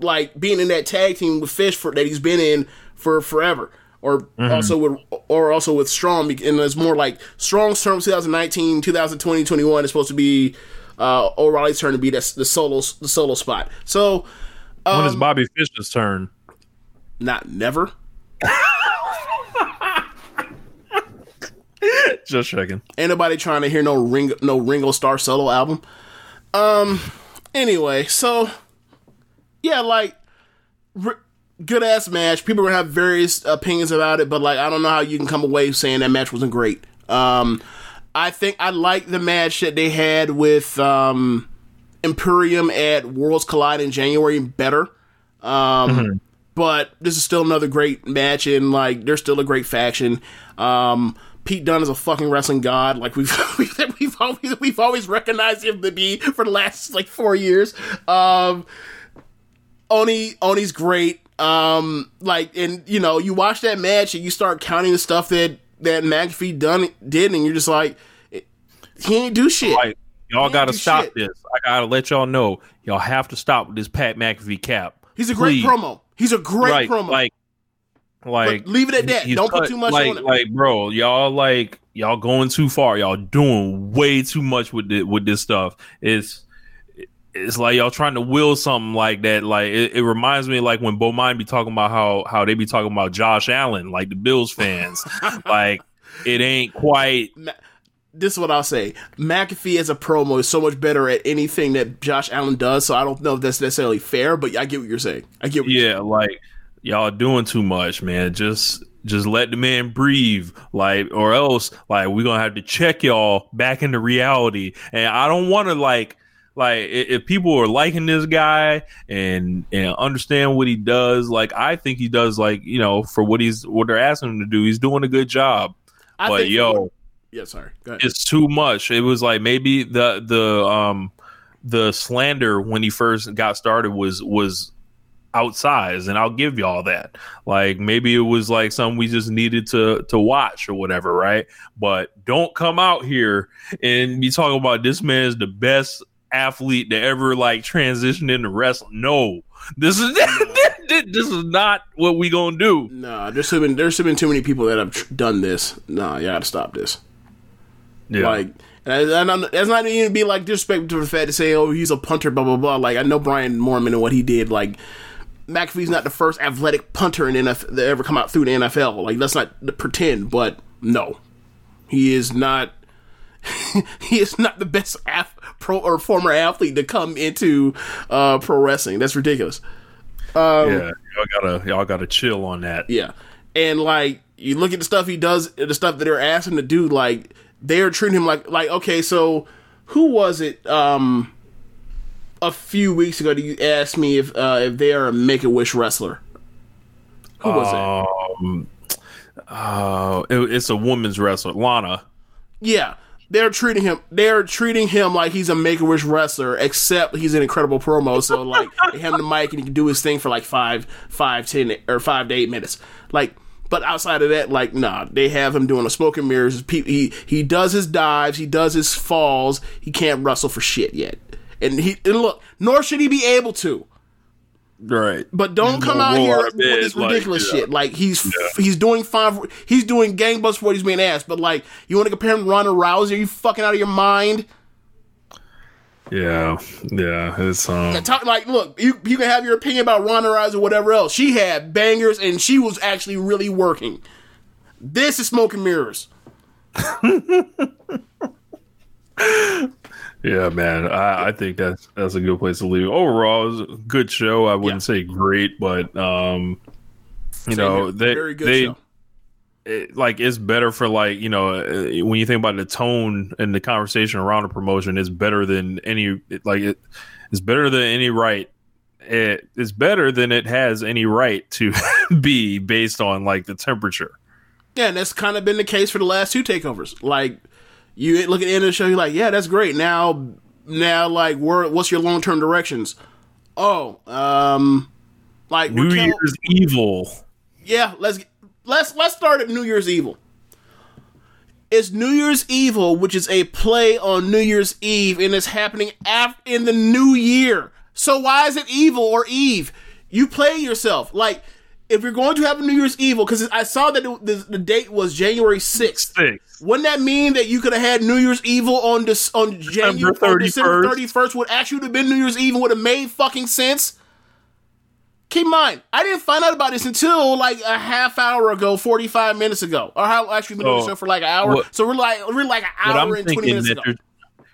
like being in that tag team with Fish for that he's been in for forever, or also with or also with Strong, and it's more like Strong's term 2019, 2020, 21 is supposed to be uh, O'Reilly's turn to be that the solo the solo spot. So when Um, is Bobby Fish's turn? not never. *laughs* Just checking. Ain't nobody trying to hear no ring no Ringo Starr solo album. Um. Anyway, so yeah, like r- good ass match. People are gonna have various opinions about it, but like I don't know how you can come away saying that match wasn't great. Um, I think I like the match that they had with um Imperium at Worlds Collide in January better. Um, but this is still another great match, and like they're still a great faction. Um, Pete Dunne is a fucking wrestling god. Like we've *laughs* we've, we've always we've always recognized him to be for the last like four years. Um, Oney Oney's great. Um, like and you know you watch that match and you start counting the stuff that that McAfee done did, and you're just like, he ain't do shit. Like y'all got to stop shit. this. I gotta let y'all know. Y'all have to stop with this Pat McAfee cap. He's a great promo. He's a great Right, promo. Like, like But leave it at that. Don't put too much like, on it. Like, bro, y'all like y'all going too far. Y'all doing way too much with it with this stuff. It's it's like y'all trying to will something like that. Like it, it reminds me like when Bomani be talking about how how they be talking about Josh Allen, like the Bills fans. *laughs* like it ain't quite this is what I'll say. McAfee as a promo is so much better at anything that Josh Allen does. So I don't know if that's necessarily fair, but I get what you're saying. I get what you're Yeah, like y'all doing too much, man. Just just let the man breathe, like, or else, like, we're gonna have to check y'all back into reality. And I don't want to like, like, if people are liking this guy and and understand what he does, like, I think he does, like, you know, for what he's what they're asking him to do, he's doing a good job. I but think- yo, Yeah, sorry. Go ahead. it's too much. It was like maybe the the um the slander when he first got started was was outsized, and I'll give y'all that. Like maybe it was like something we just needed to to watch or whatever, right? But don't come out here and be talking about this man is the best athlete to ever like transition into wrestling. No, this is *laughs* this is not what we gonna do. No, there's been there's been too many people that have tr- done this. No, you gotta stop this. Yeah. Like, and and I'm, that's not even be like disrespectful to the fact to say, oh, he's a punter, blah blah blah. Like, I know Brian Moorman and what he did. Like, McAfee's not the first athletic punter in NFL that ever come out through the NFL. Like, let's not pretend, but no, he is not. *laughs* he is not the best af- pro or former athlete to come into uh, pro wrestling. That's ridiculous. yeah, y'all gotta y'all gotta chill on that. Yeah. And like you look at the stuff he does, the stuff that they're asking him to do, like they're treating him like like okay, so who was it? Um, a few weeks ago, that you asked me if uh, if they are a Make a Wish wrestler. Who was it? Um, uh, it- it's a woman's wrestler, Lana. Yeah. They're treating him. They're treating him like he's a Make a Wish wrestler, except he's an incredible promo. So like, they have the mic and he can do his thing for like five, five, ten, or five to eight minutes. Like, but outside of that, like, nah, they have him doing a smoke and mirrors. He he does his dives, he does his falls. He can't wrestle for shit yet. And he and look, nor should he be able to. Right. But don't come No out here with this like, ridiculous yeah. shit. Like he's he's doing fine. For, he's doing gangbusters for what he's being asked. But like, you want to compare him to Ronda Rousey? Are you fucking out of your mind? Yeah. Yeah. It's um. Talk like, look, you you can have your opinion about Ronda Rousey or whatever else. She had bangers and she was actually really working. This is smoke and mirrors. *laughs* Yeah, man. I, I think that's that's a good place to leave. Overall, it was a good show. I wouldn't say great, but um, you know, here. they Very good they show. it, like it's better for like you know uh, when you think about the tone and the conversation around the promotion, it's better than any like it, it's better than any right. It's better than it has any right to *laughs* be based on like the temperature. Yeah, and that's kind of been the case for the last two takeovers. Like, you look at the end of the show, you're like, yeah, that's great. Now, now, like, where, what's your long term directions? Oh, um, like New Raquel- Year's Evil. Yeah, let's let's let's start at New Year's Evil. It's New Year's Evil, which is a play on New Year's Eve, and it's happening af- in the new year. So why is it evil or Eve? You play yourself. Like if you're going to have a New Year's Evil, because I saw that it, the, the date was January sixth. Six. Wouldn't that mean that you could have had New Year's Evil on this on January on 31st. December thirty first? Would actually have been New Year's Eve would have made fucking sense. Keep in mind, I didn't find out about this until like a half hour ago, forty five minutes ago, or how actually been doing the So, oh, show for like an hour. what- so we're like we're like an hour and twenty minutes ago.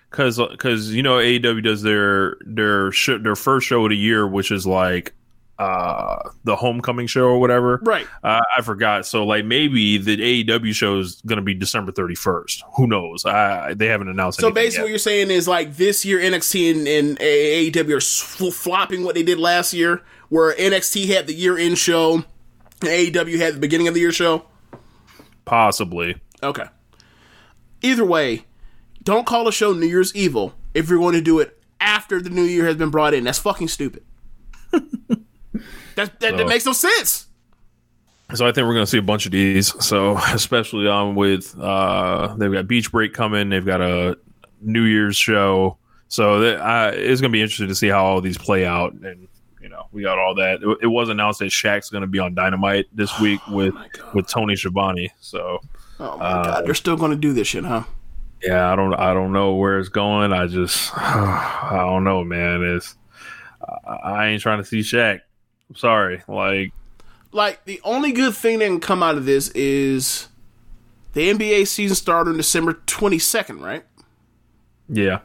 because because you know AEW does their their sh- their first show of the year, which is like uh the homecoming show or whatever. Right. Uh, I forgot. So like maybe the AEW show is going to be December 31st. Who knows? I they haven't announced. So basically, what you're saying is like this year NXT and, and AEW are flopping what they did last year, where NXT had the year end show, and AEW had the beginning of the year show. possibly. Okay. Either way, don't call a show New Year's Evil if you're going to do it after the new year has been brought in. That's fucking stupid. *laughs* that, that, that makes no sense. So I think we're going to see a bunch of these. So *laughs* especially um with uh they've got Beach Break coming. They've got a New Year's show. So that, uh, it's going to be interesting to see how all these play out. And you know we got all that. It, it was announced that Shaq's going to be on Dynamite this *sighs* week with with Tony Schiavone. So Oh my god, they're still going to do this shit, huh? yeah, I don't I don't know where it's going. I just *sighs* I don't know, man. It's I, I ain't trying to see Shaq. I'm sorry. Like Like the only good thing that can come out of this is the NBA season started on December 22nd, right? Yeah.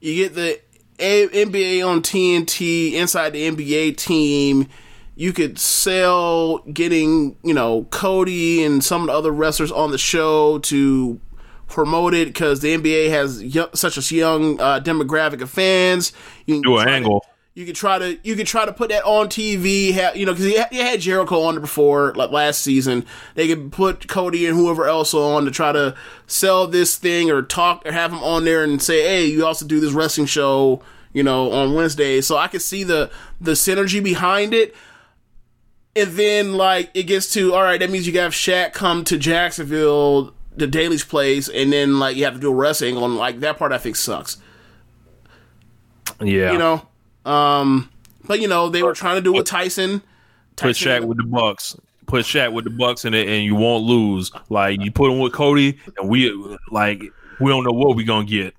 You get the A- NBA on TNT inside the NBA team. You could sell getting, you know, Cody and some of the other wrestlers on the show to promote it because the NBA has yo- such a young uh, demographic of fans. You can Do an angle. You could try to you could try to put that on TV. Ha, you know, because you, had- you had Jericho on it before, like last season. They could put Cody and whoever else on to try to sell this thing or talk or have them on there and say, "Hey, you also do this wrestling show." You know, on Wednesday, so I could see the the synergy behind it. And then like it gets to all right, that means you got Shaq come to Jacksonville, the Daily's place, and then like you have to do a wrestling on like that part. I think sucks Yeah. you know. Um, but you know they were trying to do with Tyson. put Tyson- Shaq with the Bucks. Put Shaq with the Bucks in it, and you won't lose. Like you put him with Cody, and we like we don't know what we gonna get.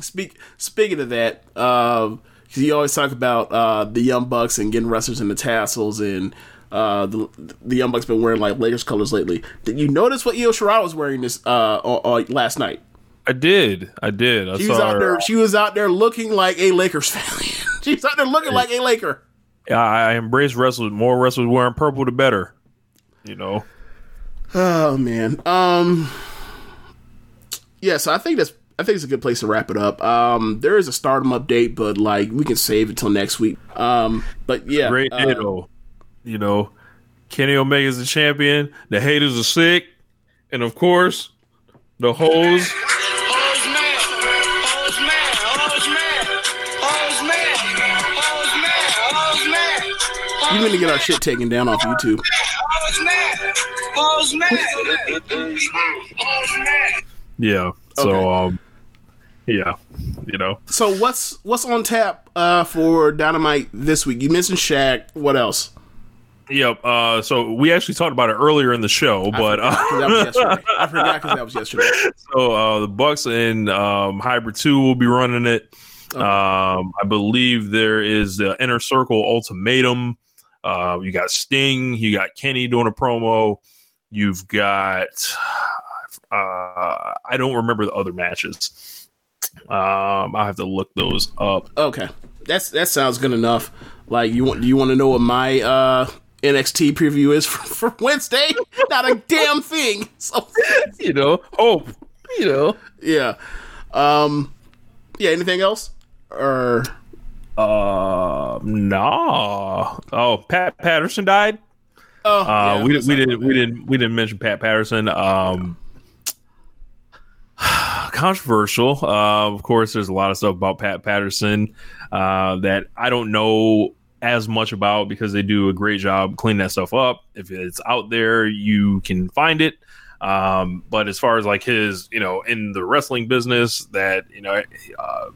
Speak, speaking of that, um, 'cause you always talk about uh, the Young Bucks and getting wrestlers in the tassels, and uh, the the Young Bucks been wearing like Lakers colors lately. Did you notice what Io Shirai was wearing this uh, on, on last night? I did. I did. I She was out her. there. She was out there looking like a Lakers fan. *laughs* she was out there looking like a Laker. I, I embrace wrestlers. More wrestlers wearing purple, the better. You know. Oh man. Um Yeah, so I think that's I think it's a good place to wrap it up. Um there is a stardom update, but like we can save it till next week. Um but yeah. Great uh. You know, Kenny Omega's the champion. The haters are sick, and of course, the hoes. You're gonna get our shit taken down off YouTube. Yeah. So Okay. um, yeah. You know, So what's what's on tap uh for Dynamite this week? You mentioned Shaq. What else? Yep. Uh, so we actually talked about it earlier in the show, but uh, 'Cause that was yesterday. I forgot because that was *laughs* yesterday. so uh, the Bucks and um, Hybrid Two will be running it. Um, I believe there is the Inner Circle Ultimatum. Uh, you got Sting. You got Kenny doing a promo. You've got uh, I don't remember the other matches. Um, I have to look those up. Okay, that's that sounds good enough. Like you want? Do you want to know what my uh NXT preview is *laughs* for, for Wednesday? Not a damn thing. *laughs* So *laughs* You know, hope. You know. yeah, um, yeah. Anything else? Or Uh, nah. Oh, Pat Patterson died. oh, Uh, yeah, we we didn't we didn't we didn't mention Pat Patterson. Um, *sighs* controversial. Uh, of course, there's a lot of stuff about Pat Patterson uh, that I don't know as much about because they do a great job cleaning that stuff up. If it's out there, you can find it. Um, but as far as like his, you know, in the wrestling business, that you know, uh,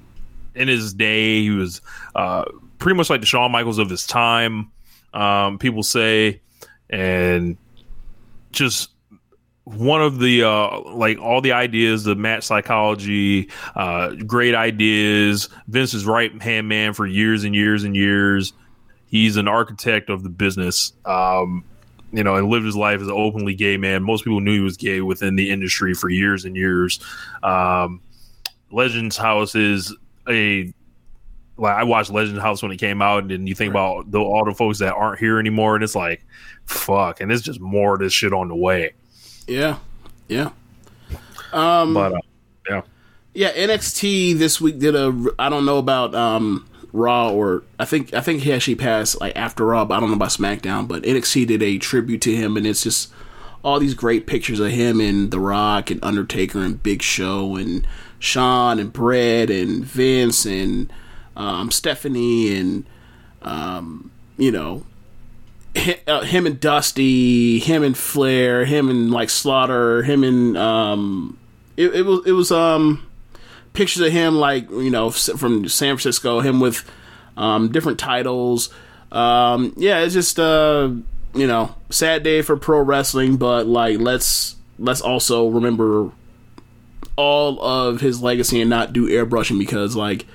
in his day, he was uh, pretty much like the Shawn Michaels of his time. Um, people say, and just one of the uh like all the ideas the match psychology uh great ideas. Vince is right hand man for years and years and years. He's an architect of the business um you know and lived his life as an openly gay man. Most people knew he was gay within the industry for years and years. Um legends house is a like I watched Legend House when it came out, and you think about the, all the folks that aren't here anymore, and it's like, fuck, and it's just more of this shit on the way. Yeah, yeah. Um, But uh, yeah, Yeah, NXT this week did a. I don't know about um Raw or I think I think he actually passed like after Raw. But I don't know about SmackDown. But NXT did a tribute to him, and it's just all these great pictures of him and The Rock and Undertaker and Big Show and Shawn and Bret and Vince and um, Stephanie and um, you know hi- uh, him and Dusty, him and Flair, him and like Slaughter, him and um, it, it was it was um pictures of him like you know from San Francisco, him with um different titles. Um, yeah, it's just uh you know sad day for pro wrestling, but like let's let's also remember all of his legacy and not do airbrushing because like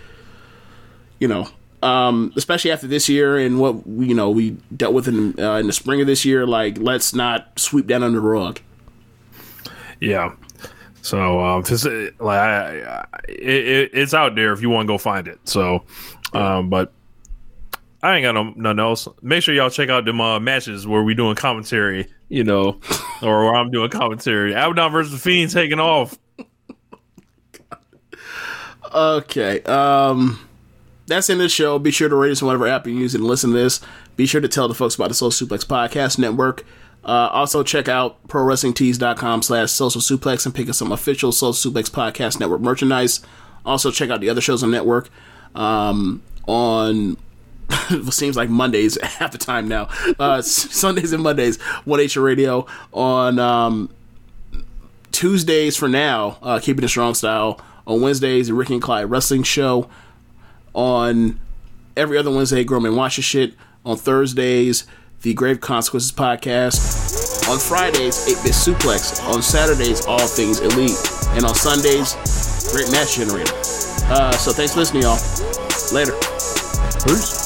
you know um, especially after this year and what you know we dealt with in uh, in the spring of this year. Like, let's not sweep that under the rug. Yeah. So um, say, like, I, I, it, it's out there if you want to go find it. So, um, but I ain't got no nothing else. Make sure y'all check out them uh, matches where we doing commentary, you know, *laughs* or where I'm doing commentary. Abaddon versus the Fiend taking off. Okay. Um, that's in the show. Be sure to rate us on whatever app you're using and listen to this. Be sure to tell the folks about the Social Suplex Podcast Network. Uh, also, check out prowrestlingtees.com slash social suplex and pick up some official Social Suplex Podcast Network merchandise. Also, check out the other shows on the network um, on *laughs* it seems like Mondays *laughs* half the time now. Uh, *laughs* Sundays and Mondays, 1H Radio. On um, Tuesdays for now, uh, Keeping It Strong Style. On Wednesdays, the Ricky and Clyde Wrestling Show. On every other Wednesday, Grown Man Watch Your Shit. On Thursdays, the Grave Consequences Podcast. On Fridays, 8 Bit Suplex. On Saturdays, All Things Elite. And on Sundays, Great Match Generator. Uh, so thanks for listening, y'all. Later. Peace.